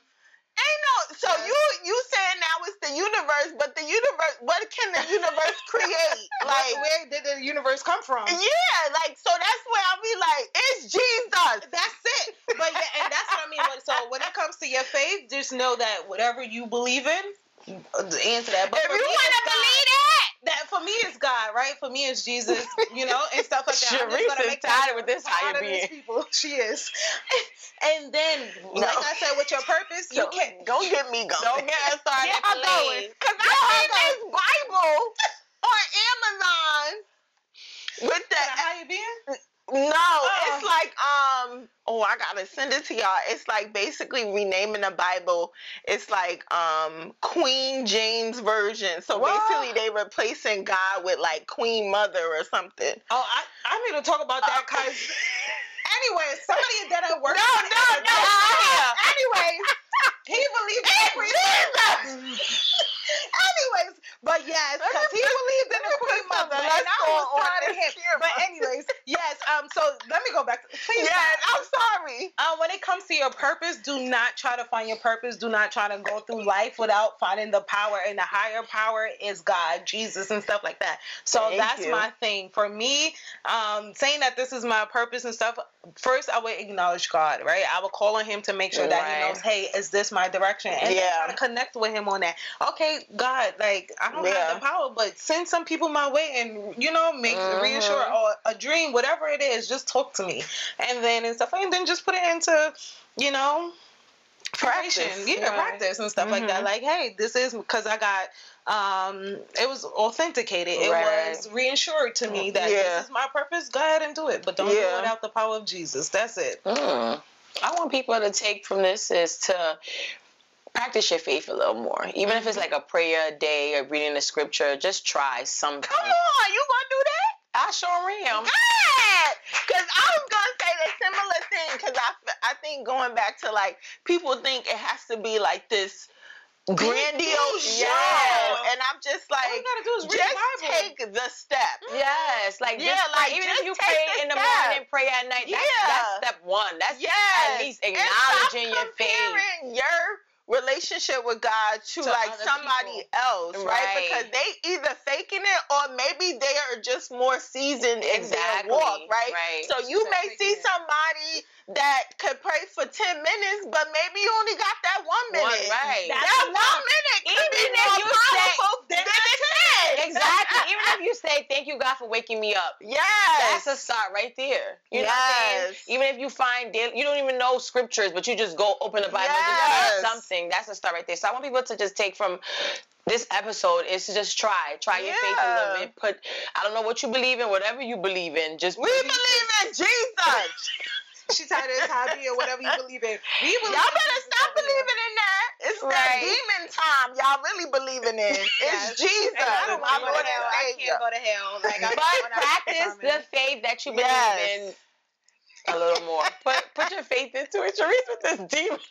Speaker 3: No. So
Speaker 1: Yeah.
Speaker 3: you you saying now it's the universe, but the universe, what can the universe create?
Speaker 1: Like, where did the universe come from?
Speaker 3: Yeah, like so that's where I'll be like, it's Jesus.
Speaker 1: That's it. But yeah, and that's what I mean. So when it comes to your faith, just know that whatever you believe in, answer that. But
Speaker 3: If you want to believe that,
Speaker 1: that for me it's God, right? For me it's Jesus, you know, and stuff like that.
Speaker 2: Sharice is tired with this higher being.
Speaker 1: people. She is. And then,
Speaker 3: No.
Speaker 1: like I said, with your purpose, you
Speaker 3: don't,
Speaker 1: can.
Speaker 3: don't get me going.
Speaker 2: Don't get us started,
Speaker 3: Get her going. Cause I seen this Bible on Amazon with
Speaker 1: the higher being.
Speaker 3: No,
Speaker 1: Oh.
Speaker 3: it's like um oh I gotta send it to y'all. It's like basically renaming the Bible. It's like um Queen James version. So
Speaker 1: What?
Speaker 3: basically they replacing God with like Queen Mother or something.
Speaker 1: Oh, I, I need to talk about that because. Anyway, somebody that I work
Speaker 3: No, no, no.
Speaker 1: Anyways, he believes in.
Speaker 3: Jesus!
Speaker 1: Anyways, but yes, because he believed in the Queen Mother, and I was tired of him. But anyways, yes. Um. So let me go back. To, please.
Speaker 3: Yes. I'm sorry.
Speaker 1: Uh, when it comes to your purpose, do not try to find your purpose. Do not try to go through life without finding the power. And the higher power is God, Jesus, and stuff like that. So
Speaker 3: Thank
Speaker 1: that's
Speaker 3: you.
Speaker 1: my thing. For me, um, saying that this is my purpose and stuff, first I would acknowledge God, right? I would call on Him to make sure that He knows, hey, is this my direction? And
Speaker 3: Yeah.
Speaker 1: try to connect with Him on that. Okay, God, like, I don't
Speaker 3: Yeah.
Speaker 1: have the power, but send some people my way and, you know, make
Speaker 3: Mhm.
Speaker 1: reassure or a dream, whatever it is, just talk to me. And then and stuff, and then just put it into, you know,
Speaker 3: Practice,
Speaker 1: yeah,
Speaker 3: right.
Speaker 1: practice and stuff like that.
Speaker 3: Mhm.
Speaker 1: Like, hey, this is because I got um it was authenticated. It
Speaker 2: Right.
Speaker 1: was reinsured to me that
Speaker 3: Yeah.
Speaker 1: this is my purpose. Go ahead and do it, but don't do
Speaker 3: Yeah.
Speaker 1: it without the power of Jesus. That's it.
Speaker 2: Mm. I want people to take from this is to practice your faith a little more. Even if it's like a prayer a day or reading the scripture, just try something.
Speaker 3: Come on, you gonna do that?
Speaker 2: I sure am.
Speaker 3: Good. Because I was gonna say the similar thing. Because I, I think going back to like people think it has to be like this grandiose show, and I'm just
Speaker 1: All
Speaker 3: like,
Speaker 1: you gotta do is
Speaker 3: just take the step.
Speaker 2: Yes, like
Speaker 3: Yeah,
Speaker 2: just,
Speaker 3: like,
Speaker 2: even
Speaker 3: just
Speaker 2: if you pray in the
Speaker 3: step.
Speaker 2: morning, pray at night. That's,
Speaker 3: Yeah.
Speaker 2: that's step one. That's
Speaker 3: Yes.
Speaker 2: at least acknowledging your faith.
Speaker 3: your relationship with God to,
Speaker 1: To
Speaker 3: like somebody
Speaker 1: people.
Speaker 3: else, right?
Speaker 2: Right.
Speaker 3: Because they either faking it or maybe they are just more seasoned in their walk, right?
Speaker 2: right.
Speaker 3: So you
Speaker 1: Just
Speaker 3: may see
Speaker 1: it.
Speaker 3: somebody that could pray for 10 minutes, but maybe you only got that one minute.
Speaker 2: One, right.
Speaker 3: That one minute could be
Speaker 2: Even if
Speaker 3: more
Speaker 2: you say-
Speaker 3: powerful than the 10.
Speaker 2: Exactly. Even if you say, "Thank you, God, for waking me up,"
Speaker 3: Yes.
Speaker 2: that's a start right there. You know what I'm saying?
Speaker 3: Yes.
Speaker 2: Even if you find daily, you don't even know scriptures, but you just go open the Bible,
Speaker 3: Yes.
Speaker 2: something. That's a start right there. So I want people to just take from this episode is to just try, try your faith a little bit. Put, I don't know what you believe in, whatever you believe in, just
Speaker 3: we believe in Jesus.
Speaker 1: She tied it as hobby or whatever you believe in. We believe
Speaker 3: Y'all better stop believing in that. It's that demon time. Y'all really believing in. It's
Speaker 1: Yes.
Speaker 3: Jesus,
Speaker 1: And I don't want to go to hell. I can't go to hell. Like, I'm
Speaker 2: But practice the faith that you believe
Speaker 3: Yes.
Speaker 2: in a little more. Put put your faith into it. Sharice with this demon.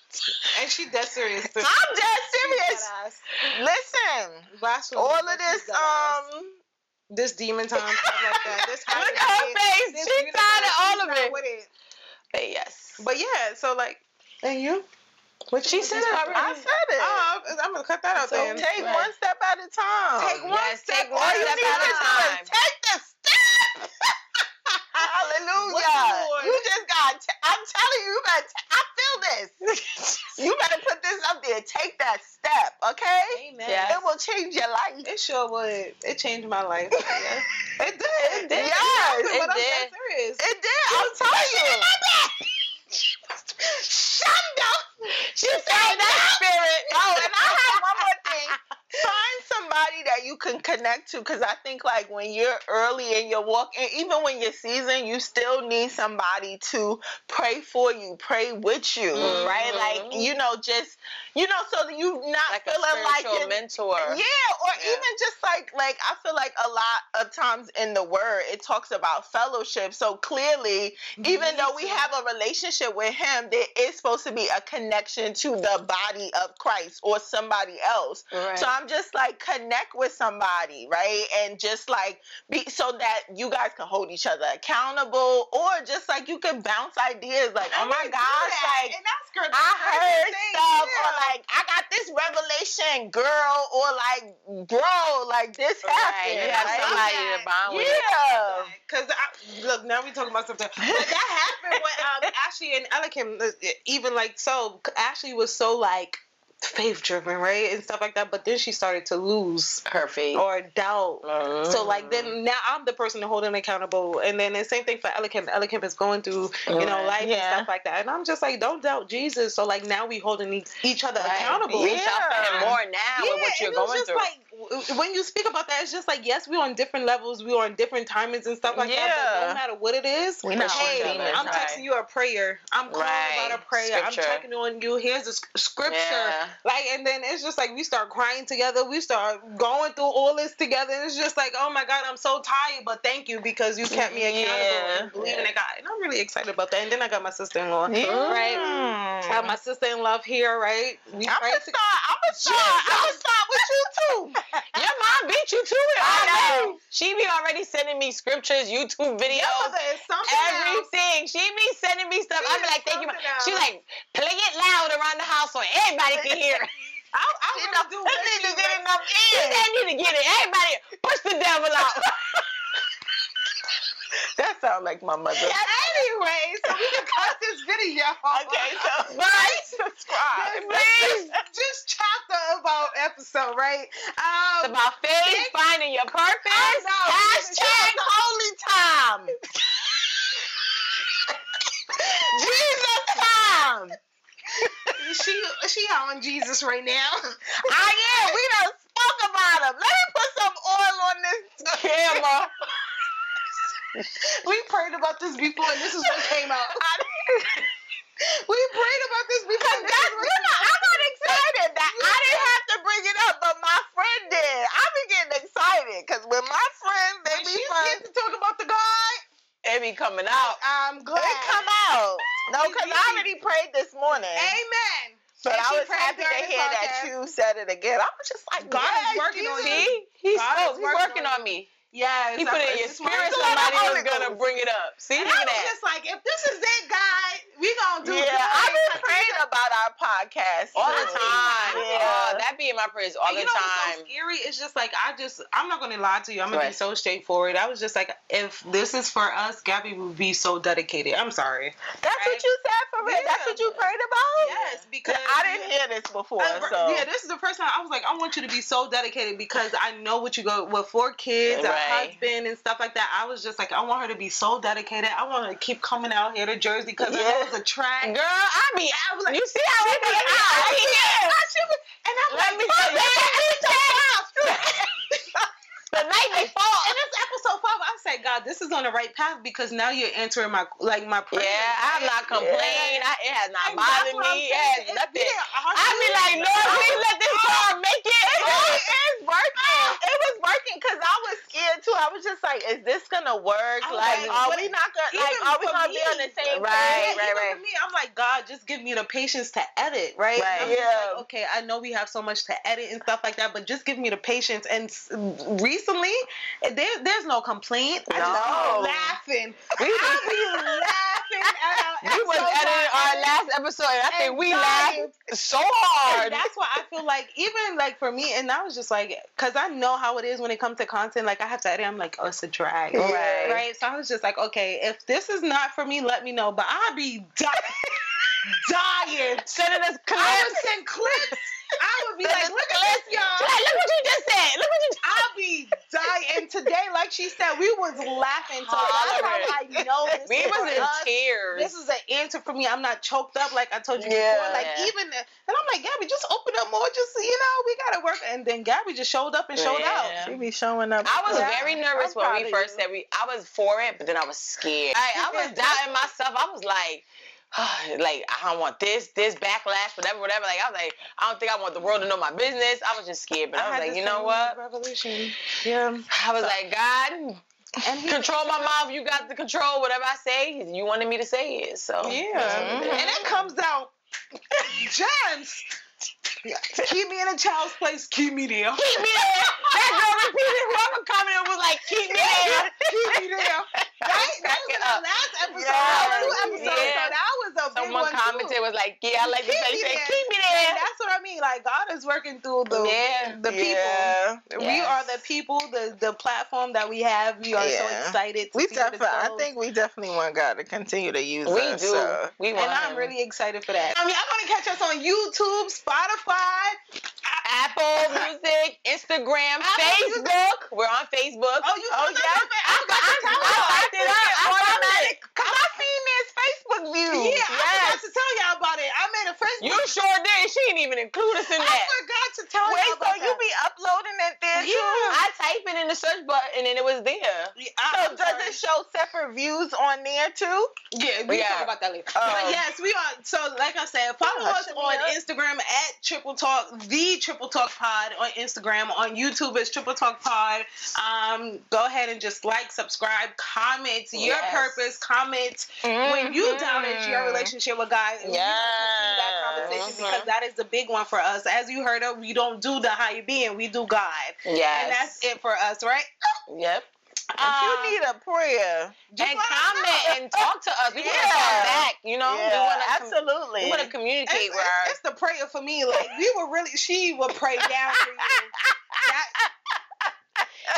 Speaker 1: And she dead serious. too.
Speaker 3: I'm dead serious. Listen,
Speaker 1: Blasphemy,
Speaker 3: all of this, um,
Speaker 1: this demon time stuff like that. This
Speaker 2: Look at her face.
Speaker 1: this
Speaker 2: She
Speaker 1: universe,
Speaker 2: tired of all of it.
Speaker 1: With.
Speaker 2: But yes.
Speaker 1: But yeah, so like, and you? What
Speaker 2: She said it already.
Speaker 3: I said it.
Speaker 1: Oh, I'm gonna cut that out
Speaker 2: So
Speaker 1: then.
Speaker 3: take
Speaker 2: right.
Speaker 3: one step at a time.
Speaker 1: Take one
Speaker 2: Yes,
Speaker 1: step.
Speaker 2: take one
Speaker 3: All you
Speaker 2: step
Speaker 3: need
Speaker 2: at a
Speaker 3: to do
Speaker 2: time.
Speaker 3: is take the step. Hallelujah. You just got, t- I'm telling you, you got, t- I feel this. you better put this up there. Take that step, okay?
Speaker 1: Amen.
Speaker 2: Yeah.
Speaker 3: It will change your life.
Speaker 1: It sure would. It changed my life. Yeah. It did. It
Speaker 3: did. Yes,
Speaker 2: it
Speaker 1: I'm
Speaker 2: did.
Speaker 1: serious.
Speaker 3: It did. I'm telling you. Shunda.
Speaker 2: She said that spirit.
Speaker 3: Oh, I have one more thing. Find somebody that you can connect to because I think like when you're early in your walk, and even when you're seasoned, you still need somebody to pray for you, pray with you, right? Like
Speaker 2: Mhm.
Speaker 3: you know, just you know, so that you not
Speaker 2: Like a
Speaker 3: feeling like you're-
Speaker 2: mentor.
Speaker 3: yeah, or
Speaker 2: Yeah.
Speaker 3: even just like like I feel like a lot of times in the word it talks about fellowship. So clearly, even though we have a relationship with him, there is supposed to be a connection to the body of Christ or somebody else.
Speaker 2: Right.
Speaker 3: So I'm just like connect with somebody, right? And just like be so that you guys can hold each other accountable or just like you can bounce ideas like, oh my gosh, like. I heard stuff or like I got this revelation, girl, or like bro, like this
Speaker 2: Right.
Speaker 3: happened.
Speaker 2: You have
Speaker 3: right?
Speaker 2: somebody
Speaker 1: Yeah.
Speaker 2: to bond with.
Speaker 3: Yeah.
Speaker 1: Because I look now we talking about something, but that happened when um, Ashley and Elikim, uh, even like so, Ashley was so like faith driven, right, and stuff like that. But then she started to lose
Speaker 2: Her faith.
Speaker 1: or doubt. So like
Speaker 2: Mm.
Speaker 1: then now I'm the person to hold holding accountable, and then the same thing for Elikim. Elikim is going through you know life and stuff like that, and I'm just like don't doubt Jesus. So like now we holding each, other
Speaker 2: Right.
Speaker 1: accountable.
Speaker 2: Reach out for him
Speaker 3: Yeah.
Speaker 2: more now with what you're
Speaker 1: and
Speaker 2: going through.
Speaker 1: like when you speak about that, it's just like yes, we're on different levels, we're on different timings and stuff like that. But
Speaker 3: Yeah.
Speaker 1: no matter what it is,
Speaker 3: We not
Speaker 1: hey, I'm texting you a prayer. I'm calling
Speaker 2: Right.
Speaker 1: about a prayer. I'm checking on you. Here's a scripture.
Speaker 2: Yeah.
Speaker 1: Like, and then it's just like we start crying together. We start going through all this together. And it's just like, oh my God, I'm so tired, but thank you because you kept me accountable
Speaker 3: Yeah.
Speaker 1: and believing in God. And I'm really excited about that. And then I got my sister in law.
Speaker 3: Yeah.
Speaker 1: Right. I got my sister in love here, right? We
Speaker 3: I'm
Speaker 1: pray
Speaker 3: gonna
Speaker 1: to-
Speaker 3: start. I'm gonna start. I'm gonna start with you too.
Speaker 2: Your mom beat you to it.
Speaker 3: I know.
Speaker 2: She be already sending me scriptures, YouTube videos,
Speaker 1: Yeah, something else.
Speaker 2: everything. She be sending me stuff. I be like, thank you.
Speaker 1: Something
Speaker 2: She like, play it loud around the house so everybody can hear.
Speaker 1: I, I want to do what
Speaker 3: need
Speaker 1: she
Speaker 3: to get enough ears.
Speaker 2: said, need to get it. Everybody, push the devil out.
Speaker 3: That sounds like my mother.
Speaker 1: Anyway, so we can this video.
Speaker 3: Okay, so
Speaker 2: Bye.
Speaker 3: subscribe.
Speaker 2: Please.
Speaker 1: Just chapter about episode, right?
Speaker 2: It's
Speaker 1: Um,
Speaker 2: about faith, finding your purpose.
Speaker 1: I know.
Speaker 2: Hashtag holy time.
Speaker 3: Jesus time.
Speaker 1: she she on Jesus right now.
Speaker 3: I am. We done spoke about him. Let me put some oil on this camera.
Speaker 1: We prayed about this before, and this is what came out. we prayed about this before.
Speaker 3: Cause
Speaker 1: and this
Speaker 3: that's
Speaker 1: is
Speaker 3: you know, I got excited that I didn't have to bring it up, but my friend did. I be getting excited because when my friends they
Speaker 1: When
Speaker 3: be
Speaker 1: she's
Speaker 3: fun,
Speaker 1: getting to talk about the God,
Speaker 2: It be coming out.
Speaker 1: I'm glad.
Speaker 3: they come out. No, because I already prayed this morning.
Speaker 1: Amen.
Speaker 3: But
Speaker 1: And
Speaker 3: I was happy to hear that you said it again. I was just like,
Speaker 1: God is working on
Speaker 3: Jesus.
Speaker 1: you.
Speaker 2: See, he's,
Speaker 1: God
Speaker 2: oh,
Speaker 1: is
Speaker 2: he's
Speaker 1: working
Speaker 2: working
Speaker 1: on
Speaker 2: on me.
Speaker 1: Yes.
Speaker 2: He put it in your spirit. Somebody was gonna bring it up. See,
Speaker 1: And
Speaker 2: look
Speaker 1: I was
Speaker 2: that.
Speaker 1: just like, if this is it, God, we gonna do
Speaker 3: Yeah. I've been praying about our podcast
Speaker 2: all the time.
Speaker 3: Yeah.
Speaker 2: Oh, that be in my prayers all the
Speaker 1: you know
Speaker 2: time.
Speaker 1: so scary? It's just like I just I'm not gonna lie to you. I'm gonna be so straightforward. I was just like, if this is for us, Gabby would be so dedicated. I'm sorry.
Speaker 3: That's
Speaker 1: Right?
Speaker 3: what you said for real. That's what you prayed about.
Speaker 1: Yes, because
Speaker 3: I didn't hear this before.
Speaker 1: Uh,
Speaker 3: so
Speaker 1: Yeah, this is the first time I was like, I want you to be so dedicated because I know what you go with four kids,
Speaker 2: Right.
Speaker 1: Husband, and stuff like that. I was just like, I want her to be so dedicated. I want her to keep coming out here to Jersey because
Speaker 3: Yeah.
Speaker 1: it's a track.
Speaker 2: Girl, I be
Speaker 1: I was like,
Speaker 2: You see how we be out here?
Speaker 1: and I'm
Speaker 2: Let
Speaker 1: like,
Speaker 2: me tell you. The night before.
Speaker 1: And it's episode five. I said, God, this is on the right path because now you're answering my like my prayer.
Speaker 2: Yeah, I'm not complaining. I, it has not
Speaker 1: And
Speaker 2: bothered
Speaker 1: I'm
Speaker 2: me. It has nothing.
Speaker 1: been a hard
Speaker 2: I be like, Lord, please let this car make it.
Speaker 3: It is working. It was working because I was scared too. I was just like, is this gonna work?
Speaker 1: I was
Speaker 3: Like,
Speaker 1: like,
Speaker 3: are we not gonna like are we gonna be on the same
Speaker 2: Right,
Speaker 3: page?
Speaker 1: Yeah,
Speaker 2: right, right.
Speaker 1: For me, I'm like, God, just give me the patience to edit, right?
Speaker 2: Right.
Speaker 1: I'm
Speaker 3: Yeah.
Speaker 1: like, okay, I know we have so much to edit and stuff like that, but just give me the patience. And s- recently, there, there's no complaint. I just
Speaker 3: No.
Speaker 1: be laughing.
Speaker 2: We
Speaker 1: I be laughing at our
Speaker 2: We was editing our last episode, and I think we
Speaker 1: And
Speaker 2: laughed so
Speaker 1: And
Speaker 2: hard.
Speaker 1: that's why I feel like even like for me, and I was just like, because I know how it is when it comes to content. Like I have to edit. I'm like, oh, it's a drag,
Speaker 2: Right.
Speaker 1: Right. So I was just like, okay, if this is not for me, let me know. But I'll be dying. dying.
Speaker 2: Sending us
Speaker 1: I
Speaker 2: clips.
Speaker 1: send clips. I would be like, look at this, y'all.
Speaker 2: Like, look what you just said. Look what you.
Speaker 1: I'll be dying. And today, like she said, we was laughing. So oh, that's how I know this
Speaker 2: We
Speaker 1: is
Speaker 2: was
Speaker 1: for
Speaker 2: in
Speaker 1: us.
Speaker 2: tears.
Speaker 1: This is an answer for me. I'm not choked up like I told you
Speaker 3: Yeah.
Speaker 1: before. Like even, and I'm like, Gabby, just open up more. Just you know, we gotta work. And then Gabby just showed up and showed out.
Speaker 3: She be showing up.
Speaker 2: I was
Speaker 1: Yeah.
Speaker 2: very nervous
Speaker 3: I'm
Speaker 2: when we first
Speaker 3: you.
Speaker 2: said we. I was for it, but then I was scared. I, I was doubting myself. I was like, like I don't want this, this backlash, whatever, whatever. Like I was like, I don't think I want the world to know my business. I was just scared, but I, was like, you know what?
Speaker 1: Revolution. Yeah.
Speaker 2: I was like, God,
Speaker 1: And
Speaker 2: control my mouth. You got the control. Whatever I say, you wanted me to say it. So
Speaker 1: Yeah.
Speaker 2: Mhm.
Speaker 1: And it comes out gems. Keep me in a child's place. Keep me there.
Speaker 2: keep me there. That girl repeated. Whoever commented was like, keep me there.
Speaker 1: Keep me there. That was in our last episode.
Speaker 3: Yeah.
Speaker 1: Two episodes.
Speaker 2: Yeah.
Speaker 1: So that was a big
Speaker 2: Someone
Speaker 1: one
Speaker 2: commented
Speaker 1: too.
Speaker 2: was like, yeah, I like
Speaker 1: Keep me there.
Speaker 2: keep me
Speaker 1: And
Speaker 2: there.
Speaker 1: that's what I mean. Like God is working through the
Speaker 2: Yeah.
Speaker 1: the people.
Speaker 3: Yeah.
Speaker 1: We
Speaker 2: Yes.
Speaker 1: are the people, the the platform that we have. We are so excited. To
Speaker 3: We
Speaker 1: see where it
Speaker 3: definitely. I think we definitely want God to continue to use
Speaker 2: We
Speaker 3: us.
Speaker 2: do.
Speaker 3: so.
Speaker 2: We
Speaker 1: and
Speaker 2: want
Speaker 1: I'm really excited for that. Um, y'all gonna catch us on YouTube, Spotify.
Speaker 2: Apple Music, Instagram,
Speaker 1: Apple Music.
Speaker 2: Facebook. We're on Facebook.
Speaker 1: Oh, you
Speaker 3: Oh,
Speaker 1: put that
Speaker 3: yes.
Speaker 1: up there? I forgot to tell
Speaker 2: I
Speaker 1: y'all.
Speaker 2: typed it up. I found it.
Speaker 3: Cause I seen this Facebook.
Speaker 1: Yeah, I forgot to tell y'all about it. I made a Facebook.
Speaker 2: You sure did. She didn't even include us in that.
Speaker 1: I forgot to tell
Speaker 3: Wait,
Speaker 1: y'all
Speaker 3: Wait,
Speaker 1: so
Speaker 3: you be uploading it there too?
Speaker 1: Yeah.
Speaker 2: I typed it in the search button and it was there.
Speaker 1: Yeah,
Speaker 3: So
Speaker 1: I'm
Speaker 3: does
Speaker 1: sorry.
Speaker 3: it show separate views on there too?
Speaker 1: Yeah, we
Speaker 2: Yeah.
Speaker 1: talk about that later.
Speaker 3: Oh.
Speaker 1: But yes, we are. So, like I said, follow us on. Instagram at Triple Talk, the Triple Talk Pod on Instagram. On YouTube, it's Triple Talk Pod. Um, go ahead and just like, subscribe, comment your
Speaker 2: Yes.
Speaker 1: purpose, comment when you doubted your relationship with God. We want that conversation
Speaker 2: Mhm.
Speaker 1: because that is the big one for us. As you heard of, we don't do the how you being, we do God,
Speaker 2: Yes.
Speaker 1: and that's it for us, right?
Speaker 2: Yep.
Speaker 3: If
Speaker 1: Um,
Speaker 3: you need a prayer,
Speaker 1: just
Speaker 2: and comment and talk to us. We want to
Speaker 3: Yeah.
Speaker 2: talk back. You know, we
Speaker 3: yeah,
Speaker 2: want to
Speaker 3: absolutely.
Speaker 2: we want to communicate
Speaker 1: It's,
Speaker 2: with
Speaker 1: it's, it's the prayer for me. Like we were really, she would pray down for you. That,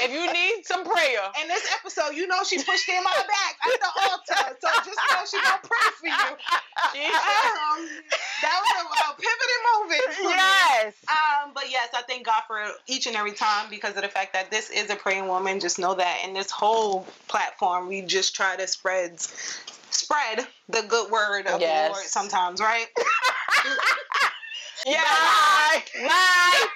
Speaker 2: If you need some prayer,
Speaker 1: in this episode, you know she pushed in my back at the altar, so just know she gonna pray for you. Um, that was a, a pivoting moment.
Speaker 3: yes.
Speaker 1: Um, but yes, I thank God for each and every time because of the fact that this is a praying woman. Just know that in this whole platform, we just try to spread spread the good word of
Speaker 2: Yes.
Speaker 1: the Lord sometimes, right?
Speaker 2: Yeah. Bye. Bye.